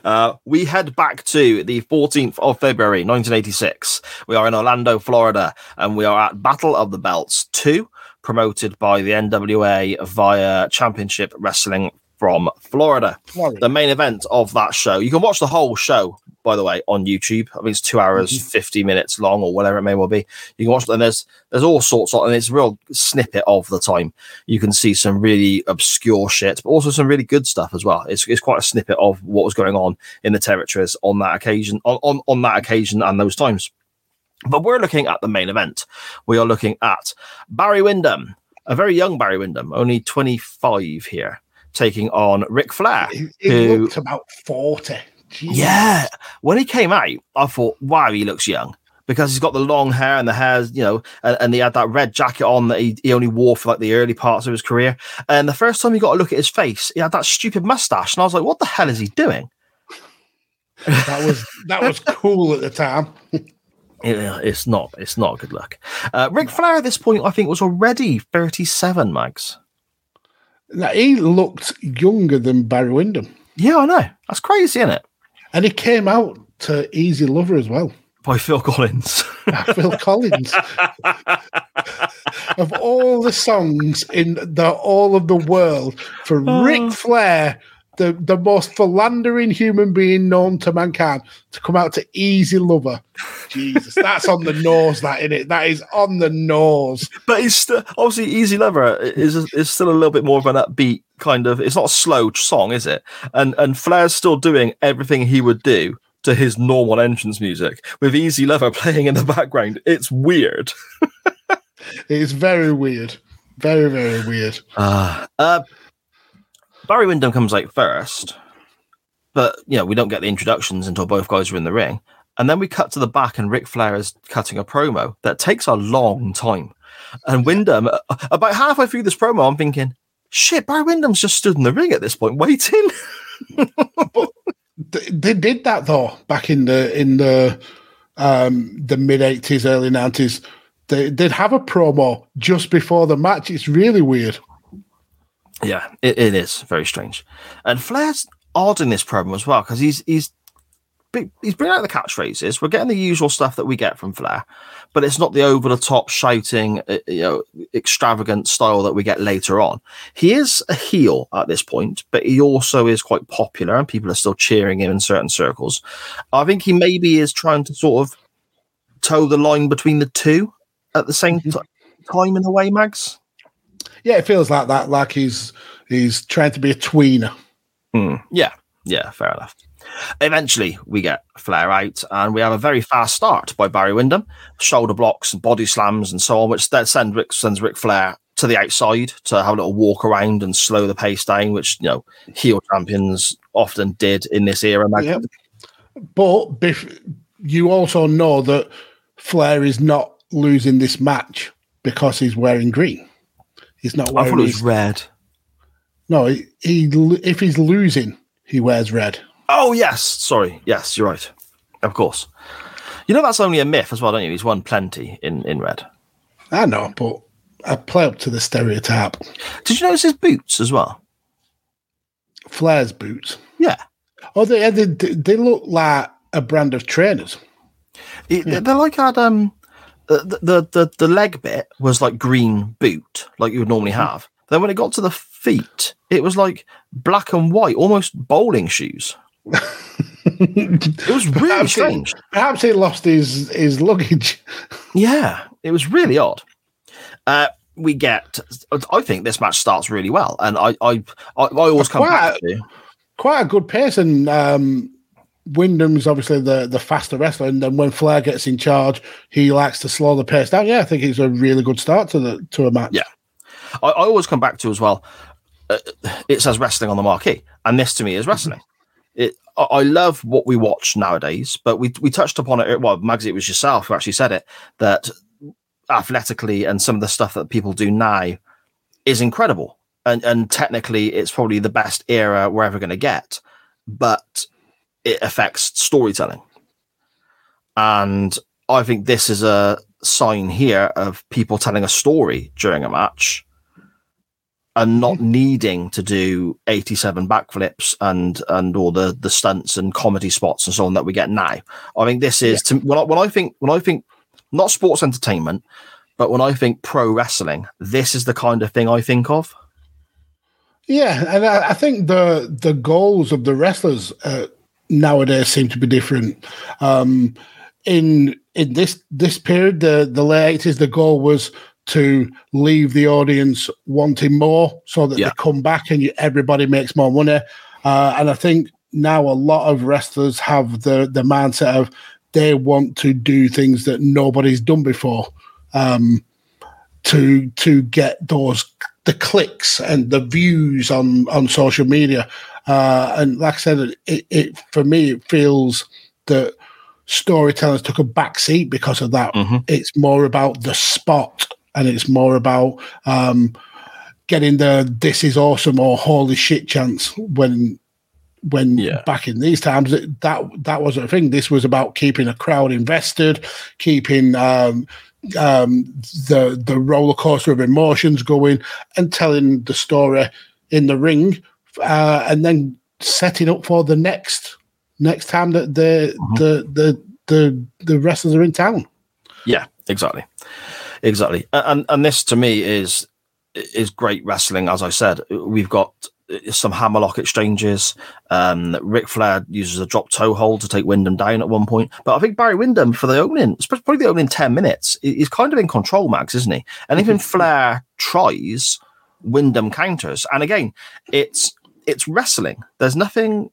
Speaker 1: Uh, we head back to the 14th of February, 1986. We are in Orlando, Florida, and we are at Battle of the Belts 2, promoted by the NWA via Championship Wrestling from Florida.
Speaker 2: Florida.
Speaker 1: The main event of that show. You can watch the whole show, by the way, on YouTube. I mean, it's two hours, mm-hmm. 50 minutes long, or whatever it may well be. You can watch it, and there's there's all sorts of, and it's a real snippet of the time. You can see some really obscure shit, but also some really good stuff as well. It's, it's quite a snippet of what was going on in the territories on that occasion, on, on, on that occasion and those times. But we're looking at the main event. We are looking at Barry Windham, a very young Barry Windham, only 25 here, taking on Ric Flair.
Speaker 2: He, he
Speaker 1: who-
Speaker 2: looked about 40. Jeez.
Speaker 1: yeah. When he came out, I thought, wow, he looks young because he's got the long hair and the hair's, you know, and, and he had that red jacket on that he, he only wore for like the early parts of his career. And the first time you got to look at his face, he had that stupid mustache. And I was like, what the hell is he doing?
Speaker 2: That was that was cool at the time.
Speaker 1: Yeah, it's not, it's not a good look. Uh, Ric Flair at this point, I think, was already 37, Mags.
Speaker 2: Now, he looked younger than Barry Windham.
Speaker 1: Yeah, I know. That's crazy, isn't it?
Speaker 2: And he came out to Easy Lover as well.
Speaker 1: By Phil Collins.
Speaker 2: Phil Collins. of all the songs in the all of the world, for oh. Ric Flair, the, the most philandering human being known to mankind, to come out to Easy Lover. Jesus, that's on the nose, that in it. That is on the nose.
Speaker 1: but he's still obviously Easy Lover is is still a little bit more of an upbeat kind of. It's not a slow song, is it? And and Flair's still doing everything he would do to his normal entrance music with Easy Lover playing in the background. It's weird.
Speaker 2: It is very weird. Very, very weird.
Speaker 1: Uh, uh, Barry Windham comes out first, but you know we don't get the introductions until both guys are in the ring, and then we cut to the back and Ric Flair is cutting a promo that takes a long time. And Windham, uh, about halfway through this promo, I'm thinking, shit, Barry Windham's just stood in the ring at this point, waiting.
Speaker 2: Th- They did that though back in the in the um, the mid eighties, early nineties. They did have a promo just before the match. It's really weird.
Speaker 1: Yeah, it, it is very strange. And Flair's odd in this promo as well because he's he's he's bringing out the catchphrases. We're getting the usual stuff that we get from Flair, but it's not the over the top shouting, uh, you know, extravagant style that we get later on. He is a heel at this point, but he also is quite popular, and people are still cheering him in certain circles. I think he maybe is trying to sort of toe the line between the two at the same t- time in a way, Mags.
Speaker 2: Yeah, it feels like that. Like he's he's trying to be a tweener.
Speaker 1: Hmm. Yeah, yeah, fair enough. Eventually, we get Flair out, and we have a very fast start by Barry Windham, shoulder blocks and body slams and so on, which then send Ric, sends Ric Flair to the outside to have a little walk around and slow the pace down, which you know heel champions often did in this era.
Speaker 2: Yep. But bef- you also know that Flair is not losing this match because he's wearing green. He's not
Speaker 1: I
Speaker 2: wearing.
Speaker 1: thought it was red.
Speaker 2: no, he, he if he's losing, he wears red.
Speaker 1: Oh yes, sorry, yes, you're right. Of course, you know that's only a myth as well, don't you? He's won plenty in in red.
Speaker 2: I know, but I play up to the stereotype.
Speaker 1: Did you notice his boots as well?
Speaker 2: Flair's boots.
Speaker 1: Yeah,
Speaker 2: Oh, they they, they look like a brand of trainers.
Speaker 1: It, They're like had um the, the the the leg bit was like green boot like you would normally have. Then when it got to the feet, it was like black and white, almost bowling shoes. it was really
Speaker 2: Perhaps he-
Speaker 1: strange.
Speaker 2: Perhaps he lost his his luggage.
Speaker 1: Yeah, it was really odd. Uh, we get. I think this match starts really well, and I I I, I always come back
Speaker 2: Quite-
Speaker 1: to.
Speaker 2: Quite a good pace, and um, Windham's obviously the the faster wrestler. And then when Flair gets in charge, he likes to slow the pace down. Yeah, I think it's a really good start to the to a match.
Speaker 1: Yeah. I, I always come back to as well. Uh, it says wrestling on the marquee, and this to me is wrestling. It, I, I love what we watch nowadays, but we we touched upon it. Well, Magsy, it was yourself who actually said it that athletically and some of the stuff that people do now is incredible, and and technically it's probably the best era we're ever going to get, but it affects storytelling, and I think this is a sign here of people telling a story during a match and not needing to do 87 backflips and and all the the stunts and comedy spots and so on that we get now. I think this is to, when I, when I think when I think not sports entertainment, but when I think pro wrestling, this is the kind of thing I think of.
Speaker 2: Yeah, and I, I think the the goals of the wrestlers uh, nowadays seem to be different. Um, in in this this period, the the late eighties, the goal was to leave the audience wanting more, so that
Speaker 1: Yeah.
Speaker 2: they come back and you, everybody makes more money. Uh, and I think now a lot of wrestlers have the the mindset of they want to do things that nobody's done before. Um, to to get those the clicks and the views on on social media uh and like i said it, it for me it feels that storytellers took a back seat because of that
Speaker 1: Mhm.
Speaker 2: it's more about the spot and it's more about um getting the this is awesome or holy shit chance when when
Speaker 1: Yeah.
Speaker 2: back in these times it- that that wasn't a thing this was about keeping a crowd invested keeping um um, the the roller coaster of emotions going and telling the story in the ring, uh, and then setting up for the next next time that the the the the the wrestlers are in town.
Speaker 1: Yeah, exactly, exactly. And and this to me is is great wrestling. As I said, we've got uh, some hammerlock exchanges. Um, Ric Flair uses a drop toe hold to take Windham down at one point, but I think Barry Windham for the opening, probably the opening ten minutes, he- he's kind of in control, Mags, isn't he? And even Flair tries, Windham counters, and again, it's it's wrestling. There's nothing.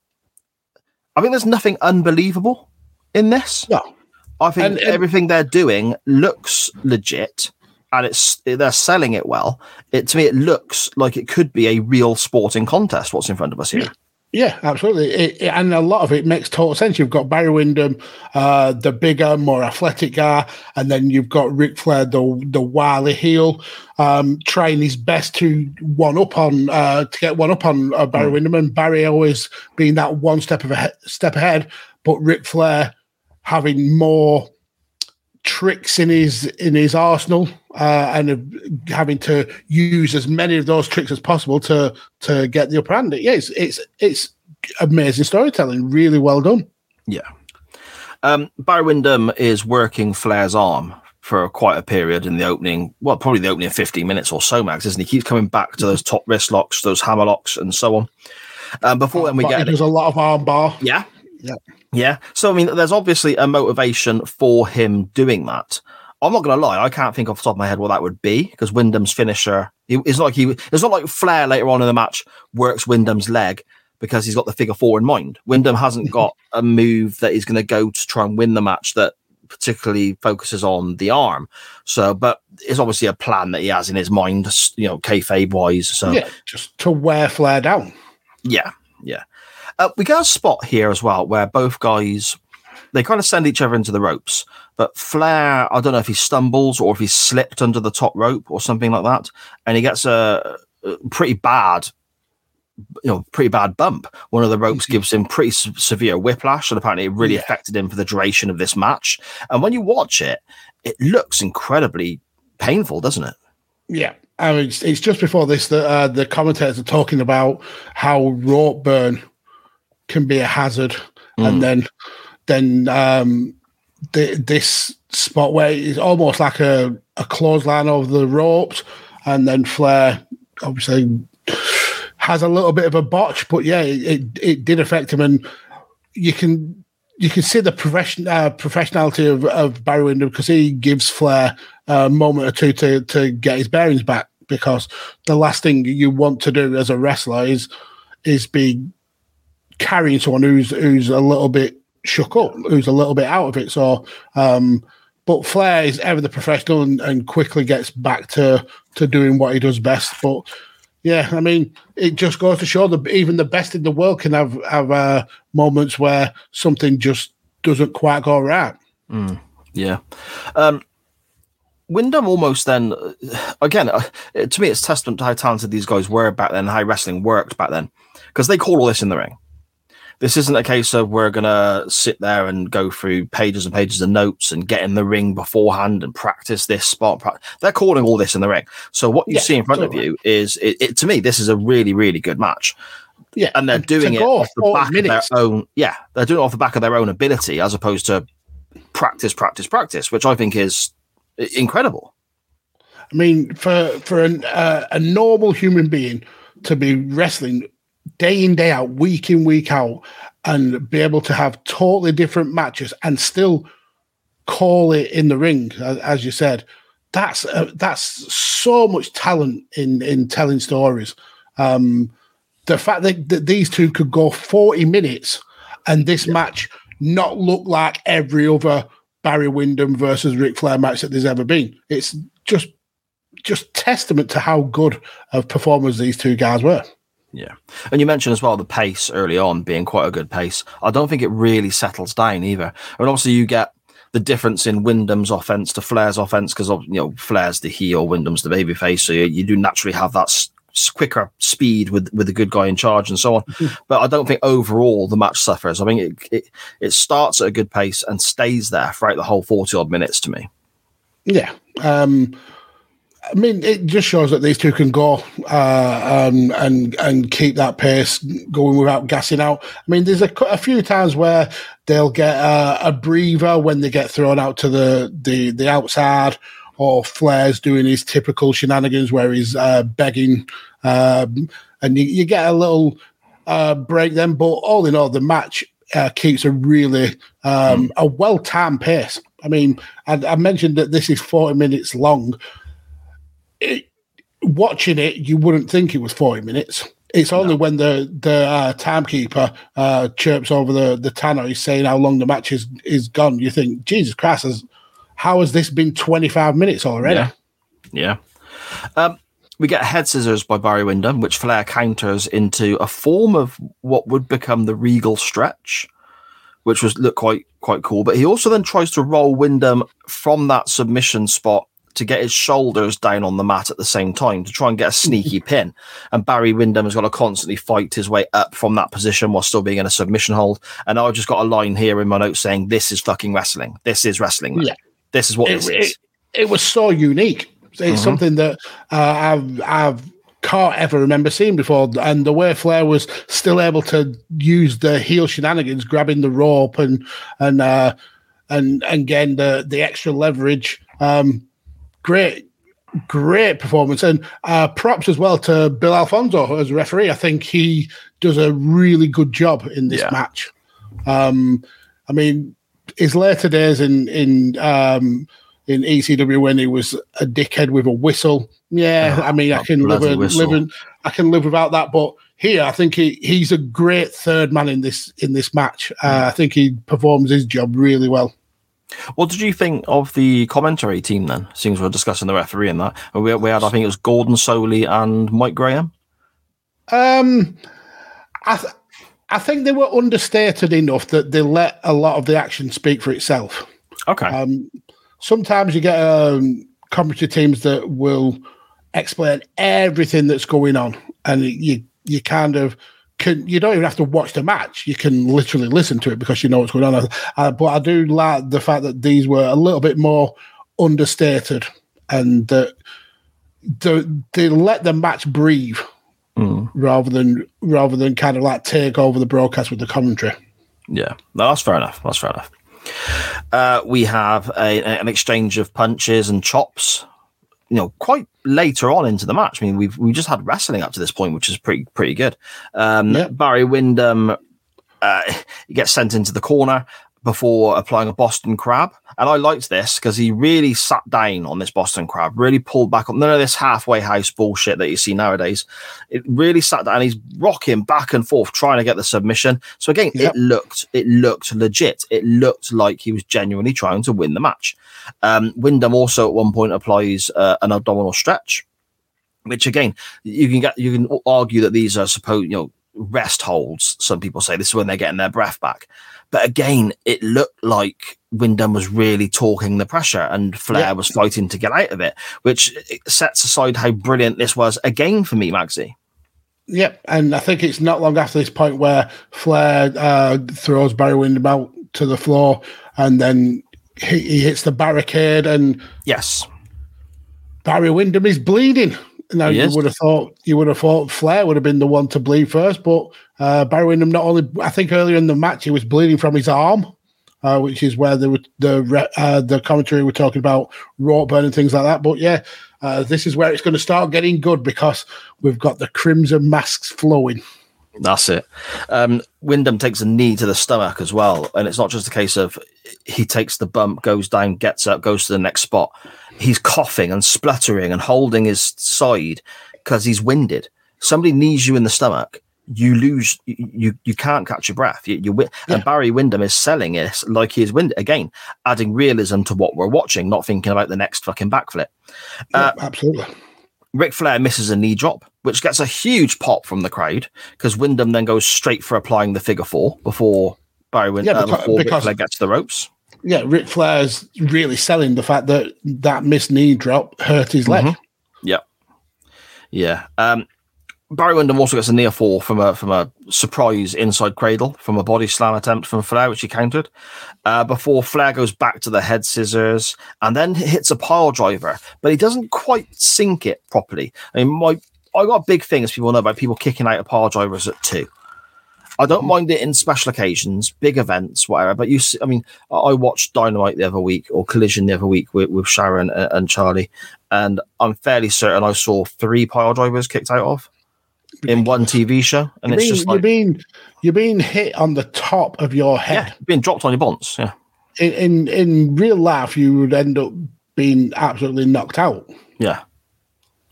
Speaker 1: I think there's nothing unbelievable in this.
Speaker 2: No.
Speaker 1: I think
Speaker 2: And- and-
Speaker 1: everything they're doing looks legit and it's they're selling it well. It to me it looks like it could be a real sporting contest what's in front of us here.
Speaker 2: Yeah, absolutely, it, it- and a lot of it makes total sense. You've got Barry Windham, uh, the bigger, more athletic guy, and then you've got Ric Flair, the the wily heel, um, trying his best to one up on uh, to get one up on uh, Barry Windham, and Barry always being that one step of a step ahead, but Ric Flair having more tricks in his in his arsenal uh, and having to use as many of those tricks as possible to to get the upper hand. Yeah, it's it's, it's amazing storytelling, really well done.
Speaker 1: Yeah. Um, Barry Windham is working Flair's arm for quite a period in the opening, well, probably the opening 15 minutes or so, Mags, isn't he? He keeps coming back to those top wrist locks, those hammer locks, and so on. Um, before then, we
Speaker 2: But
Speaker 1: get
Speaker 2: he does a lot of arm bar.
Speaker 1: Yeah.
Speaker 2: Yeah.
Speaker 1: Yeah. So, I mean, there's obviously a motivation for him doing that. I'm not going to lie. I can't think off the top of my head what that would be because Windham's finisher, it's not like he, it's not like Flair later on in the match works Windham's leg because he's got the figure four in mind. Windham hasn't got a move that he's going to go to try and win the match that particularly focuses on the arm. So, but it's obviously a plan that he has in his mind, you know, kayfabe wise. So,
Speaker 2: Yeah, just to wear Flair down.
Speaker 1: yeah, yeah. Uh, we get a spot here as well where both guys they kind of send each other into the ropes. But Flair, I don't know if he stumbles or if he slipped under the top rope or something like that, and he gets a, a pretty bad, you know, pretty bad bump. One of the ropes gives him pretty se- severe whiplash, and apparently it really
Speaker 2: Yeah.
Speaker 1: affected him for the duration of this match. And when you watch it, it looks incredibly painful, doesn't it?
Speaker 2: Yeah. I mean, it's, it's just before this that uh, the commentators are talking about how rope burn can be a hazard, and then then um, th- this spot where it's almost like a, a clothesline over the ropes, and then Flair obviously has a little bit of a botch, but yeah, it, it, it did affect him, and you can you can see the profession uh, professionality of, of Barry Windham because he gives Flair a moment or two to to get his bearings back. Because the last thing you want to do as a wrestler is is be carrying someone who's who's a little bit shook up, who's a little bit out of it. So, um, but Flair is ever the professional and, and quickly gets back to to doing what he does best. But yeah, I mean, it just goes to show that even the best in the world can have have uh, moments where something just doesn't quite go right.
Speaker 1: Yeah. Um, Windham almost then, uh, again, uh, to me, it's testament to how talented these guys were back then, how wrestling worked back then, because they call all this in the ring. This isn't a case of we're gonna sit there and go through pages and pages of notes and get in the ring beforehand and practice this spot. They're calling all this in the ring. So what you
Speaker 2: Yeah,
Speaker 1: see in front of you is, it, it to me, this is a really, really good match.
Speaker 2: Yeah,
Speaker 1: and they're doing it off the back
Speaker 2: minutes.
Speaker 1: of their own. Yeah, they're doing it off the back of their own ability as opposed to practice, practice, practice, which I think is incredible.
Speaker 2: I mean, for for an, uh, a normal human being to be wrestling day in day out, week in week out, and be able to have totally different matches and still call it in the ring, as, you said, that's uh, that's so much talent in in telling stories. Um, the fact that, that these two could go forty minutes and this match not look like every other Barry Windham versus Ric Flair match that there's ever been. It's just just testament to how good of performers these two guys were.
Speaker 1: Yeah. And you mentioned as well the pace early on being quite a good pace. I don't think it really settles down either. And also you get the difference in Windham's offense to Flair's offense because you know Flair's the heel, Windham's the babyface, so you, you do naturally have that s- quicker speed with with the good guy in charge and so on. but I don't think overall the match suffers. I mean, it, it it starts at a good pace and stays there throughout the whole forty odd minutes to me.
Speaker 2: Yeah. Um, I mean, it just shows that these two can go uh, um, and and keep that pace going without gassing out. I mean, there's a, a few times where they'll get a, a breather when they get thrown out to the the, the outside, or Flair's doing his typical shenanigans where he's uh, begging, um, and you, you get a little uh, break then. But all in all, the match uh, keeps a really um, a well timed pace. I mean, I, I mentioned that this is 40 minutes long. It, watching it, you wouldn't think it was 40 minutes. It's only when the the uh, timekeeper uh, chirps over the the tannoy, he's saying how long the match is is gone. You think, Jesus Christ, has, how has this been 25 minutes already?
Speaker 1: Yeah. Yeah. Um, we get head scissors by Barry Windham, which Flair counters into a form of what would become the Regal stretch, which was look quite quite cool. But he also then tries to roll Windham from that submission spot to get his shoulders down on the mat at the same time to try and get a sneaky pin. And Barry Windham has got to constantly fight his way up from that position while still being in a submission hold. And I've just got a line here in my notes saying, "This is fucking wrestling. This is wrestling.
Speaker 2: Yeah.
Speaker 1: This is what
Speaker 2: it, it,
Speaker 1: is."
Speaker 2: it was so unique. It's
Speaker 1: Mhm.
Speaker 2: something that uh, I've I've can't ever remember seeing before. And the way Flair was still able to use the heel shenanigans, grabbing the rope and and uh, and and getting the the extra leverage. Um, great, great performance, and uh, props as well to Bill Alfonso as referee. I think he does a really good job in this
Speaker 1: Yeah.
Speaker 2: match. Um, I mean, his later days in in um, in ECW when he was a dickhead with a whistle. Yeah,
Speaker 1: Oh,
Speaker 2: I mean, I can live,
Speaker 1: bloody
Speaker 2: live I can live without that. But here, I think he, he's a great third man in this in this match. Uh, I think he performs his job really well.
Speaker 1: What did you think of the commentary team then? Seems we're discussing the referee and that. We, we had, I think it was Gordon Solie and Mike Graham.
Speaker 2: Um, I th- I think they were understated enough that they let a lot of the action speak for itself.
Speaker 1: Okay.
Speaker 2: Um, sometimes you get um, commentary teams that will explain everything that's going on, and you you kind of can you don't even have to watch the match. You can literally listen to it because you know what's going on. Uh, but I do like the fact that these were a little bit more understated, and that the, they let the match breathe
Speaker 1: Mm.
Speaker 2: rather than rather than kind of like take over the broadcast with the commentary.
Speaker 1: Yeah, no, that's fair enough. That's fair enough. Uh, we have a, an exchange of punches and chops. You know, quite later on into the match. I mean, we've we just had wrestling up to this point, which is pretty pretty good. Um,
Speaker 2: Yeah.
Speaker 1: Barry Windham uh, gets sent into the corner before applying a Boston Crab, and I liked this because he really sat down on this Boston Crab, really pulled back on none of this halfway house bullshit that you see nowadays. It really sat down. He's rocking back and forth trying to get the submission. So again,
Speaker 2: Yep.
Speaker 1: it looked it looked legit. It looked like he was genuinely trying to win the match. Um, Windham also at one point applies uh, an abdominal stretch, which again you can get you can argue that these are supposed you know rest holds. Some people say this is when they're getting their breath back. But again, it looked like Windham was really talking the pressure and Flair
Speaker 2: Yeah.
Speaker 1: was fighting to get out of it, which sets aside how brilliant this was again for me, Magsy.
Speaker 2: Yep, and I think it's not long after this point where Flair uh, throws Barry Windham out to the floor, and then he, he hits the barricade, and
Speaker 1: Yes.
Speaker 2: Barry Windham is bleeding. Now
Speaker 1: He
Speaker 2: you
Speaker 1: is.
Speaker 2: would have thought you would have thought Flair would have been the one to bleed first, but uh, Barry Windham not only I think earlier in the match he was bleeding from his arm, uh, which is where the the re- uh, the commentary were talking about rope burn and things like that. But yeah, uh, this is where it's going to start getting good because we've got the crimson masks flowing.
Speaker 1: That's it. Um, Windham takes a knee to the stomach as well, and it's not just a case of he takes the bump, goes down, gets up, goes to the next spot. He's coughing and spluttering and holding his side because he's winded. Somebody knees you in the stomach, you lose. You you, can't catch your breath. You, you wi- and Barry Windham is selling it like he is winded again, adding realism to what we're watching, not thinking about the next fucking backflip. Uh,
Speaker 2: Yeah, absolutely.
Speaker 1: Ric Flair misses a knee drop, which gets a huge pop from the crowd because Windham then goes straight for applying the figure four before Barry Wyn-
Speaker 2: Yeah,
Speaker 1: uh,
Speaker 2: because-
Speaker 1: before Ric
Speaker 2: because-
Speaker 1: Flair gets the ropes.
Speaker 2: Yeah, Ric Flair's really selling the fact that that missed knee drop hurt his leg.
Speaker 1: Yeah, yeah. Um, Barry Windham also gets a near fall from a from a surprise inside cradle from a body slam attempt from Flair, which he countered. Uh, before Flair goes back to the head scissors and then hits a pile driver, but he doesn't quite sink it properly. I mean, my I got a big thing, as people know, about people kicking out of pile drivers at two. I don't mind it in special occasions, big events, whatever. But you, see, I mean, I I watched Dynamite the other week or Collision the other week with, with Sharon and, and Charlie, and I'm fairly certain I saw three pile drivers kicked out of in one TV show, and
Speaker 2: You're
Speaker 1: it's
Speaker 2: being,
Speaker 1: just
Speaker 2: you're being you're being hit on the top of your head.
Speaker 1: yeah, being dropped on your bonds. Yeah,
Speaker 2: In, in in real life, you would end up being absolutely knocked out.
Speaker 1: yeah,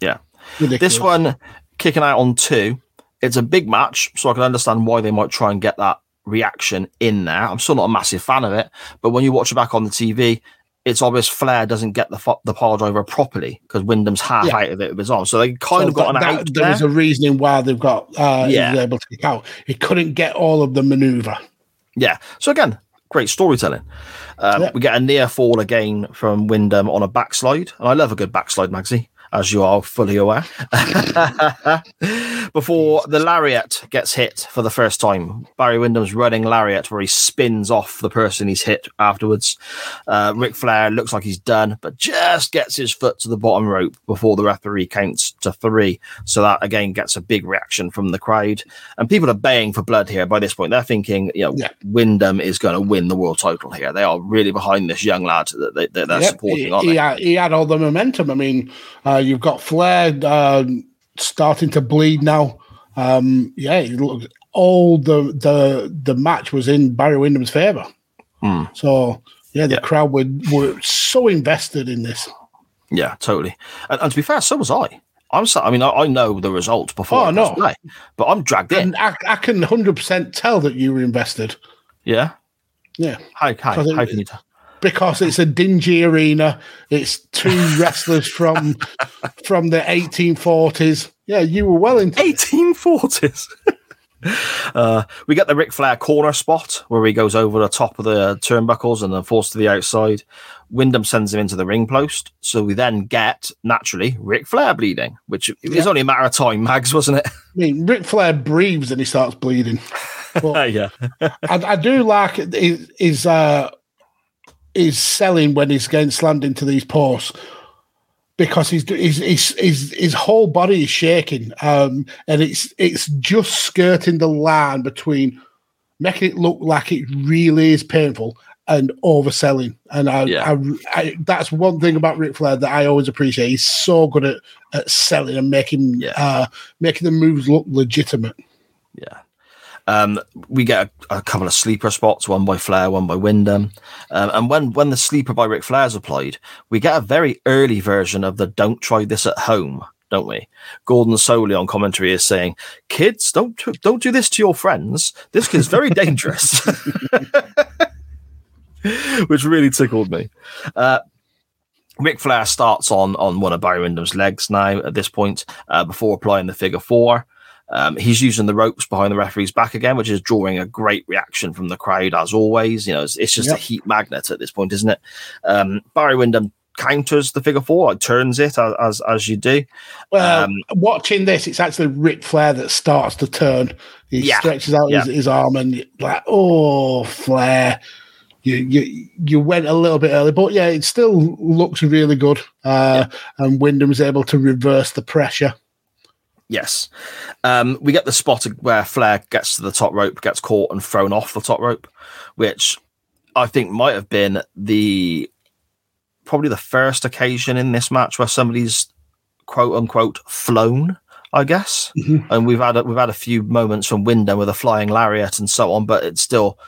Speaker 1: yeah.
Speaker 2: Ridiculous.
Speaker 1: This one kicking out on two. It's a big match, so I can understand why they might try and get that reaction in there. I'm still not a massive fan of it, but when you watch it back on the TV, it's obvious Flair doesn't get the the pile driver properly because Windham's half
Speaker 2: Yeah.
Speaker 1: out of it with his arm. So they kind
Speaker 2: So
Speaker 1: of got
Speaker 2: that-
Speaker 1: an out
Speaker 2: there
Speaker 1: there.
Speaker 2: was a reasoning why they've got uh
Speaker 1: Yeah.
Speaker 2: was able to kick out. He couldn't get all of the maneuver.
Speaker 1: Yeah. So again, great storytelling. Um,
Speaker 2: Yeah.
Speaker 1: We get a near fall again from Windham on a backslide, and I love a good backslide, Magsy, as you are fully aware. Before the lariat gets hit for the first time, Barry Windham's running lariat where he spins off the person he's hit afterwards. Uh, Ric Flair looks like he's done, but just gets his foot to the bottom rope before the referee counts to three. So that again gets a big reaction from the crowd, and people are baying for blood here. By this point, they're thinking, you know,
Speaker 2: Yeah.
Speaker 1: Windham is going to win the world title here. They are really behind this young lad that, they, that they're
Speaker 2: Yep,
Speaker 1: supporting,
Speaker 2: he,
Speaker 1: aren't
Speaker 2: he
Speaker 1: they?
Speaker 2: had, he had all the momentum. I mean, uh, you've got Flair uh, starting to bleed now. Um, yeah, looked, all the the the match was in Barry Windham's favor.
Speaker 1: Hmm.
Speaker 2: So yeah, the
Speaker 1: Yeah.
Speaker 2: crowd were were so invested in this.
Speaker 1: Yeah, totally. And, and to be fair, so was I. I'm. So, I mean, I, I know the result before.
Speaker 2: Oh,
Speaker 1: I
Speaker 2: no.
Speaker 1: play, but I'm dragged in.
Speaker 2: And I, I can hundred percent tell that you were invested.
Speaker 1: Yeah.
Speaker 2: Yeah,
Speaker 1: How how, how can you? T-
Speaker 2: because it's a dingy arena. It's two wrestlers from from the 1840s. Yeah, you were well into
Speaker 1: 1840s. uh, we get the Ric Flair corner spot where he goes over the top of the turnbuckles and then falls to the outside. Windham sends him into the ring post. So we then get, naturally, Ric Flair bleeding, which
Speaker 2: Yeah.
Speaker 1: only a matter of time, Mags, wasn't it?
Speaker 2: I mean, Ric Flair breathes and he starts bleeding.
Speaker 1: Yeah.
Speaker 2: I, I do like his his, uh, his selling when he's getting slammed into these posts because his his his, his whole body is shaking, um, and it's it's just skirting the line between making it look like it really is painful and overselling. And I,
Speaker 1: Yeah.
Speaker 2: I, I that's one thing about Ric Flair that I always appreciate. He's so good at, at selling and making
Speaker 1: Yeah.
Speaker 2: uh, making the moves look legitimate.
Speaker 1: Yeah. Um, we get a, a couple of sleeper spots, one by Flair, one by Windham. Um, and when, when the sleeper by Ric Flair is applied, we get a very early version of the don't try this at home, don't we? Gordon Solie on commentary is saying, kids, don't, don't do this to your friends. This is very dangerous. Which really tickled me. Uh, Ric Flair starts on on one of Barry Windham's legs now at this point uh, before applying the figure four. Um, he's using the ropes behind the referee's back again, which is drawing a great reaction from the crowd as always. You know, it's, it's just a heat magnet at this point, isn't it? Um, Barry Windham counters the figure four, like turns it as as, as you do.
Speaker 2: Well,
Speaker 1: Um,
Speaker 2: watching this, it's actually Ric Flair that starts to turn. He
Speaker 1: Yeah.
Speaker 2: stretches out his,
Speaker 1: Yeah.
Speaker 2: his arm and like, oh, Flair. You, you you went a little bit early, but yeah, it still looks really good. Uh, And Windham's able to reverse the pressure.
Speaker 1: Yes. Um, we get the spot where Flair gets to the top rope, gets caught and thrown off the top rope, which I think might have been the probably the first occasion in this match where somebody's quote unquote flown, I guess. And we've had a, we've had a few moments from Windham with a flying lariat and so on, but it's still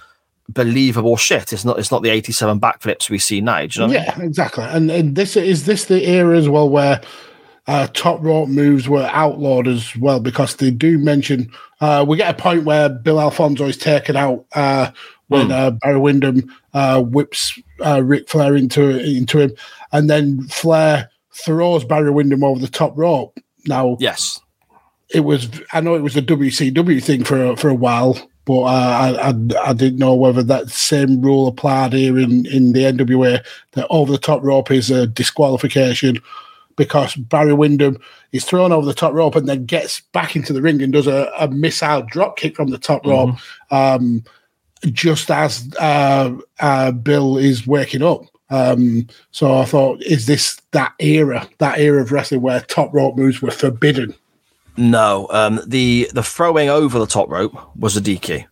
Speaker 1: believable shit. It's not it's not the 87 backflips we see now. Do you know what I mean?
Speaker 2: Yeah, exactly. And, and this is this the era as well where uh, top rope moves were outlawed as well because they do mention uh, we get a point where Bill Alfonso is taken out uh, when uh, Barry Windham uh, whips uh, Ric Flair into into him, and then Flair throws Barry Windham over the top rope. Now
Speaker 1: Yes.
Speaker 2: it was I know it was a WCW thing for for a while, but uh, I, I I didn't know whether that same rule applied here in in the NWA that over the top rope is a disqualification because Barry Windham is thrown over the top rope and then gets back into the ring and does a, a missile drop kick from the top rope, um, just as uh, uh, Bill is waking up. Um, so I thought, is this that era, that era of wrestling where top rope moves were forbidden?
Speaker 1: No, um, the the throwing over the top rope was a DQ.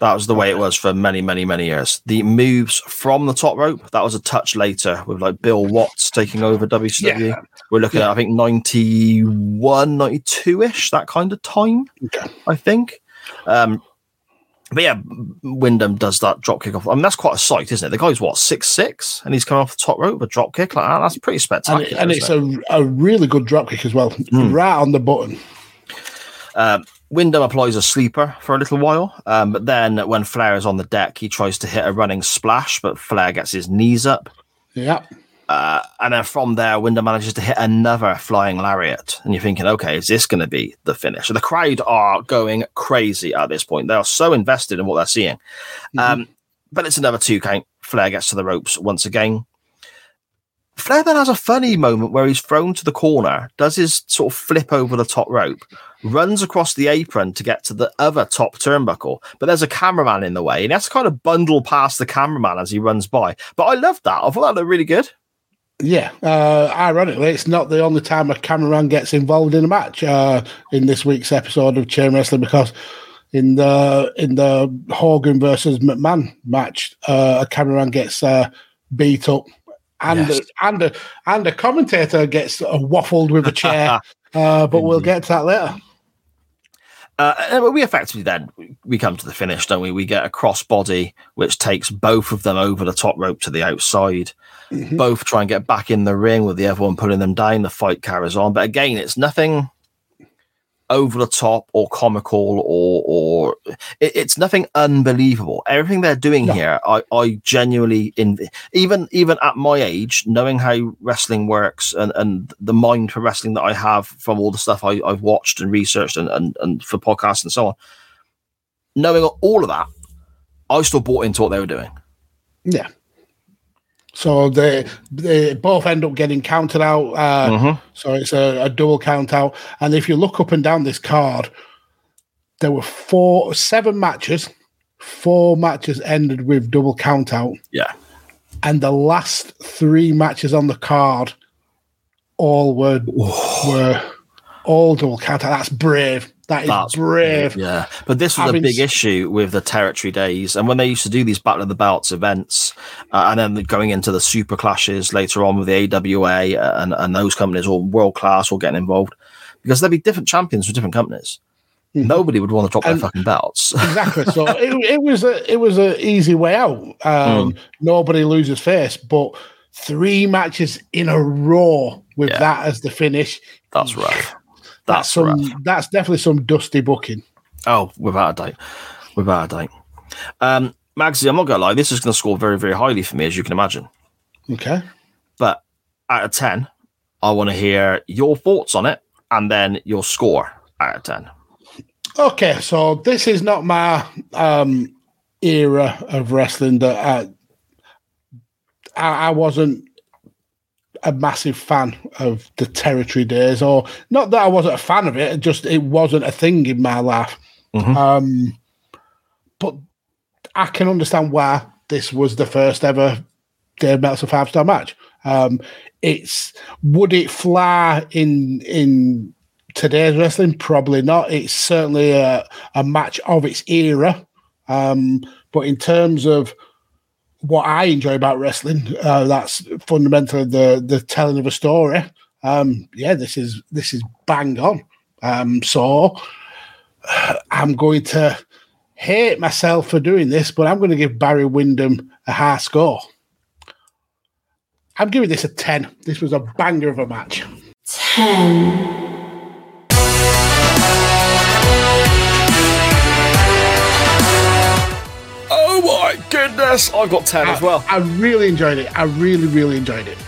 Speaker 1: That was the way it was for many, many, many years. The moves from the top rope, that was a touch later with like Bill Watts taking over WCW.
Speaker 2: Yeah.
Speaker 1: We're looking at, I think, 91, 92 ish, that kind of time,
Speaker 2: Okay.
Speaker 1: I think. Um, but yeah, Windham does that drop kick off. I mean, that's quite a sight, isn't it? The guy's what, six six, and he's coming off the top rope with a drop kick like that. That's pretty
Speaker 2: And,
Speaker 1: spectacular.
Speaker 2: it, and it's
Speaker 1: it?
Speaker 2: a, a really good drop kick as well, right on the button.
Speaker 1: Um, Windham applies a sleeper for a little while, um, but then when Flair is on the deck, he tries to hit a running splash, but Flair gets his knees up.
Speaker 2: Yeah.
Speaker 1: Uh, and then from there, Windham manages to hit another flying lariat. And you're thinking, okay, is this going to be the finish? And the crowd are going crazy at this point. They are so invested in what they're seeing. Um, but it's another two count. Flair gets to the ropes once again. Flair then has a funny moment where he's thrown to the corner, does his sort of flip over the top rope, runs across the apron to get to the other top turnbuckle, but there's a cameraman in the way, and he has to kind of bundle past the cameraman as he runs by. But I love that. I thought that looked really good.
Speaker 2: Yeah. Uh, ironically, it's not the only time a cameraman gets involved in a match uh, in this week's episode of Chain Wrestling because in the in the Hogan versus McMahon match, uh, a cameraman gets uh, beat up. And,
Speaker 1: Yes.
Speaker 2: and, a, and a commentator gets waffled with a chair, uh, but we'll get to that later.
Speaker 1: Uh, we effectively then we come to the finish, don't we? We get a crossbody which takes both of them over the top rope to the outside. Both try and get back in the ring with the other one pulling them down. The fight carries on, but again, it's nothing over the top or comical or or it, it's nothing unbelievable. Everything they're doing here, I, I genuinely in even even at my age, knowing how wrestling works and, and the mind for wrestling that I have from all the stuff I, I've watched and researched and, and, and for podcasts and so on, knowing all of that, I still bought into what they were doing.
Speaker 2: Yeah. So they they both end up getting counted out. Uh, So it's a, a double count out. And if you look up and down this card, there were four, seven matches. Four matches ended with double count out,
Speaker 1: Yeah.
Speaker 2: and the last three matches on the card all were were all double count out. That's brave. That is
Speaker 1: That's
Speaker 2: brave.
Speaker 1: Yeah, but this was
Speaker 2: Having
Speaker 1: a big issue with the territory days, and when they used to do these Battle of the Belts events, uh, and then going into the super clashes later on with the AWA uh, and, and those companies, all world class, all getting involved, because there'd be different champions for different companies. Nobody would want to drop
Speaker 2: And-
Speaker 1: their fucking belts.
Speaker 2: exactly. So it, it was a it was a easy way out. Um,
Speaker 1: Hmm.
Speaker 2: Nobody loses face, but three matches in a row with
Speaker 1: Yeah.
Speaker 2: that as the finish.
Speaker 1: That's rough.
Speaker 2: That's
Speaker 1: That's
Speaker 2: some.
Speaker 1: rough.
Speaker 2: That's definitely some dusty booking.
Speaker 1: Oh, without a doubt. Without a doubt. Um, Magsy, I'm not to lie, this is going to score very, very highly for me, as you can imagine.
Speaker 2: Okay.
Speaker 1: But out of 10, I want to hear your thoughts on it and then your score out of 10.
Speaker 2: Okay. So this is not my um, era of wrestling that I, I, I wasn't. A massive fan of the territory days, or not that I wasn't a fan of it, just it wasn't a thing in my life.
Speaker 1: Mhm.
Speaker 2: Um, but I can understand why this was the first ever Dave Meltzer five star match. Um, it's would it fly in in today's wrestling? Probably not. It's certainly a, a match of its era. Um, but in terms of what I enjoy about wrestling, uh, that's fundamentally the the telling of a story. Um, yeah, this is this is bang on. Um, so I'm going to hate myself for doing this, but I'm going to give Barry Windham a high score. I'm giving this a 10. This was a banger of a match.
Speaker 1: Oh goodness! I've got 10 as well.
Speaker 2: I really enjoyed it. I really, really enjoyed it.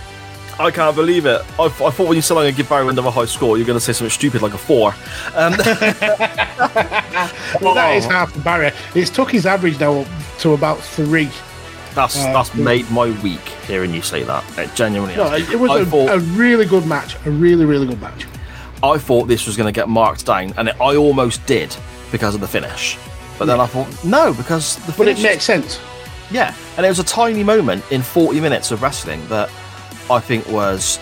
Speaker 1: I can't believe it. I, I thought when you said I'm going to give Barry Windham a high score, you're going to say something stupid like a 4. Um,
Speaker 2: Well, that is half the barrier. It's took his average now up to about three.
Speaker 1: that's
Speaker 2: Uh,
Speaker 1: that's made my week hearing you say that. It genuinely
Speaker 2: No,
Speaker 1: has.
Speaker 2: it was
Speaker 1: I
Speaker 2: a,
Speaker 1: thought,
Speaker 2: a really good match. A really, really good match.
Speaker 1: I thought this was going to get marked down, and it, I almost did because of the finish. But then I thought, no, because the
Speaker 2: But it
Speaker 1: finish.
Speaker 2: makes sense.
Speaker 1: Yeah, and it was a tiny moment in 40 minutes of wrestling that I think was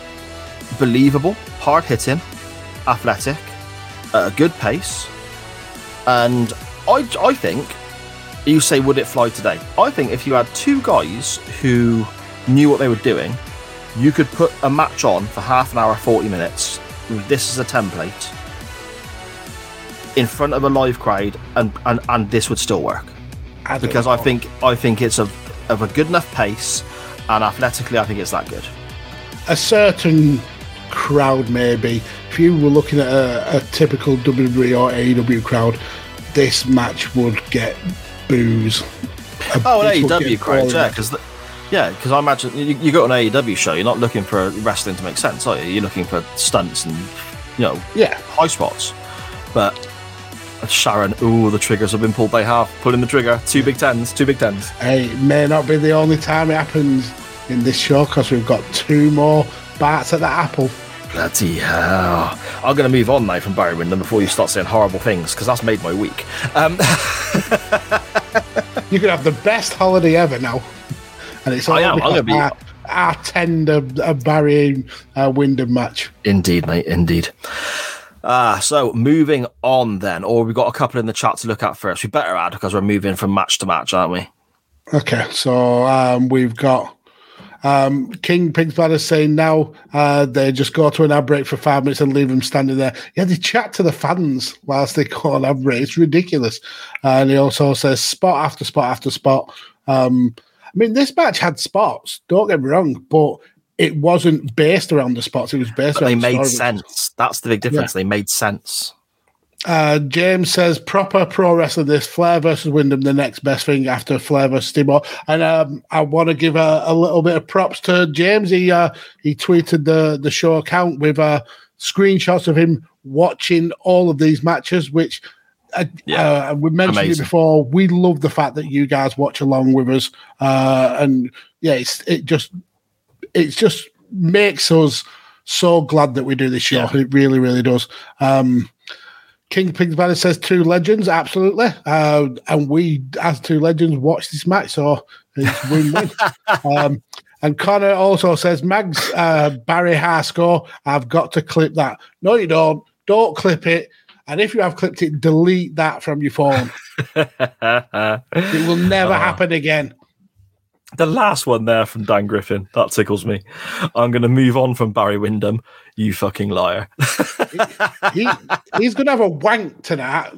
Speaker 1: believable, hard hitting, athletic, at a good pace, and I, I think you say, would it fly today? I think if you had two guys who knew what they were doing, you could put a match on for half an hour, 40 minutes. This is a template in front of a live crowd, and, and, and this would still work
Speaker 2: I
Speaker 1: because I think I think it's of of a good enough pace, and athletically, I think it's that good.
Speaker 2: a certain crowd, maybe, if you were looking at a, a typical WWE or AEW crowd, this match would get boos.
Speaker 1: Oh, an AEW crowd, yeah, because yeah, because I imagine you, you go to an AEW show, you're not looking for wrestling to make sense, are you? You're looking for stunts and you know
Speaker 2: Yeah,
Speaker 1: high spots. But Sharon, ooh, the triggers have been pulled by half. Pulling the trigger, two big tens, two big tens.
Speaker 2: hey, it may not be the only time it happens in this show because we've got two more bites at the apple.
Speaker 1: Bloody hell! I'm going to move on now from Barry Windham before you start saying horrible things because that's made my week. Um,
Speaker 2: You could have the best holiday ever now. And it's all
Speaker 1: I am, I'm
Speaker 2: because
Speaker 1: gonna be-
Speaker 2: our, our tender uh, Barry uh, Windham match.
Speaker 1: Indeed, mate. Indeed. Ah, so moving on then, or we've got a couple in the chat to look at first. We better add because we're moving from match to match, aren't we?
Speaker 2: Okay, so um, we've got um, King Pig's Bladder saying now uh, they just go to an ad break for five minutes and leave them standing there. Yeah, they chat to the fans whilst they go on ad break. It's ridiculous. and he also says spot after spot after spot. Um, I mean, this match had spots, don't get me wrong, but it wasn't based around the spots. It was based
Speaker 1: But
Speaker 2: around
Speaker 1: they
Speaker 2: the
Speaker 1: made sense. That's the big difference. They made sense.
Speaker 2: Uh, James says proper pro wrestling. This Flair versus Windham, the next best thing after Flair versus Steamboat. And um, I want to give a, a little bit of props to James. He uh, he tweeted the the show account with uh, screenshots of him watching all of these matches, which. Uh,
Speaker 1: Yeah.
Speaker 2: uh, we mentioned
Speaker 1: Amazing.
Speaker 2: it before. We love the fact that you guys watch along with us, uh, and yeah, it's, it just it just makes us so glad that we do this show.
Speaker 1: Yeah.
Speaker 2: It really, really does. Um, King Pig's Bladder says two legends, absolutely. Uh, and we, as two legends, watch this match, so it's win win. um, and Connor also says, Mags, uh, Barry Harscore, I've got to clip that. No, you don't. Don't clip it. And if you have clipped it, delete that from your phone. It will never
Speaker 1: Oh.
Speaker 2: happen again.
Speaker 1: The last one there from Dan Griffin, that tickles me. I'm going to move on from Barry Windham, you fucking liar.
Speaker 2: He, he's going to have a wank tonight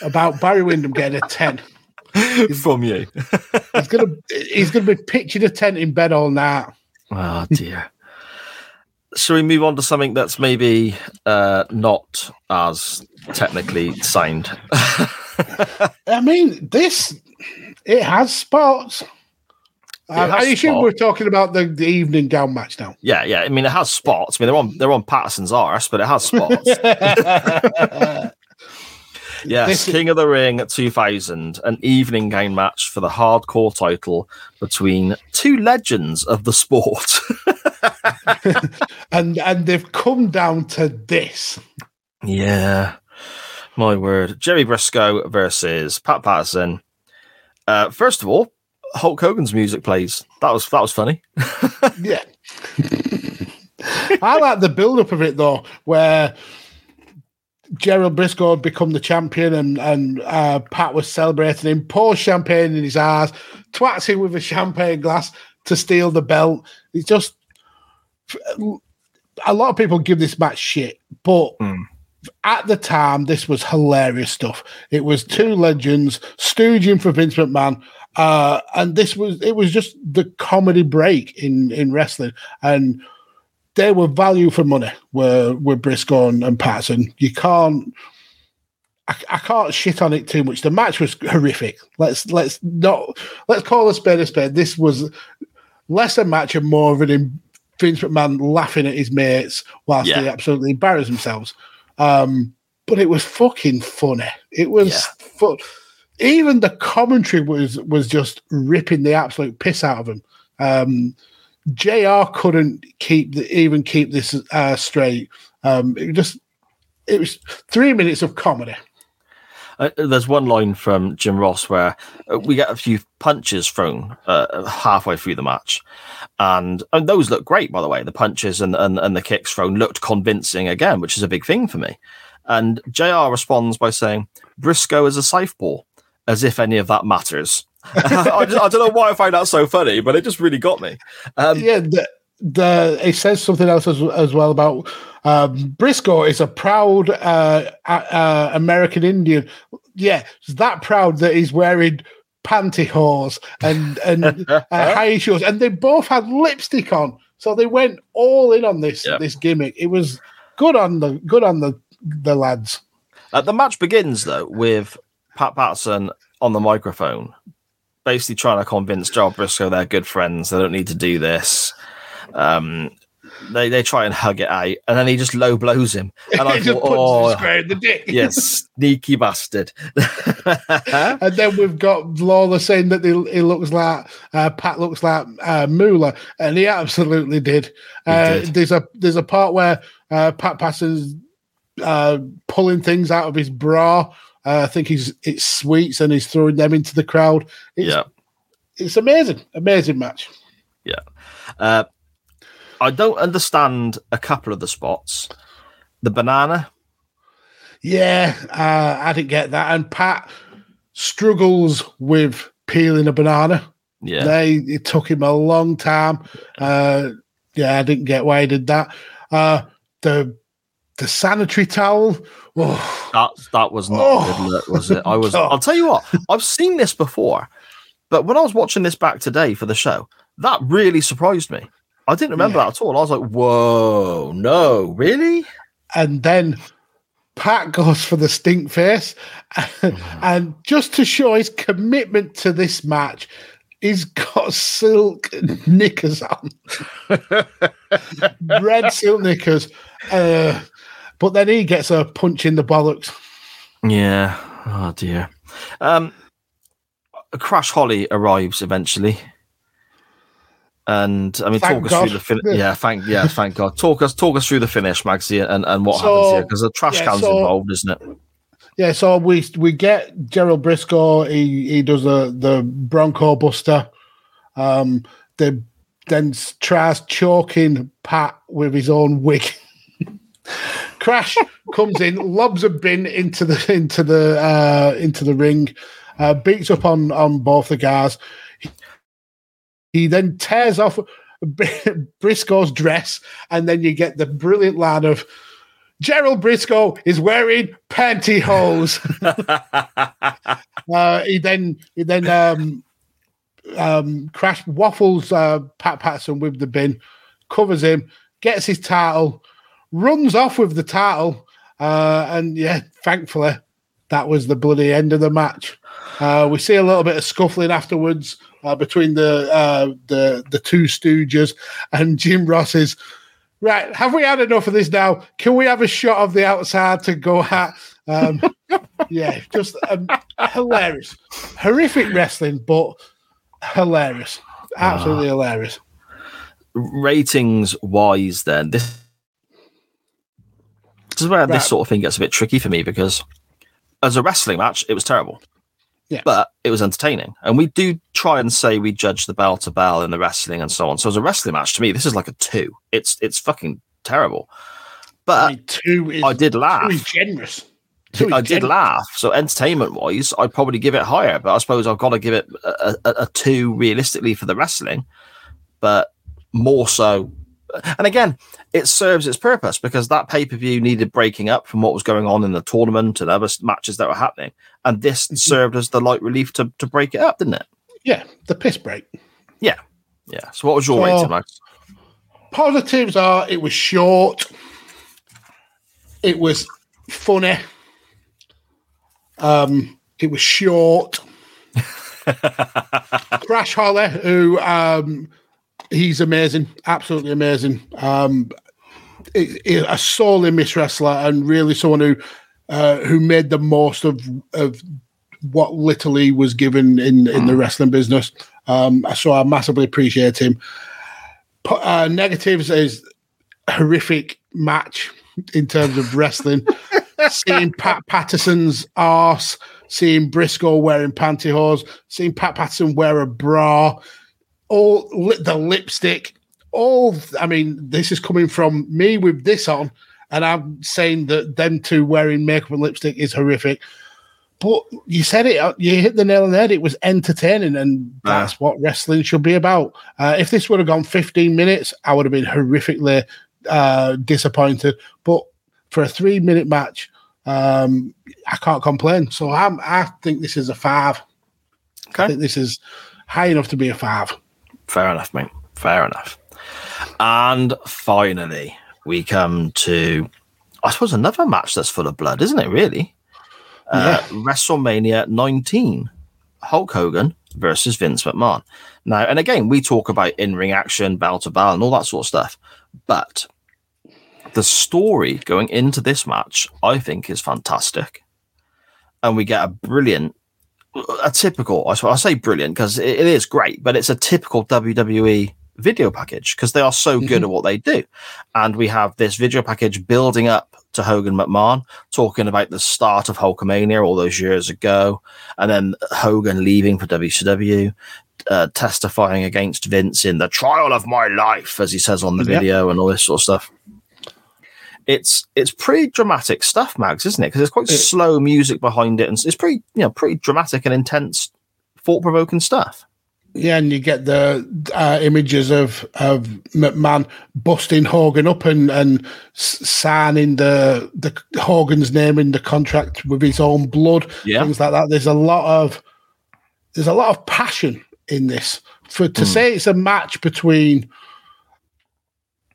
Speaker 2: about Barry Windham getting a 10.
Speaker 1: from you.
Speaker 2: He's going to he's going to be pitching a tent in bed all night.
Speaker 1: Oh, dear. Shall we move on to something that's maybe uh, not as technically signed?
Speaker 2: I mean, this it has spots.
Speaker 1: Has
Speaker 2: I assume we're talking about the, the evening gown match now.
Speaker 1: yeah, yeah. I mean, it has spots. I mean, they're on they're on Patterson's arse, but it has spots. yes, King of the Ring 2000, an evening game match for the hardcore title between two legends of the sport.
Speaker 2: and and they've come down to this.
Speaker 1: Yeah, my word. Jerry Brisco versus Pat Patterson. Uh, first of all, Hulk Hogan's music plays. That was that was funny.
Speaker 2: Yeah. I like the build up of it though, where Gerald Brisco had become the champion and, and uh, Pat was celebrating him, pours champagne in his eyes, twats him with a champagne glass to steal the belt. It's just a lot of people give this match shit, but at the time, this was hilarious stuff. It was two legends stooging for Vince McMahon. Uh, and this was it was just the comedy break in in wrestling, and they were value for money. Were were Brisco and, and Patterson. You can't. I, I can't shit on it too much. The match was horrific. Let's let's not let's call a spade a spade. This was less a match and more of an em- Vince McMahon laughing at his mates whilst
Speaker 1: Yeah.
Speaker 2: they absolutely embarrass themselves. Um, but it was fucking funny. It was
Speaker 1: Yeah.
Speaker 2: fu- even the commentary was was just ripping the absolute piss out of him. Um, JR couldn't keep the, even keep this uh, straight. Um, it just it was three minutes of comedy.
Speaker 1: Uh, there's one line from Jim Ross where uh, we get a few punches thrown uh, halfway through the match, and, and those look great, by the way. The punches and, and, and the kicks thrown looked convincing again, which is a big thing for me. And JR responds by saying, Brisco is a southpaw, as if any of that matters. I, just- I don't know why I find that so funny, but it just really got me. Um,
Speaker 2: yeah, the, the it says something else as, as well about um, Brisco is a proud uh, uh, American Indian. Yeah, that proud that he's wearing pantyhose and and uh, high shoes, and they both had lipstick on, so they went all in on this this gimmick. It was good on the good on the the lads.
Speaker 1: Uh, the match begins though with Pat Patterson on the microphone, basically trying to convince Joe Brisco they're good friends. They don't need to do this. Um, they they try and hug it out, and then he just low blows him. And I thought, oh,
Speaker 2: in the dick.
Speaker 1: yes, sneaky bastard.
Speaker 2: And then we've got Lawler saying that he, he looks like uh, Pat looks like uh, Moolah, and he absolutely did. Uh,
Speaker 1: did.
Speaker 2: There's a there's a part where uh, Pat Patterson's uh, pulling things out of his bra. Uh, I think he's it's sweets and he's throwing them into the crowd. It's,
Speaker 1: yeah,
Speaker 2: it's amazing, amazing match.
Speaker 1: yeah. Uh, I don't understand a couple of the spots. The banana,
Speaker 2: Yeah, uh, I didn't get that. And Pat struggles with peeling a banana.
Speaker 1: yeah,
Speaker 2: They it took him a long time. Uh, yeah, I didn't get why he did that. Uh, the the sanitary towel. Oh,
Speaker 1: That that was not
Speaker 2: Oh,
Speaker 1: a good look, was it? I was. I'll tell you what. I've seen this before, but when I was watching this back today for the show, that really surprised me. I didn't remember
Speaker 2: Yeah.
Speaker 1: that at all. I was like, "Whoa, no, really?"
Speaker 2: and then Pat goes for the stink face, and just to show his commitment to this match, he's got silk knickers on, red silk knickers. Uh, but then he gets a punch in the bollocks.
Speaker 1: Yeah. Oh dear. Um, Crash Holly arrives eventually, and I mean,
Speaker 2: Thank
Speaker 1: talk us
Speaker 2: God.
Speaker 1: through the finish. Yeah, thank yeah, thank God. Talk us talk us through the finish, Magsy, and, and what
Speaker 2: So,
Speaker 1: happens here because the trash
Speaker 2: yeah,
Speaker 1: can's
Speaker 2: so-
Speaker 1: involved, isn't it?
Speaker 2: Yeah, so we we get Gerald Brisco. He he does the the Bronco Buster. Um, they then tries choking Pat with his own wig. Crash comes in, lobs a bin into the into the uh, into the ring, uh, beats up on on both the guys. He, he then tears off Brisco's dress, and then you get the brilliant line of Gerald Brisco is wearing pantyhose. uh, he then he then um, um, crash waffles uh, Pat Patterson with the bin, covers him, gets his title, runs off with the title, uh, and yeah, thankfully that was the bloody end of the match. Uh, we see a little bit of scuffling afterwards uh, between the uh, the the two Stooges and Jim Ross is right. Have we had enough of this now? Can we have a shot of the outside to go at? Um, yeah, just um, hilarious, horrific wrestling, but hilarious, absolutely hilarious.
Speaker 1: ratings wise, then this, this is where this sort of thing gets a bit tricky for me because as a wrestling match, it was terrible.
Speaker 2: Yeah.
Speaker 1: But it was entertaining. And we do try and say we judge the bell to bell in the wrestling and so on. So as a wrestling match, to me, this is like a two. It's it's fucking terrible. But
Speaker 2: I mean, two is
Speaker 1: I did laugh.
Speaker 2: Two is generous. Two is
Speaker 1: I did
Speaker 2: generous.
Speaker 1: laugh. So entertainment wise, I'd probably give it higher, but I suppose I've got to give it a, a, a two realistically for the wrestling, but more so. And again, it serves its purpose because that pay per view needed breaking up from what was going on in the tournament and other matches that were happening, and this served as the light relief to, to break it up, didn't it?
Speaker 2: Yeah, the piss break.
Speaker 1: Yeah, yeah. So what was your
Speaker 2: So-
Speaker 1: rating, Mags?
Speaker 2: Positives are it was short, it was funny, um, it was short. Crash Holly, who um, he's amazing, absolutely amazing. Um, i- i- a sorely missed wrestler and really someone who uh, who made the most of of what literally was given in in the wrestling business. Um, so I massively appreciate him. Uh, negatives is horrific match in terms of wrestling. seeing Pat Patterson's arse, seeing Brisco wearing pantyhose, seeing Pat Patterson wear a bra, all the lipstick, all. I mean, this is coming from me with this on, and I'm saying that them two wearing makeup and lipstick is horrific. But you said it, uh, you hit the nail on the head. It was entertaining, and that's what wrestling should be about. Uh, if this would have gone 15 minutes, I would have been horrifically uh, disappointed. But for a three minute match, um, I can't complain. So I'm, I think this is a five. I think this is high enough to be a five.
Speaker 1: Fair enough, mate. Fair enough. And finally, we come to, I suppose, another match that's full of blood, isn't it? Really? Uh, WrestleMania 19, Hulk Hogan versus Vince McMahon. Now, and again, we talk about in-ring action, bell to bell, and all that sort of stuff, but the story going into this match, I think, is fantastic, and we get a brilliant a typical, I I say brilliant because it, it is great, but it's a typical WWE video package because they are so good at what they do. And we have this video package building up to Hogan McMahon, talking about the start of Hulkamania all those years ago, and then Hogan leaving for WCW, uh, testifying against Vince in the trial of my life, as he says on the
Speaker 2: Yep.
Speaker 1: video, and all this sort of stuff. It's it's pretty dramatic stuff, Mags, isn't it? Because there's quite
Speaker 2: It-
Speaker 1: slow music behind it, and it's pretty you know pretty dramatic and intense, thought provoking stuff.
Speaker 2: Yeah, and you get the uh, images of of McMahon busting Hogan up and and signing the the Hogan's name in the contract with his own blood,
Speaker 1: Yeah.
Speaker 2: things like that. There's a lot of there's a lot of passion in this. For to say it's a match between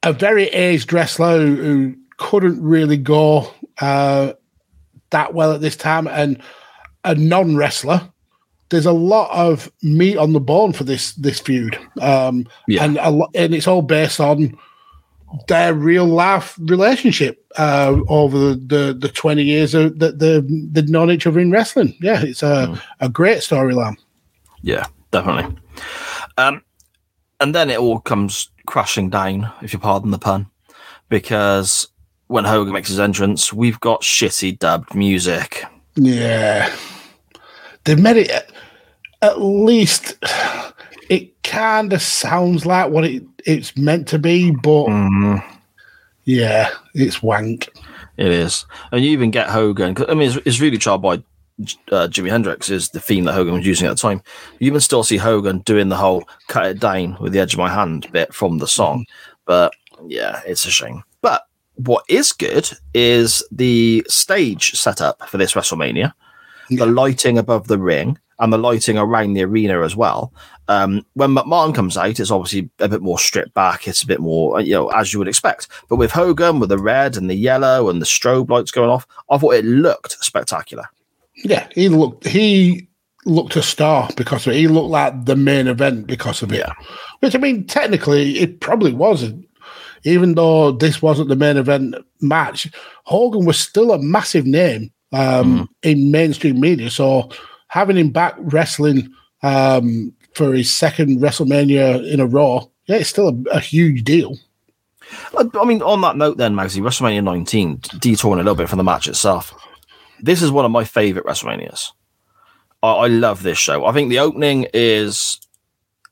Speaker 2: a very aged wrestler who, who couldn't really go uh, that well at this time and a non wrestler there's a lot of meat on the bone for this this feud, um,
Speaker 1: Yeah.
Speaker 2: and a lot, and it's all based on their real life relationship uh, over the, the the twenty years of, that the they've known each other in wrestling. Yeah, it's a a great storyline.
Speaker 1: Yeah, definitely. Um, and then it all comes crashing down, if you pardon the pun, because when Hogan makes his entrance, we've got shitty dubbed music.
Speaker 2: Yeah, they've made it. At, at least it kind of sounds like what it it's meant to be, but
Speaker 1: Mm,
Speaker 2: yeah, it's wank.
Speaker 1: it is, and you even get Hogan. 'cause, I mean, it's, it's really tried by uh, Jimi Hendrix is the theme that Hogan was using at the time. You even still see Hogan doing the whole "cut it down with the edge of my hand" bit from the song, but yeah, it's a shame. What is good is the stage setup for this WrestleMania. the lighting above the ring and the lighting around the arena as well. Um, when McMahon comes out, it's obviously a bit more stripped back. It's a bit more, you know, as you would expect. But with Hogan, with the red and the yellow and the strobe lights going off, I thought it looked spectacular.
Speaker 2: Yeah, he looked he looked a star because of it. He looked like the main event because of it.
Speaker 1: Yeah.
Speaker 2: Which I mean, technically, it probably wasn't. Even though this wasn't the main event match, Hogan was still a massive name um, in mainstream media. So having him back wrestling um, for his second WrestleMania in a row, yeah, it's still a, a huge deal.
Speaker 1: I, mean, on that note, then, Magsy, WrestleMania 19, detouring a little bit from the match itself. This is one of my favorite WrestleManias. I, I love this show. I think the opening is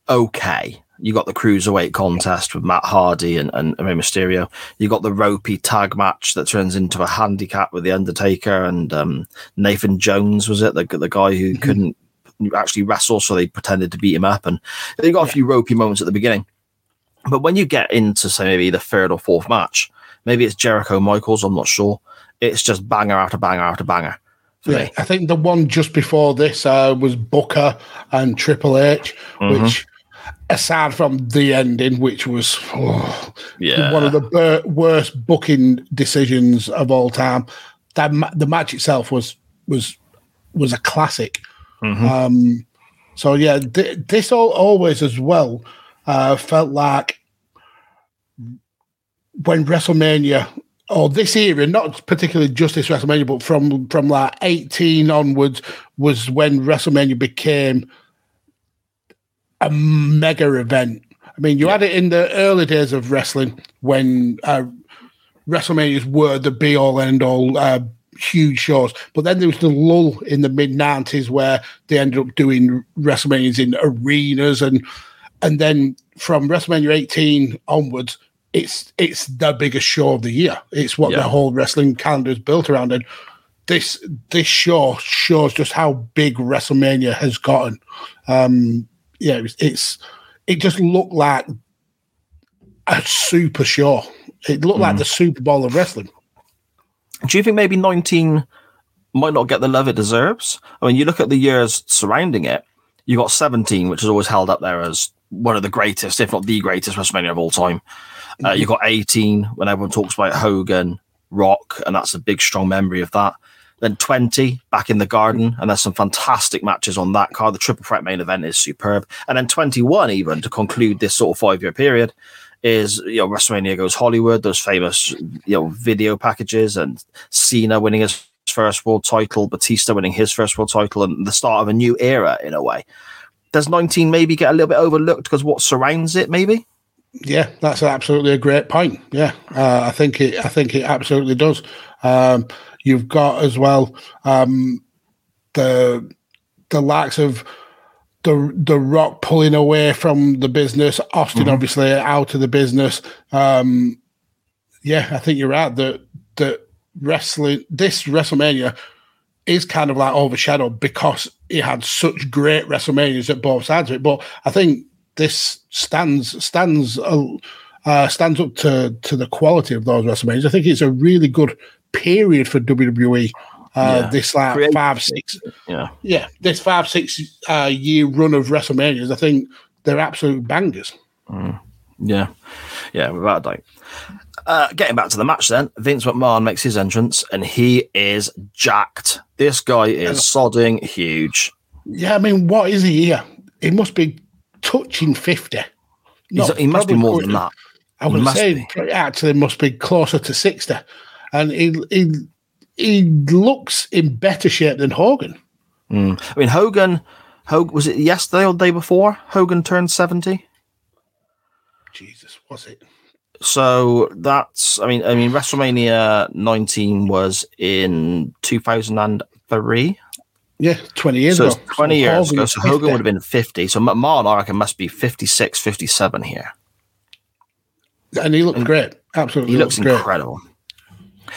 Speaker 1: okay. You got the cruiserweight contest with Matt Hardy and, and Rey Mysterio. You got the ropey tag match that turns into a handicap with the Undertaker and um, Nathan Jones was it the the guy who couldn't actually wrestle, so they pretended to beat him up. And they got a few ropey moments at the beginning. But when you get into say maybe the third or fourth match, maybe it's Jericho Michaels, I'm not sure. It's just banger after banger after banger.
Speaker 2: Yeah,
Speaker 1: me.
Speaker 2: I think the one just before this uh, was Booker and Triple H,
Speaker 1: Mm-hmm.
Speaker 2: which, aside from the ending, which was oh,
Speaker 1: Yeah.
Speaker 2: one of the bur- worst booking decisions of all time, that ma- the match itself was was was a classic.
Speaker 1: Mm-hmm.
Speaker 2: Um, so yeah, th- this all, always as well uh, felt like when WrestleMania or this era, not particularly just this WrestleMania, but from from like eighteen onwards, was when WrestleMania became a mega event. I mean, you had it in the early days of wrestling when uh, WrestleManias were the be all end all uh, huge shows. But then there was the lull in the mid '90s where they ended up doing WrestleManias in arenas, and and then from WrestleMania 18 onwards, it's it's the biggest show of the year. It's what
Speaker 1: Yeah.
Speaker 2: the whole wrestling calendar is built around, and this this show shows just how big WrestleMania has gotten. Um, yeah, it's, it's it just looked like a super show. It looked like the Super Bowl of wrestling.
Speaker 1: Do you think maybe 19 might not get the love it deserves? I mean, you look at the years surrounding it, you got 17, which is always held up there as one of the greatest, if not the greatest WrestleMania of all time. Uh, you got 18 when everyone talks about Hogan, Rock, and that's a big, strong memory of that. Then 20 back in the garden, and there's some fantastic matches on that card. The triple threat main event is superb. And then 21, even to conclude this sort of five year period, is you know WrestleMania goes Hollywood, those famous you know video packages, and Cena winning his first world title, Batista winning his first world title, and the start of a new era in a way. Does 19 maybe get a little bit overlooked because what surrounds it, maybe?
Speaker 2: Yeah, that's absolutely a great point. Yeah, uh, I think it. I think it absolutely does. Um, you've got as well um, the the likes of the the Rock pulling away from the business, Austin obviously out of the business. Um, yeah, I think you're right that that wrestling this WrestleMania is kind of like overshadowed because it had such great WrestleManias at both sides of it. But I think this stands stands uh, stands up to to the quality of those WrestleManias. I think it's a really good period for WWE. Uh,
Speaker 1: Yeah.
Speaker 2: This like
Speaker 1: Creative.
Speaker 2: five six
Speaker 1: Yeah.
Speaker 2: yeah this five six uh, year run of WrestleManias. I think they're absolute bangers.
Speaker 1: Yeah, yeah, without a doubt. Uh, getting back to the match, then Vince McMahon makes his entrance, and he is jacked. This guy is sodding huge.
Speaker 2: Yeah, I mean, what is he here? He must be touching fifty.
Speaker 1: He's,
Speaker 2: No,
Speaker 1: he must be more than that.
Speaker 2: I would say
Speaker 1: be.
Speaker 2: actually must be closer to sixty, and he he he looks in better shape than Hogan. Hmm.
Speaker 1: I mean, Hogan, Hogan was it yesterday or the day before? Hogan turned seventy.
Speaker 2: Jesus, was it?
Speaker 1: So that's, I mean, I mean, WrestleMania 19 was in 2003.
Speaker 2: Yeah, twenty years
Speaker 1: so
Speaker 2: ago.
Speaker 1: it's 20
Speaker 2: So
Speaker 1: years ago. So Hogan
Speaker 2: 50.
Speaker 1: would have been 50. So McMahon, I reckon, must be 56, 57 here.
Speaker 2: and he looked great. Absolutely,
Speaker 1: He looks
Speaker 2: great.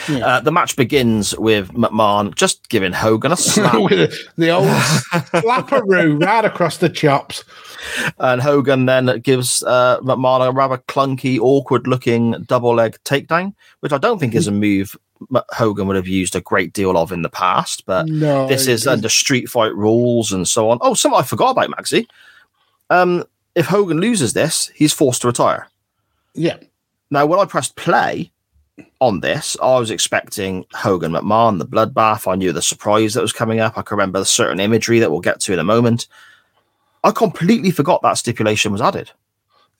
Speaker 2: Yeah.
Speaker 1: Uh, the match begins with McMahon just giving Hogan a slap,
Speaker 2: With the old slapperoo right across the chops.
Speaker 1: and Hogan then gives uh, McMahon a rather clunky, awkward-looking double leg takedown, which I don't think is a move Hogan would have used a great deal of in the past. But
Speaker 2: No,
Speaker 1: this is under street fight rules and so on. Oh, something I forgot about, Magsy. Um, if Hogan loses this, he's forced to retire.
Speaker 2: yeah.
Speaker 1: Now, when I pressed play on this, I was expecting Hogan McMahon, the bloodbath. I knew the surprise that was coming up. I can remember the certain imagery that we'll get to in a moment. I completely forgot that stipulation was added.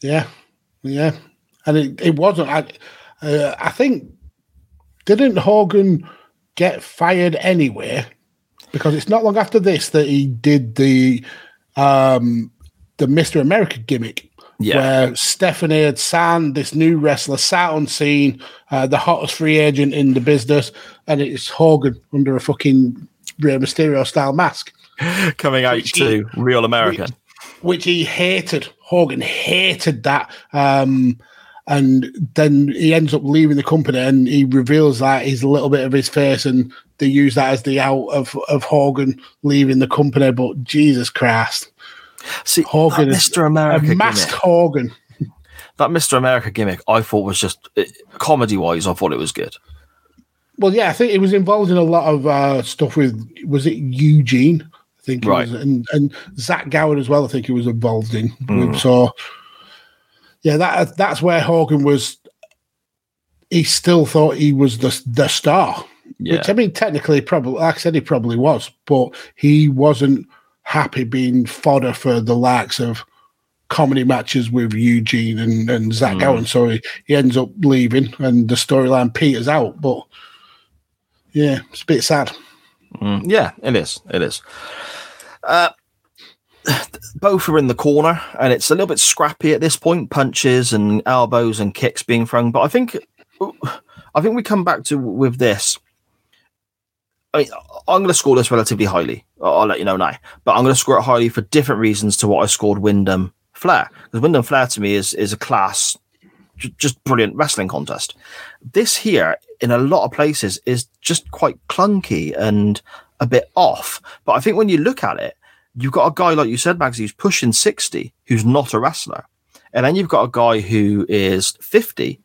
Speaker 2: Yeah, yeah, and it, it wasn't. I, uh, I think didn't Hogan get fired anyway? Because it's not long after this that he did the um, the Mister America gimmick,
Speaker 1: Yeah.
Speaker 2: where Stephanie had signed this new wrestler, sat on scene, uh, the hottest free agent in the business, and it's Hogan under a fucking Rey Mysterio style mask,
Speaker 1: Coming out
Speaker 2: Which
Speaker 1: to Real American.
Speaker 2: which he hated. Hogan hated that. Um, and then he ends up leaving the company and he reveals that he's a little bit of his face and they use that as the out of, of Hogan leaving the company. But Jesus Christ,
Speaker 1: See,
Speaker 2: Hogan
Speaker 1: Mr. America
Speaker 2: a masked
Speaker 1: gimmick,
Speaker 2: Hogan.
Speaker 1: that Mr. America gimmick, I thought was just comedy wise. I thought it was good.
Speaker 2: Well, yeah, I think it was involved in a lot of uh, stuff with was it Eugene? I think it
Speaker 1: Right.
Speaker 2: was, and and Zach Gowen as well. I think he was involved in.
Speaker 1: Mm.
Speaker 2: So, yeah, that that's where Hogan was. He still thought he was the the star,
Speaker 1: Yeah.
Speaker 2: which I mean, technically, probably like I said, he probably was, but he wasn't happy being fodder for the likes of comedy matches with Eugene and, and Zach
Speaker 1: Mm.
Speaker 2: So he, he ends up leaving, and the storyline peters out. But yeah, it's a bit sad.
Speaker 1: Mm, yeah, it is. It is. Uh, both are in the corner, and it's a little bit scrappy at this point. Punches and elbows and kicks being thrown, but I think, I think we come back to with this. I mean, I'm going to score this relatively highly. I'll I'll let you know now, but I'm going to score it highly for different reasons to what I scored Windham Flair. Because Windham Flair to me is is a class, ju- just brilliant wrestling contest. This here, in a lot of places, is just quite clunky and a bit off. But I think when you look at it, you've got a guy like you said, Magsy, who's pushing sixty, who's not a wrestler, and then you've got a guy who is fifty,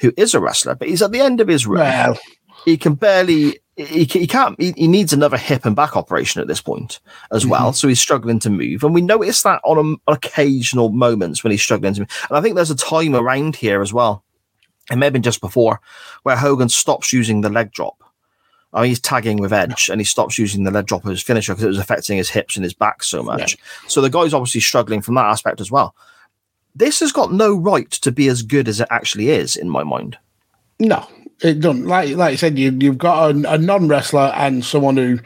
Speaker 1: who is a wrestler, but he's at the end of his rope
Speaker 2: Well,
Speaker 1: he can barely he, he can't he, he needs another hip and back operation at this point as mm-hmm. well. So he's struggling to move. And we notice that on, a, on occasional moments when he's struggling to move. And i think there's a time around here as well. It may have been just before where hogan stops using the leg drop. I mean, he's tagging with Edge, and he stops using the leg drop as finisher because it was affecting his hips and his back so much. So the guy's obviously struggling from that aspect as well. This has got no right to be as good as it actually is, in my mind.
Speaker 2: no, it doesn't. Like like you said, you you've got a, a non wrestler and someone who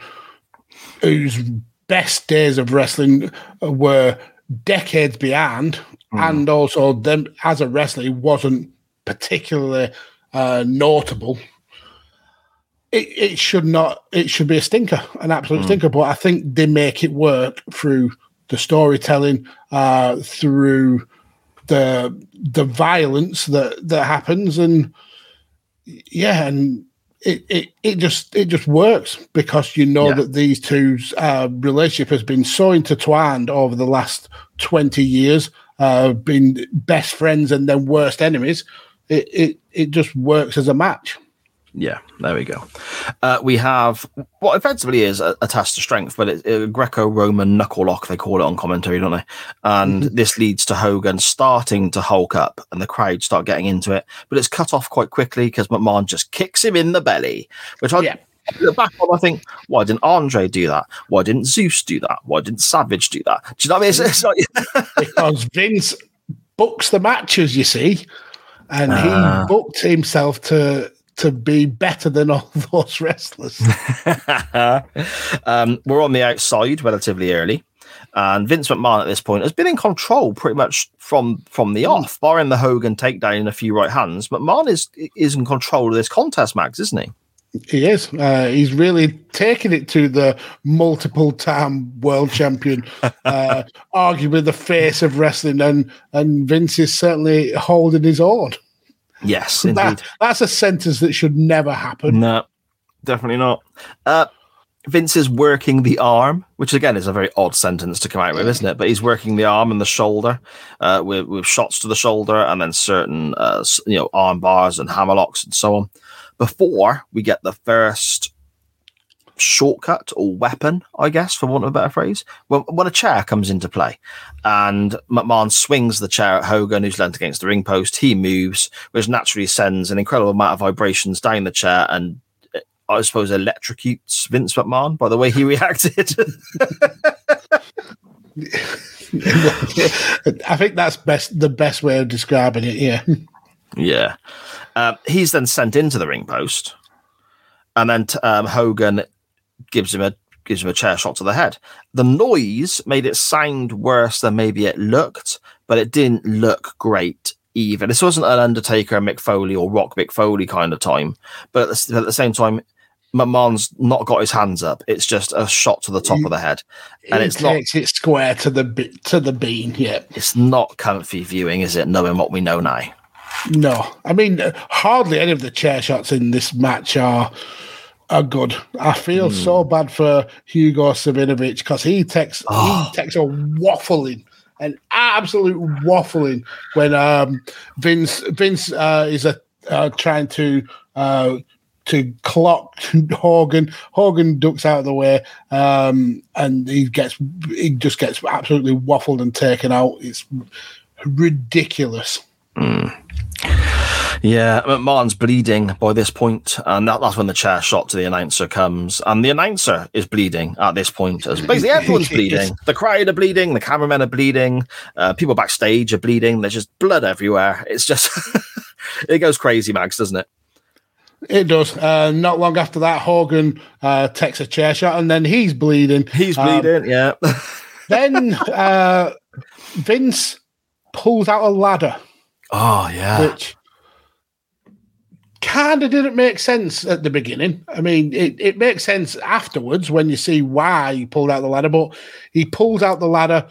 Speaker 2: whose best days of wrestling were decades behind, and also them as a wrestler, he wasn't particularly uh, notable. It, it should not. It should be a stinker, an absolute stinker. But I think they make it work through the storytelling, uh, through the the violence that that happens, and yeah, and it, it it just it just works because you know
Speaker 1: Yeah.
Speaker 2: that these two's uh, relationship has been so intertwined over the last twenty years, uh, been best friends and then worst enemies. It it it just works as a match.
Speaker 1: Yeah, there we go. Uh, we have what effectively is a, a test of strength, but it's a Greco-Roman knuckle lock. They call it on commentary, don't they? And this leads to Hogan starting to hulk up, and the crowd start getting into it. But it's cut off quite quickly because McMahon just kicks him in the belly. Which I
Speaker 2: Yeah.
Speaker 1: look back on, I think, why didn't Andre do that? Why didn't Zeus do that? Why didn't Savage do that? Do you know what I mean? It's, it's like,
Speaker 2: because Vince books the matches, you see, and
Speaker 1: Ah.
Speaker 2: he booked himself to to be better than all those wrestlers.
Speaker 1: um, we're on the outside relatively early, and Vince McMahon at this point has been in control pretty much from from the off, barring the Hogan takedown and a few right hands. McMahon is is in control of this contest, Max, isn't he?
Speaker 2: he is. Uh, he's really taken it to the multiple time world champion, uh, arguably the face of wrestling, and and Vince is certainly holding his own.
Speaker 1: Yes, indeed.
Speaker 2: That, that's a sentence that should never happen.
Speaker 1: No, definitely not. Uh, Vince is working the arm, which again is a very odd sentence to come out with, isn't it? But he's working the arm and the shoulder uh, with, with shots to the shoulder and then certain, uh, you know, arm bars and hammerlocks and so on. Before we get the first shortcut or weapon, I guess, for want of a better phrase, when, when a chair comes into play and McMahon swings the chair at Hogan, who's leant against the ring post. He moves, which naturally sends an incredible amount of vibrations down the chair and uh, I suppose electrocutes Vince McMahon by the way he reacted.
Speaker 2: I think that's best the best way of describing it. Yeah,
Speaker 1: yeah. Um, he's then sent into the ring post, and then um, Hogan gives him a gives him a chair shot to the head. The noise made it sound worse than maybe it looked, but it didn't look great either. This wasn't an Undertaker, Mick Foley, or Rock Mick Foley kind of time, but at the, at the same time, McMahon's not got his hands up. It's just a shot to the top of the head, and
Speaker 2: He
Speaker 1: it's not
Speaker 2: takes it square to the to the bean. Yeah,
Speaker 1: it's not comfy viewing, is it? Knowing what we know now.
Speaker 2: no, I mean uh, hardly any of the chair shots in this match are are good. I feel
Speaker 1: Hmm.
Speaker 2: so bad for Hugo Savinovich because he takes
Speaker 1: Oh.
Speaker 2: he takes a waffling. An absolute waffling when um, Vince Vince uh, is a, uh, trying to uh, to clock Hogan. Hogan ducks out of the way, um, and he gets he just gets absolutely waffled and taken out. It's ridiculous.
Speaker 1: Yeah, McMahon's bleeding by this point, and that, that's when the chair shot to the announcer comes, and the announcer is bleeding at this point. As basically everyone's bleeding. The crowd are bleeding. The cameramen are bleeding. Uh, people backstage are bleeding. There's just blood everywhere. It's just it goes crazy, Mags, doesn't it?
Speaker 2: It does. Uh, not long after that, Hogan uh, takes a chair shot, and then he's bleeding.
Speaker 1: He's
Speaker 2: Um,
Speaker 1: bleeding. yeah.
Speaker 2: then uh, Vince pulls out a ladder,
Speaker 1: oh yeah.
Speaker 2: which kind of didn't make sense at the beginning. I mean, it, it makes sense afterwards when you see why he pulled out the ladder, but he pulls out the ladder.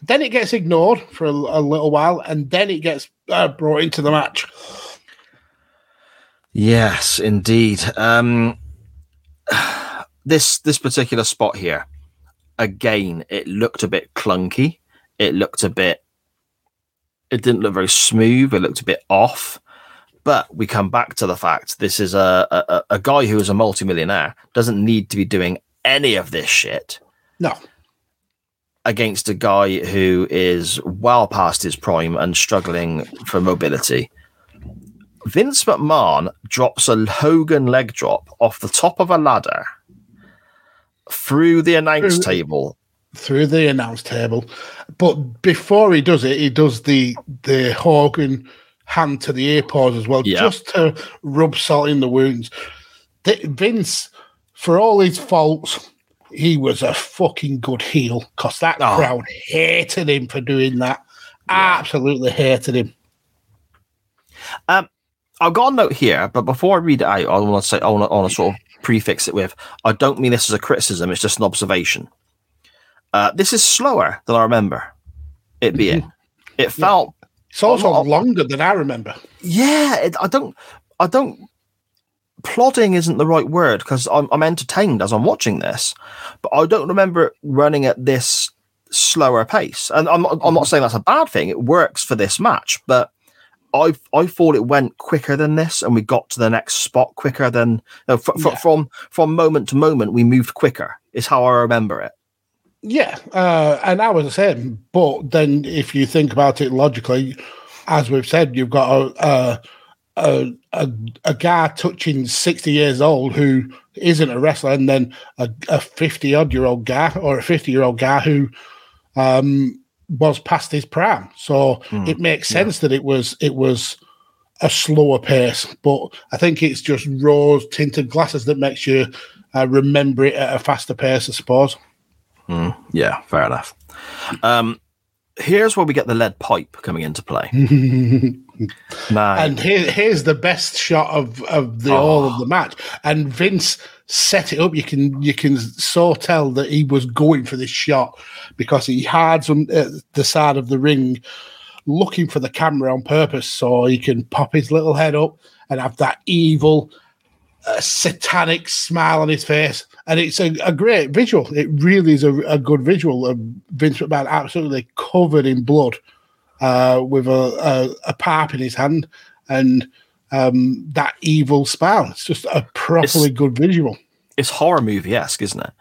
Speaker 2: Then it gets ignored for a, a little while, and then it gets uh, brought into the match.
Speaker 1: Yes, indeed. Um, this this particular spot here, again, it looked a bit clunky. It looked a bit. It didn't look very smooth. It looked a bit off. But we come back to the fact this is a a, a guy who is a multimillionaire doesn't need to be doing any of this shit
Speaker 2: No,
Speaker 1: against a guy who is well past his prime and struggling for mobility. Vince McMahon drops a Hogan leg drop off the top of a ladder through the announce
Speaker 2: Through-
Speaker 1: table.
Speaker 2: through the announce table. But before he does it, he does the the Hogan hand to the ear pause as well,
Speaker 1: Yeah.
Speaker 2: just to rub salt in the wounds. Vince, for all his faults, he was a fucking good heel because that
Speaker 1: Oh.
Speaker 2: crowd hated him for doing that. Absolutely hated him.
Speaker 1: I've got a note here, but before I read it out, I want to say I want to, I want to sort of prefix it with I don't mean this as a criticism; it's just an observation. Uh, this is slower than I remember it being. It felt
Speaker 2: It's also
Speaker 1: Oh, no.
Speaker 2: longer than I remember.
Speaker 1: yeah it, i don't i don't plodding isn't the right word because I'm, I'm entertained as i'm watching this but i don't remember it running at this slower pace and i'm not, I'm not mm-hmm. saying that's a bad thing it works for this match but I I thought it went quicker than this, and we got to the next spot quicker than uh, fr- fr-
Speaker 2: Yeah.
Speaker 1: from from moment to moment. We moved quicker. Is how I remember it.
Speaker 2: Yeah, uh, and I was the same. But then, if you think about it logically, as we've said, you've got a a a, a, a guy touching sixty years old who isn't a wrestler, and then a, fifty odd year old guy or a fifty year old guy who um, was past his prime. So it makes sense that it was it was a slower pace. But I think it's just rose tinted glasses that makes you uh, remember it at a faster pace, I suppose.
Speaker 1: Yeah, fair enough. Um, here's where we get the lead pipe coming into play.
Speaker 2: And here, here's the best shot of, of the all of the match. And Vince set it up. You can you can so tell that he was going for this shot because he hides on uh, the side of the ring, looking for the camera on purpose, so he can pop his little head up and have that evil, uh, satanic smile on his face. And it's a, a great visual. It really is a, a good visual of Vince McMahon absolutely covered in blood uh, with a, a, a pipe in his hand and um, that evil smile. It's just a properly good visual.
Speaker 1: it's horror movie esque, isn't it?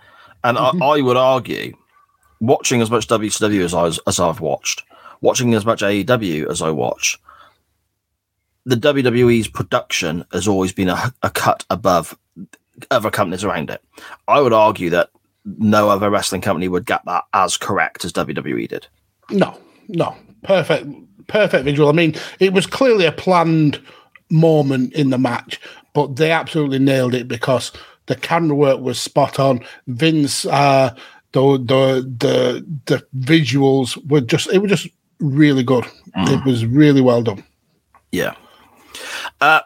Speaker 1: And I, I would argue, watching as much WCW as I was, as I've watched, watching as much AEW as I watch, the WWE's production has always been a, a cut above other companies around it. I would argue that no other wrestling company would get that as correct as WWE did.
Speaker 2: No, no, perfect, perfect visual. I mean, it was clearly a planned moment in the match, but they absolutely nailed it because the camera work was spot on. Vince, uh, the the the the visuals were just it was just really good. It was really well done.
Speaker 1: Yeah. Uh,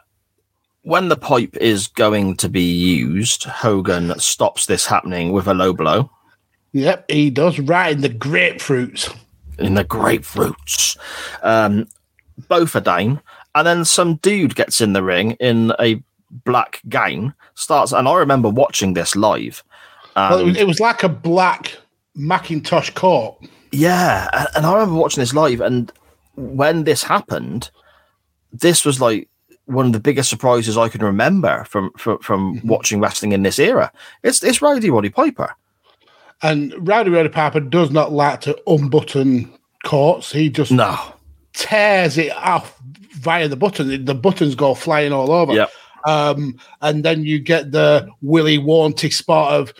Speaker 1: when the pipe is going to be used, Hogan stops this happening with a low blow
Speaker 2: Yep, he does right in the grapefruits.
Speaker 1: in the grapefruits. Um, both are down, and then some dude gets in the ring in a black gown, starts, and I remember watching this live.
Speaker 2: Well, it, was, it was like a black Macintosh court.
Speaker 1: Yeah, and I remember watching this live, and when this happened, this was like one of the biggest surprises I can remember from from, from watching wrestling in this era. It's it's Rowdy Roddy Piper.
Speaker 2: And Rowdy Roddy Piper does not like to unbutton coats. He just
Speaker 1: No,
Speaker 2: tears it off via the button. The buttons go flying all over.
Speaker 1: Yep.
Speaker 2: Um, and then you get the Willy Warranty spot of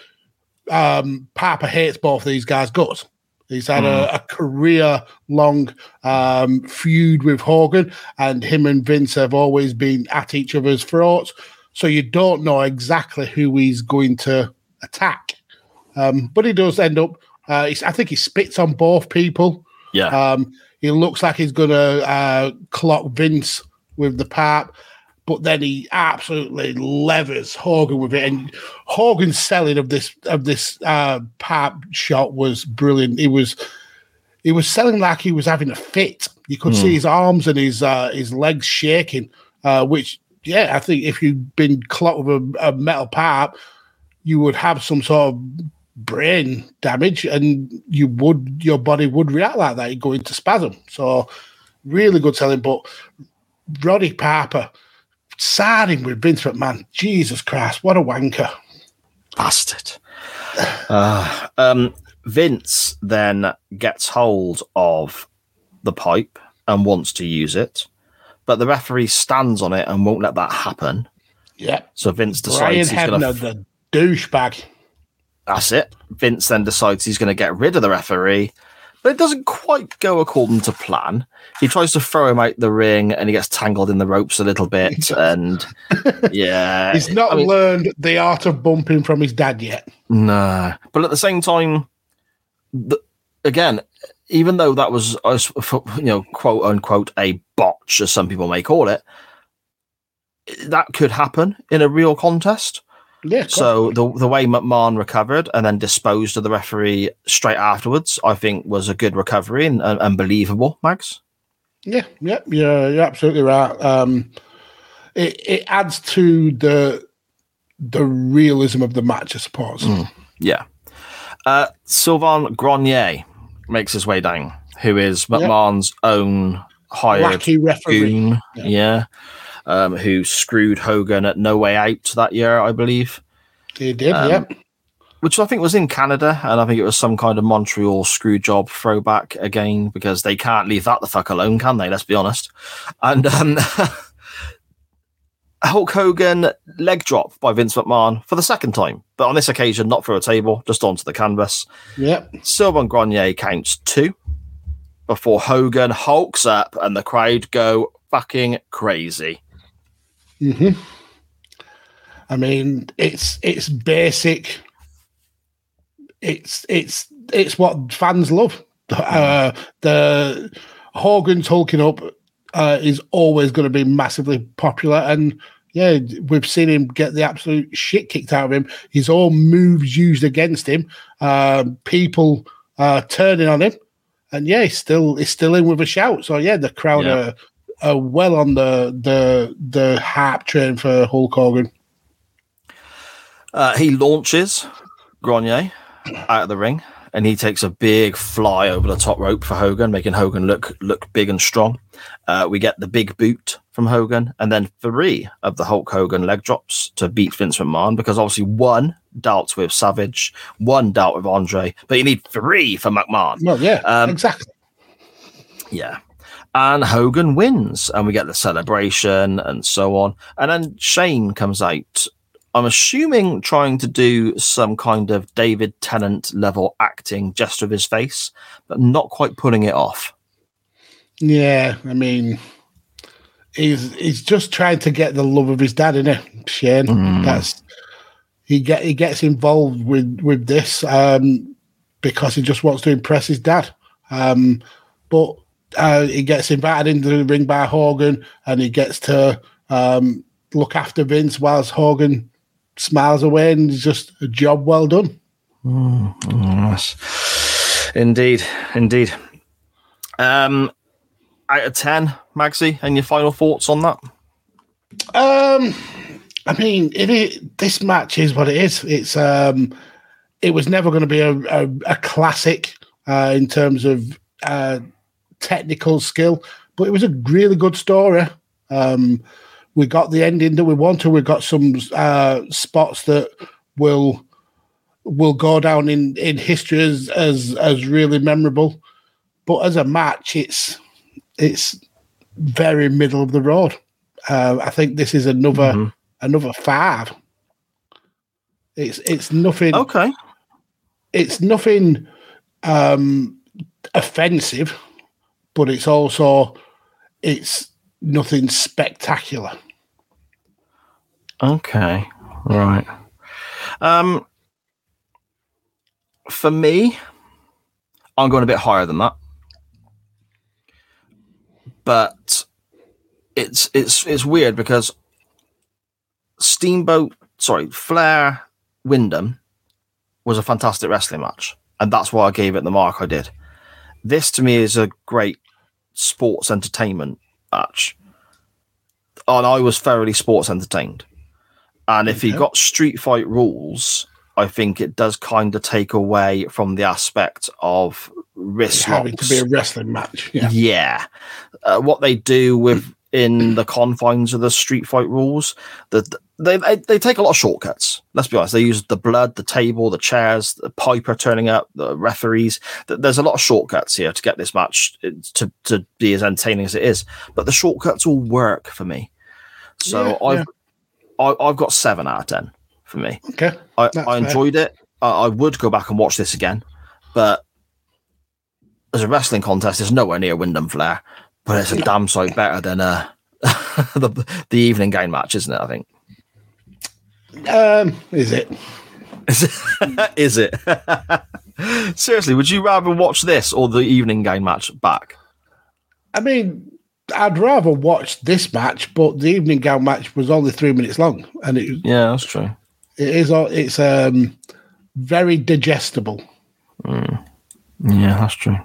Speaker 2: um, Piper hates both these guys' guts. He's had a, a career long um, feud with Hogan, and him and Vince have always been at each other's throats. So you don't know exactly who he's going to attack. Um, but he does end up, uh, he's, I think he spits on both people.
Speaker 1: yeah,
Speaker 2: Um, he looks like he's going to uh, clock Vince with the pipe, but then he absolutely levers Hogan with it. And Hogan's selling of this of this uh, pipe shot was brilliant. He was he was selling like he was having a fit. You could see his arms and his uh, his legs shaking. Uh, which, yeah, I think if you'd been clocked with a, a metal pipe, you would have some sort of brain damage and you would your body would react like that you go into spasm so really good selling but Roddy Piper siding with Vince McMahon Jesus Christ what a wanker
Speaker 1: bastard. Uh, um, Vince then gets hold of the pipe and wants to use it, but the referee stands on it and won't let that happen.
Speaker 2: yeah
Speaker 1: So Vince
Speaker 2: Brian
Speaker 1: decides he's going to
Speaker 2: the douchebag
Speaker 1: That's it. Vince then decides he's going to get rid of the referee, but it doesn't quite go according to plan. He tries to throw him out the ring and he gets tangled in the ropes a little bit. And yeah,
Speaker 2: he's not
Speaker 1: I mean,
Speaker 2: learned the art of bumping from his dad yet
Speaker 1: no. But at the same time, the, again, even though that was, uh, f- you know, quote unquote, a botch, as some people may call it, that could happen in a real contest.
Speaker 2: Yeah.
Speaker 1: So the the way McMahon recovered and then disposed of the referee straight afterwards, I think was a good recovery and, and, and believable, Max.
Speaker 2: Yeah, yeah, you're, you're absolutely right. Um, it it adds to the the realism of the match, I suppose.
Speaker 1: Yeah. Uh, Sylvain Grenier makes his way down, who is McMahon's own hired
Speaker 2: Wacky referee.
Speaker 1: goon. Yeah. Um, who screwed Hogan at No Way Out that year, I believe.
Speaker 2: He did,
Speaker 1: Um,
Speaker 2: yeah.
Speaker 1: which I think was in Canada, and I think it was some kind of Montreal screw job throwback again because they can't leave that the fuck alone, can they? Let's be honest. And um, Hulk Hogan leg drop by Vince McMahon for the second time, but on this occasion not through a table, just onto the canvas.
Speaker 2: Yeah,
Speaker 1: Sylvain Grenier counts two before Hogan hulks up, and the crowd go fucking crazy.
Speaker 2: Hmm I mean, it's it's basic. It's it's it's what fans love. Uh, the Hogan's hulking up uh, is always going to be massively popular, and yeah, we've seen him get the absolute shit kicked out of him. His own moves used against him. Um, people uh, turning on him, and yeah, he's still he's still in with a shout. So yeah, the crowd
Speaker 1: Yeah.
Speaker 2: are, are well on the the the hype train for Hulk Hogan.
Speaker 1: Uh, he launches Grenier out of the ring, and he takes a big fly over the top rope for Hogan, making Hogan look look big and strong. Uh, we get the big boot from Hogan, and then three of the Hulk Hogan leg drops to beat Vince McMahon because obviously one dealt with Savage, one dealt with Andre, but you need three for McMahon.
Speaker 2: Well, yeah,
Speaker 1: Um,
Speaker 2: exactly.
Speaker 1: Yeah. And Hogan wins, and we get the celebration and so on. And then Shane comes out. I'm assuming trying to do some kind of David Tennant level acting just with his face, but not quite pulling it off.
Speaker 2: Yeah, I mean, he's he's just trying to get the love of his dad, isn't it, Shane?
Speaker 1: Mm.
Speaker 2: That's he get he gets involved with with this um, because he just wants to impress his dad. Um, but uh, he gets invited into the ring by Hogan, and he gets to um, look after Vince whilst Hogan smiles away, and it's just a job well done.
Speaker 1: Yes. Indeed, indeed. Um, out of ten, Maxi, and your final thoughts on that?
Speaker 2: Um, I mean, it is, this match is what it is. It's um, it was never going to be a, a, a classic uh, in terms of uh, technical skill, but it was a really good story. Um, we got the ending that we wanted. We got some uh, spots that will will go down in, in history as, as as really memorable. But as a match, it's it's very middle of the road. Uh, I think this is another
Speaker 1: Mhm.
Speaker 2: another five. It's it's nothing.
Speaker 1: Okay.
Speaker 2: It's nothing um, offensive, but it's also it's nothing spectacular.
Speaker 1: Okay. Right. Um for me, I'm going a bit higher than that. But it's it's it's weird because Steamboat, sorry, Flair Windham was a fantastic wrestling match. And that's why I gave it the mark I did. This to me is a great sports entertainment match. And I was thoroughly sports entertained. And if
Speaker 2: Okay.
Speaker 1: got street fight rules, I think it does kind of take away from the aspect of wrist
Speaker 2: having to be a wrestling match. Yeah.
Speaker 1: Yeah. Uh, what they do with in the confines of the street fight rules, that they, they they take a lot of shortcuts. Let's be honest. They use the blood, the table, the chairs, the Piper turning up, the referees. There's a lot of shortcuts here to get this match uh, to to be as entertaining as it is. But the shortcuts all work for me. So
Speaker 2: Yeah,
Speaker 1: I've I, I've got seven out of ten for me.
Speaker 2: Okay.
Speaker 1: I, I
Speaker 2: fair.
Speaker 1: enjoyed it. I, I would go back and watch this again, but as a wrestling contest, it's nowhere near Windham Flair. But it's a damn sight better than uh, the the evening gown match, isn't it? I think.
Speaker 2: Um, is it?
Speaker 1: Is it? Is it? Seriously, would you rather watch this or the evening gown match back?
Speaker 2: I mean, I'd rather watch this match, but the evening gown match was only three minutes long, and it
Speaker 1: Yeah, that's true.
Speaker 2: it is it's um very digestible.
Speaker 1: Yeah, that's true.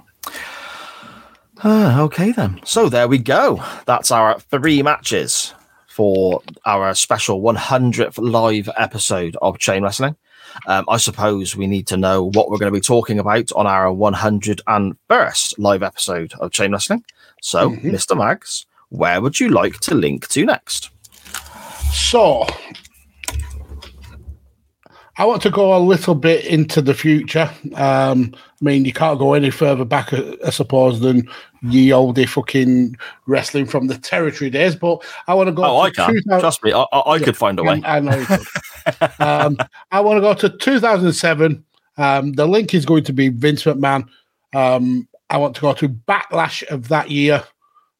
Speaker 1: Ah, okay then. So there we go. That's our three matches for our special 100th live episode of Chain Wrestling. Um, I suppose we need to know what we're going to be talking about on our 101st live episode of Chain Wrestling. So, Mr. Mags, where would you like to link to next?
Speaker 2: So, I want to go a little bit into the future. Um, I mean, you can't go any further back, I suppose, than ye olde fucking wrestling from the territory days. But I want to go.
Speaker 1: Oh, I can.
Speaker 2: 2000
Speaker 1: Trust me, I, I, I could find a way.
Speaker 2: I know you could. um, I want to go to 2007. Um, the link is going to be Vince McMahon. Um, I want to go to Backlash of that year,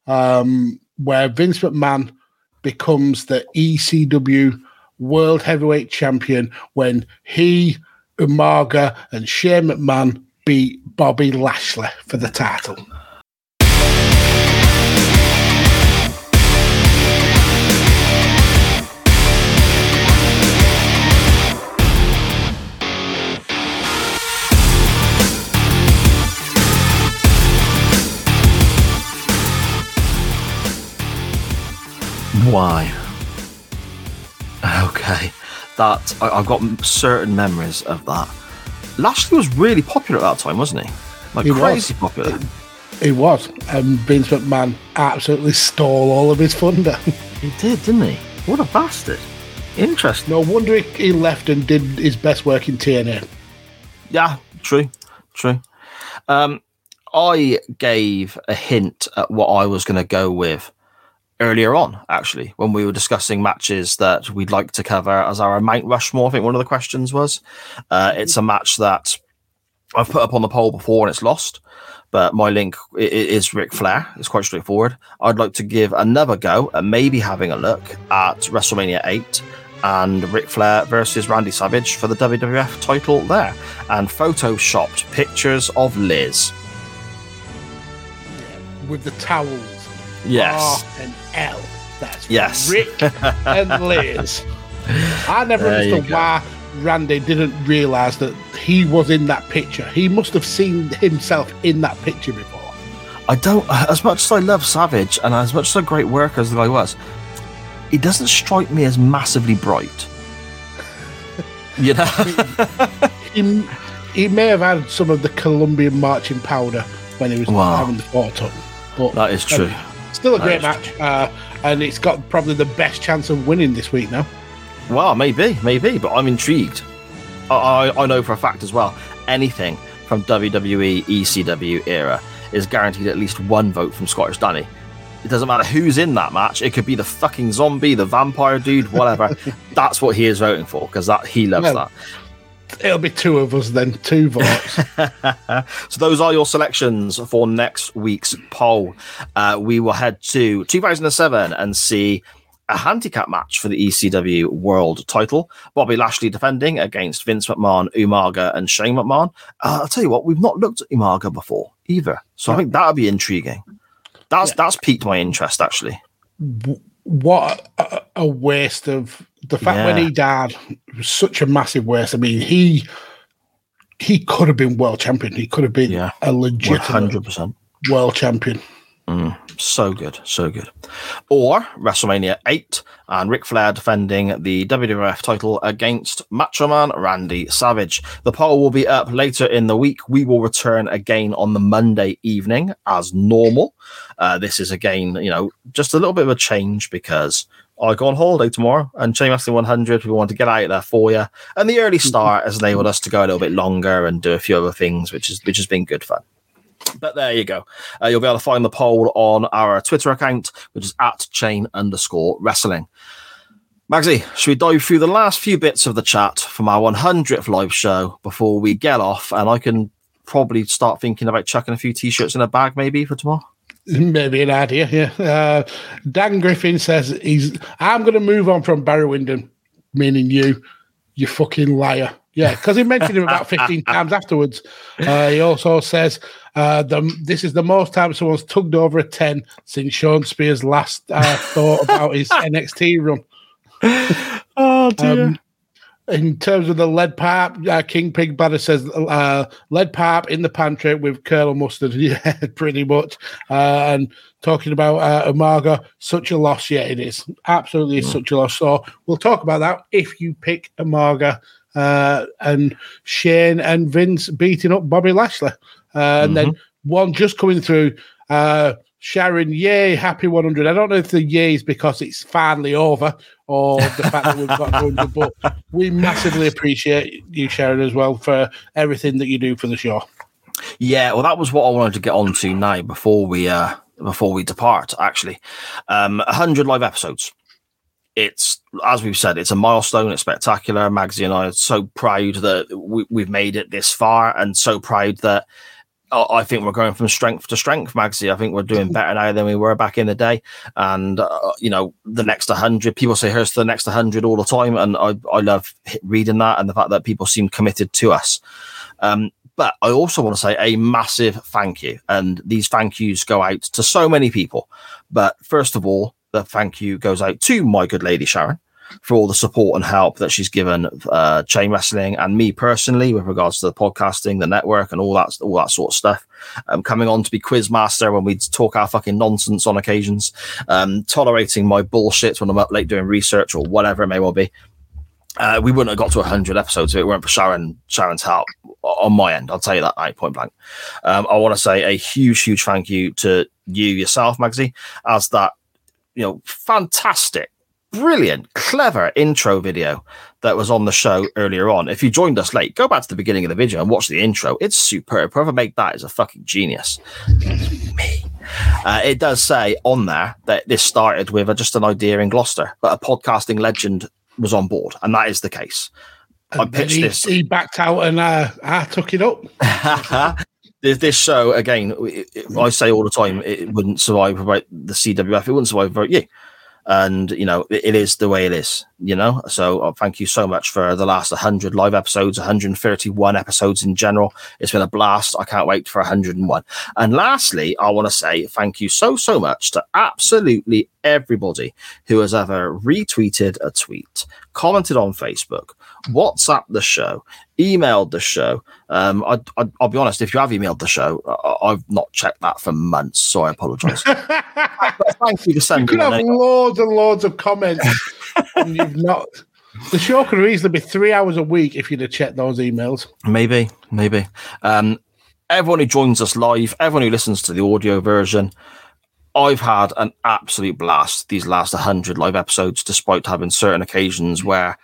Speaker 2: um, where Vince McMahon becomes the ECW World Heavyweight Champion when he, Umaga, and Shane McMahon beat Bobby Lashley for the title.
Speaker 1: Why? Okay, that I, I've got certain memories of that. Lashley was really popular at that time, wasn't he? Like
Speaker 2: He was.
Speaker 1: crazy popular.
Speaker 2: he was, and Vince McMahon absolutely stole all of his thunder.
Speaker 1: He did, didn't he? What a bastard! Interesting.
Speaker 2: no wonder he, he left and did his best work in TNA.
Speaker 1: Yeah, true, true. Um, I gave a hint at what I was going to go with earlier on, actually, when we were discussing matches that we'd like to cover as our Mount Rushmore. I think one of the questions was. Uh, it's a match that I've put up on the poll before and it's lost, but my link is Ric Flair. It's quite straightforward. I'd like to give another go at maybe having a look at WrestleMania 8 and Ric Flair versus Randy Savage for the WWF title there, and photoshopped pictures of Liz.
Speaker 2: with the towels.
Speaker 1: Yes.
Speaker 2: And L. That's
Speaker 1: Yes.
Speaker 2: Ric and Liz. I never
Speaker 1: There
Speaker 2: understood why Randy didn't realise that he was in that picture. He must have seen himself in that picture before.
Speaker 1: I don't. Uh, as much as I love Savage and as much as a great worker as the guy was, he doesn't strike me as massively bright. You know.
Speaker 2: He, he may have had some of the Colombian marching powder when he was
Speaker 1: Wow.
Speaker 2: having the photo. But
Speaker 1: that is true.
Speaker 2: Still a great match. Uh, and it's got probably the best chance of winning this week now.
Speaker 1: Well, maybe, maybe, but I'm intrigued. I, I, I know for a fact as well. Anything from WWE ECW era is guaranteed at least one vote from Scottish Danny. It doesn't matter who's in that match. It could be the fucking zombie, the vampire dude, whatever. That's what he is voting for because that he loves that.
Speaker 2: It'll be two of us then, two votes.
Speaker 1: so those are your selections for next week's poll. Uh, we will head to 2007 and see a handicap match for the ECW World Title. Bobby Lashley defending against Vince McMahon, Umaga, and Shane McMahon. Uh, I'll tell you what, we've not looked at Umaga before either, so I think that'll be intriguing. That's that's piqued my interest actually.
Speaker 2: what a, a waste of the fact when he died was such a massive waste. I mean, he he could have been world champion. He could have been
Speaker 1: Yeah.
Speaker 2: a legitimate
Speaker 1: hundred percent.
Speaker 2: world champion.
Speaker 1: So good, so good. Or WrestleMania 8 and Ric Flair defending the WWF title against Macho Man Randy Savage. The poll will be up later in the week. We will return again on the Monday evening as normal. Uh, this is again, you know, just a little bit of a change because I go on holiday tomorrow and Chain Wrestling 100. We want to get out there for you. And the early start has enabled us to go a little bit longer and do a few other things, which is which has been good fun. But there you go. Uh, you'll be able to find the poll on our Twitter account, which is at chain underscore wrestling. Magsy, should we dive through the last few bits of the chat from our 100th live show before we get off? And I can probably start thinking about chucking a few t shirts in a bag maybe for tomorrow.
Speaker 2: Maybe an idea, yeah. Uh, Dan Griffin says he's. I'm going to move on from Barry Windham, meaning you, you fucking liar. Yeah, because he mentioned him about 15 times afterwards. Uh, he also says uh, the, this is the most time someone's tugged over a 10 since Shawn Spears last uh, thought about his NXT run.
Speaker 1: Oh,
Speaker 2: Um, in terms of the lead pipe, uh, King Pig Bladder says uh, lead pipe in the pantry with Colonel Mustard. Yeah, pretty much. Uh, and talking about uh, Umaga, such a loss. Yeah, it is. Absolutely is such a loss. So we'll talk about that if you pick Umaga uh, and Shane and Vince beating up Bobby Lashley. Uh, and then one just coming through. Uh, Sharon, yay, happy 100. I don't know if the yay is because it's finally over or the fact that we've got 100, but we massively appreciate you, Sharon, as well for everything that you do for the show.
Speaker 1: Yeah, well, that was what I wanted to get on to now before we uh before we depart. Actually, um, hundred live episodes. It's as we've said, it's a milestone. It's spectacular. Magsy and I are so proud that we, we've made it this far, and so proud that I think we're going from strength to strength, Magsy. I think we're doing better now than we were back in the day. And uh, you know, the next hundred people say, "Here's the next hundred all the time," and I I love reading that and the fact that people seem committed to us. Um, but I also want to say a massive thank you. And these thank yous go out to so many people. But first of all, the thank you goes out to my good lady Sharon for all the support and help that she's given uh, chain wrestling and me personally with regards to the podcasting, the network, and all that all that sort of stuff. Um, coming on to be quiz master when we talk our fucking nonsense on occasions, um, tolerating my bullshit when I'm up late doing research or whatever it may well be. Uh, we wouldn't have got to 100 episodes if it weren't for Sharon Sharon's help on my end. I'll tell you that now, point blank. Um, I want to say a huge, huge thank you to you yourself, Magsy, as that you know fantastic, brilliant, clever intro video that was on the show earlier on. If you joined us late, go back to the beginning of the video and watch the intro. It's superb. Whoever made that is a fucking genius. Me. Uh, it does say on there that this started with a, just an idea in Gloucester, but a podcasting legend was on board, and that is the case. I
Speaker 2: And then
Speaker 1: pitched
Speaker 2: he,
Speaker 1: this.
Speaker 2: he backed out and uh, I took it up.
Speaker 1: this, this show again, it- it- I say all the time, it wouldn't survive without the CWF. It wouldn't survive without you. And you know, it, it is the way it is. you know. So uh, thank you so much for the last 100 live episodes, 131 episodes in general. It's been a blast. I can't wait for 101. And lastly, I want to say thank you so, so much to absolutely everybody who has ever retweeted a tweet, commented on Facebook, WhatsApp the show, emailed the show. Um, I, I, I'll be honest, if you have emailed the show, I, I've not checked that for months, so I apologize. But thank you for sending.
Speaker 2: You
Speaker 1: could
Speaker 2: have loads and loads of comments, and you've not. The show could easily be three hours a week if you'd have checked those emails.
Speaker 1: Maybe, maybe. Um, everyone who joins us live, everyone who listens to the audio version, I've had an absolute blast these last 100 live episodes, despite having certain occasions where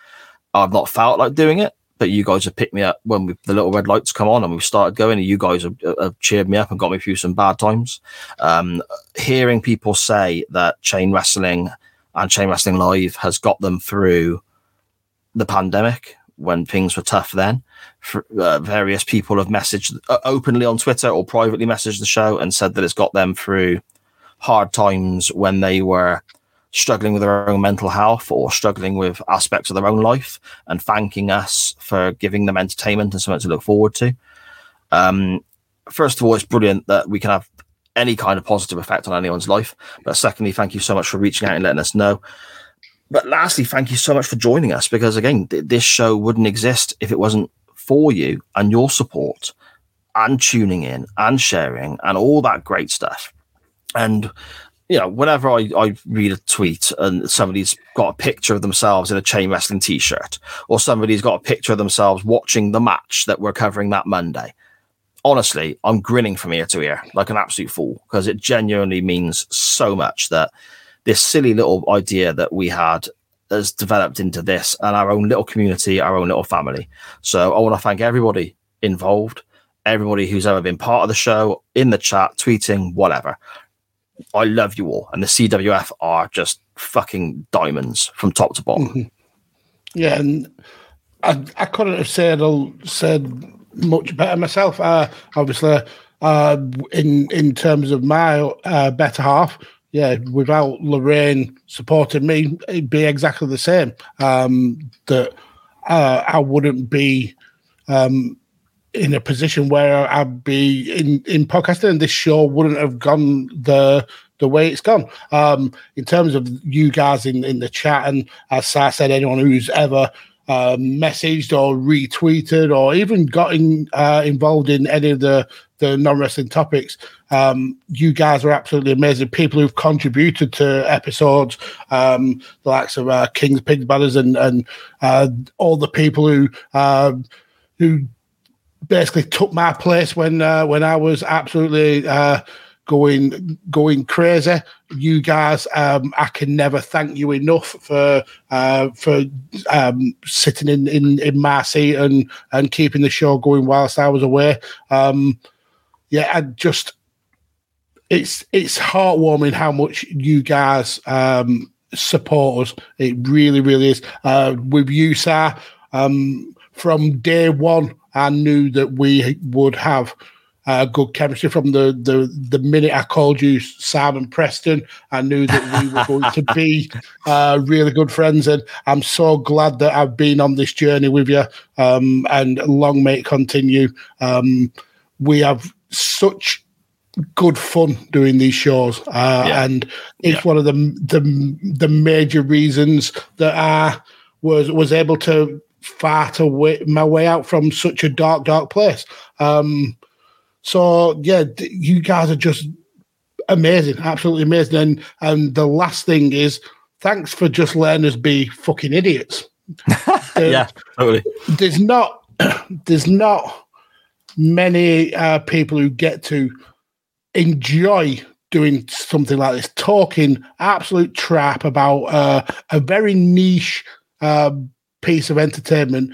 Speaker 1: I've not felt like doing it. But you guys have picked me up when we, the little red lights come on and we've started going. And you guys have, have cheered me up and got me through some bad times. Um, hearing people say that chain wrestling and chain wrestling live has got them through the pandemic when things were tough then. For, uh, various people have messaged uh, openly on Twitter or privately messaged the show and said that it's got them through hard times when they were struggling with their own mental health or struggling with aspects of their own life and thanking us for giving them entertainment and something to look forward to. Um, first of all, it's brilliant that we can have any kind of positive effect on anyone's life. But secondly, thank you so much for reaching out and letting us know. But lastly, thank you so much for joining us because again, th- this show wouldn't exist if it wasn't for you and your support and tuning in and sharing and all that great stuff. And you know, whenever I, I read a tweet and somebody's got a picture of themselves in a chain wrestling t-shirt, or somebody's got a picture of themselves watching the match that we're covering that Monday, honestly, I'm grinning from ear to ear like an absolute fool because it genuinely means so much that this silly little idea that we had has developed into this and our own little community, our own little family. So I want to thank everybody involved, everybody who's ever been part of the show, in the chat, tweeting, whatever. I love you all, and the CWF are just fucking diamonds from top to bottom.
Speaker 2: Yeah, and I, I couldn't have said said much better myself. Uh, obviously, uh, in in terms of my uh, better half, yeah, without Lorraine supporting me, it'd be exactly the same. Um, that uh, I wouldn't be um, in a position where I'd be in in podcasting, and this show wouldn't have gone the the way it's gone. Um, in terms of you guys in in the chat, and as I said, anyone who's ever uh, messaged or retweeted or even got in, uh, involved in any of the the non wrestling topics. Um, you guys are absolutely amazing. People who've contributed to episodes, um, the likes of uh, Kings, Pigs, Brothers, and and uh, all the people who uh, who basically took my place when uh, when I was absolutely uh, going going crazy. You guys, um, I can never thank you enough for uh, for um, sitting in, in in my seat and and keeping the show going whilst I was away. Um, yeah, I just it's it's heartwarming how much you guys um, support us. It really, really is. Uh, with you, sir, um, from day one, I knew that we would have uh, good chemistry from the, the the minute I called you Sam and Preston. I knew that we were going to be uh, really good friends, and I'm so glad that I've been on this journey with you. Um, and long may it continue. Um, we have such good fun doing these shows, uh,
Speaker 1: Yeah.
Speaker 2: and it's one of the, the the major reasons that I was was able to fart away my way out from such a dark, dark place. Um, so yeah, you guys are just amazing, absolutely amazing. And and the last thing is, thanks for just letting us be fucking idiots. There-
Speaker 1: Yeah, totally.
Speaker 2: there's not there's not many uh, people who get to enjoy doing something like this, talking absolute trap about uh, a very niche uh, piece of entertainment,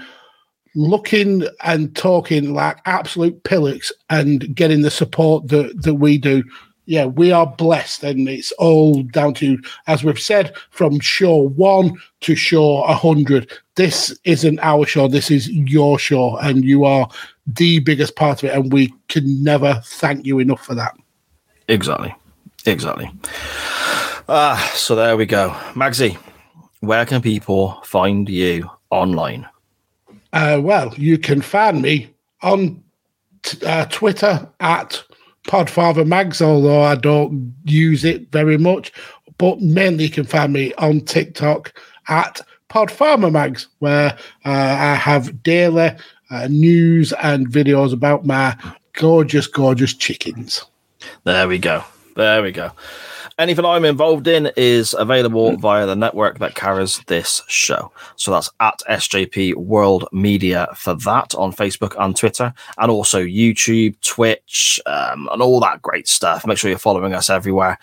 Speaker 2: looking and talking like absolute pillocks and getting the support that, that we do. Yeah, we are blessed, and it's all down to, as we've said, from show one to show a hundred. This isn't our show; this is your show, and you are the biggest part of it. And we can never thank you enough for that.
Speaker 1: Exactly. Exactly. Ah, so there we go. Magsy, where can people find you online?
Speaker 2: Uh, well, you can find me on t- uh, Twitter at PodfatherMags, although I don't use it very much. But mainly, you can find me on TikTok at PodfarmerMags, where uh, I have daily uh, news and videos about my gorgeous, gorgeous chickens.
Speaker 1: There we go. There we go. Anything I'm involved in is available via the network that carries this show. So that's at SJP World Media for that on Facebook and Twitter, and also YouTube, Twitch, um, and all that great stuff. Make sure you're following us everywhere.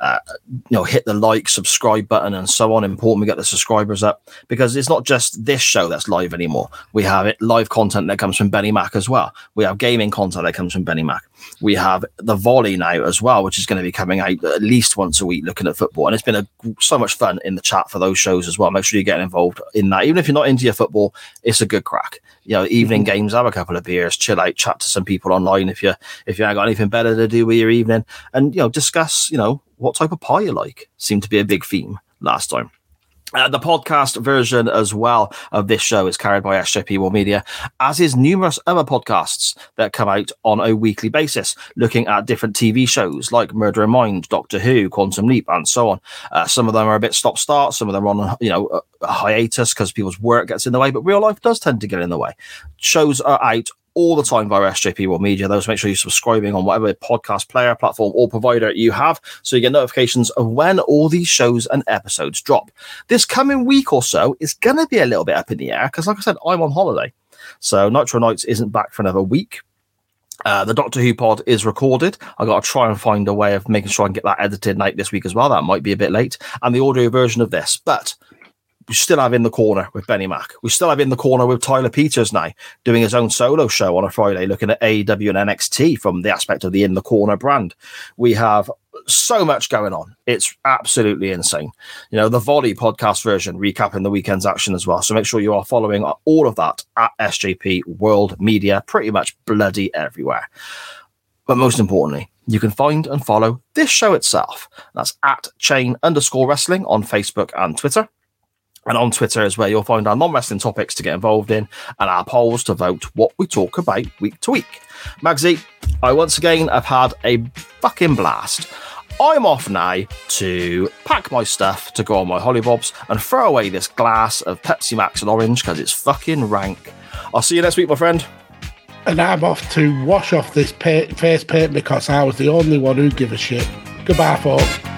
Speaker 1: Uh, you know, hit the like, subscribe button, and so on. Important we get the subscribers up because it's not just this show that's live anymore. We have it live content that comes from Benny Mac as well. We have gaming content that comes from Benny Mac. We have the volley now as well, which is going to be coming out at least once a week looking at football. And it's been a, so much fun in the chat for those shows as well. Make sure you get involved in that. Even if you're not into your football, it's a good crack. You know, evening mm-hmm. games, have a couple of beers, chill out, chat to some people online if you if you ain't got anything better to do with your evening, and you know, discuss, you know, what type of pie you like. Seemed to be a big theme last time. Uh, the podcast version as well of this show is carried by SJP World Media, as is numerous other podcasts that come out on a weekly basis, looking at different TV shows like Murder in Mind, Doctor Who, Quantum Leap, and so on. Uh, some of them are a bit stop start, some of them are on you know a hiatus because people's work gets in the way, but real life does tend to get in the way. Shows are out all the time via SJP World Media. Those make sure you're subscribing on whatever podcast player, platform, or provider you have, so you get notifications of when all these shows and episodes drop. This coming week or so is going to be a little bit up in the air because, like I said, I'm on holiday, so Nitro Nights isn't back for another week. Uh, the Doctor Who pod is recorded. I got to try and find a way of making sure I can get that edited late this week as well. That might be a bit late, and the audio version of this, but we still have in the corner with Benny Mac. We still have in the corner with Tyler Peters now doing his own solo show on a Friday, looking at AEW and NXT from the aspect of the in the corner brand. We have so much going on. It's absolutely insane. You know, the Volley podcast version recapping the weekend's action as well. So make sure you are following all of that at SJP World Media, pretty much bloody everywhere. But most importantly, you can find and follow this show itself. That's at chain underscore wrestling on Facebook and Twitter. And on Twitter is where you'll find our non wrestling topics to get involved in and our polls to vote what we talk about week to week. Magsy, I once again have had a fucking blast. I'm off now to pack my stuff to go on my hollybobs and throw away this glass of Pepsi Max and orange because it's fucking rank. I'll see you next week, my friend.
Speaker 2: And I'm off to wash off this face paint because I was the only one who give a shit. Goodbye, folks.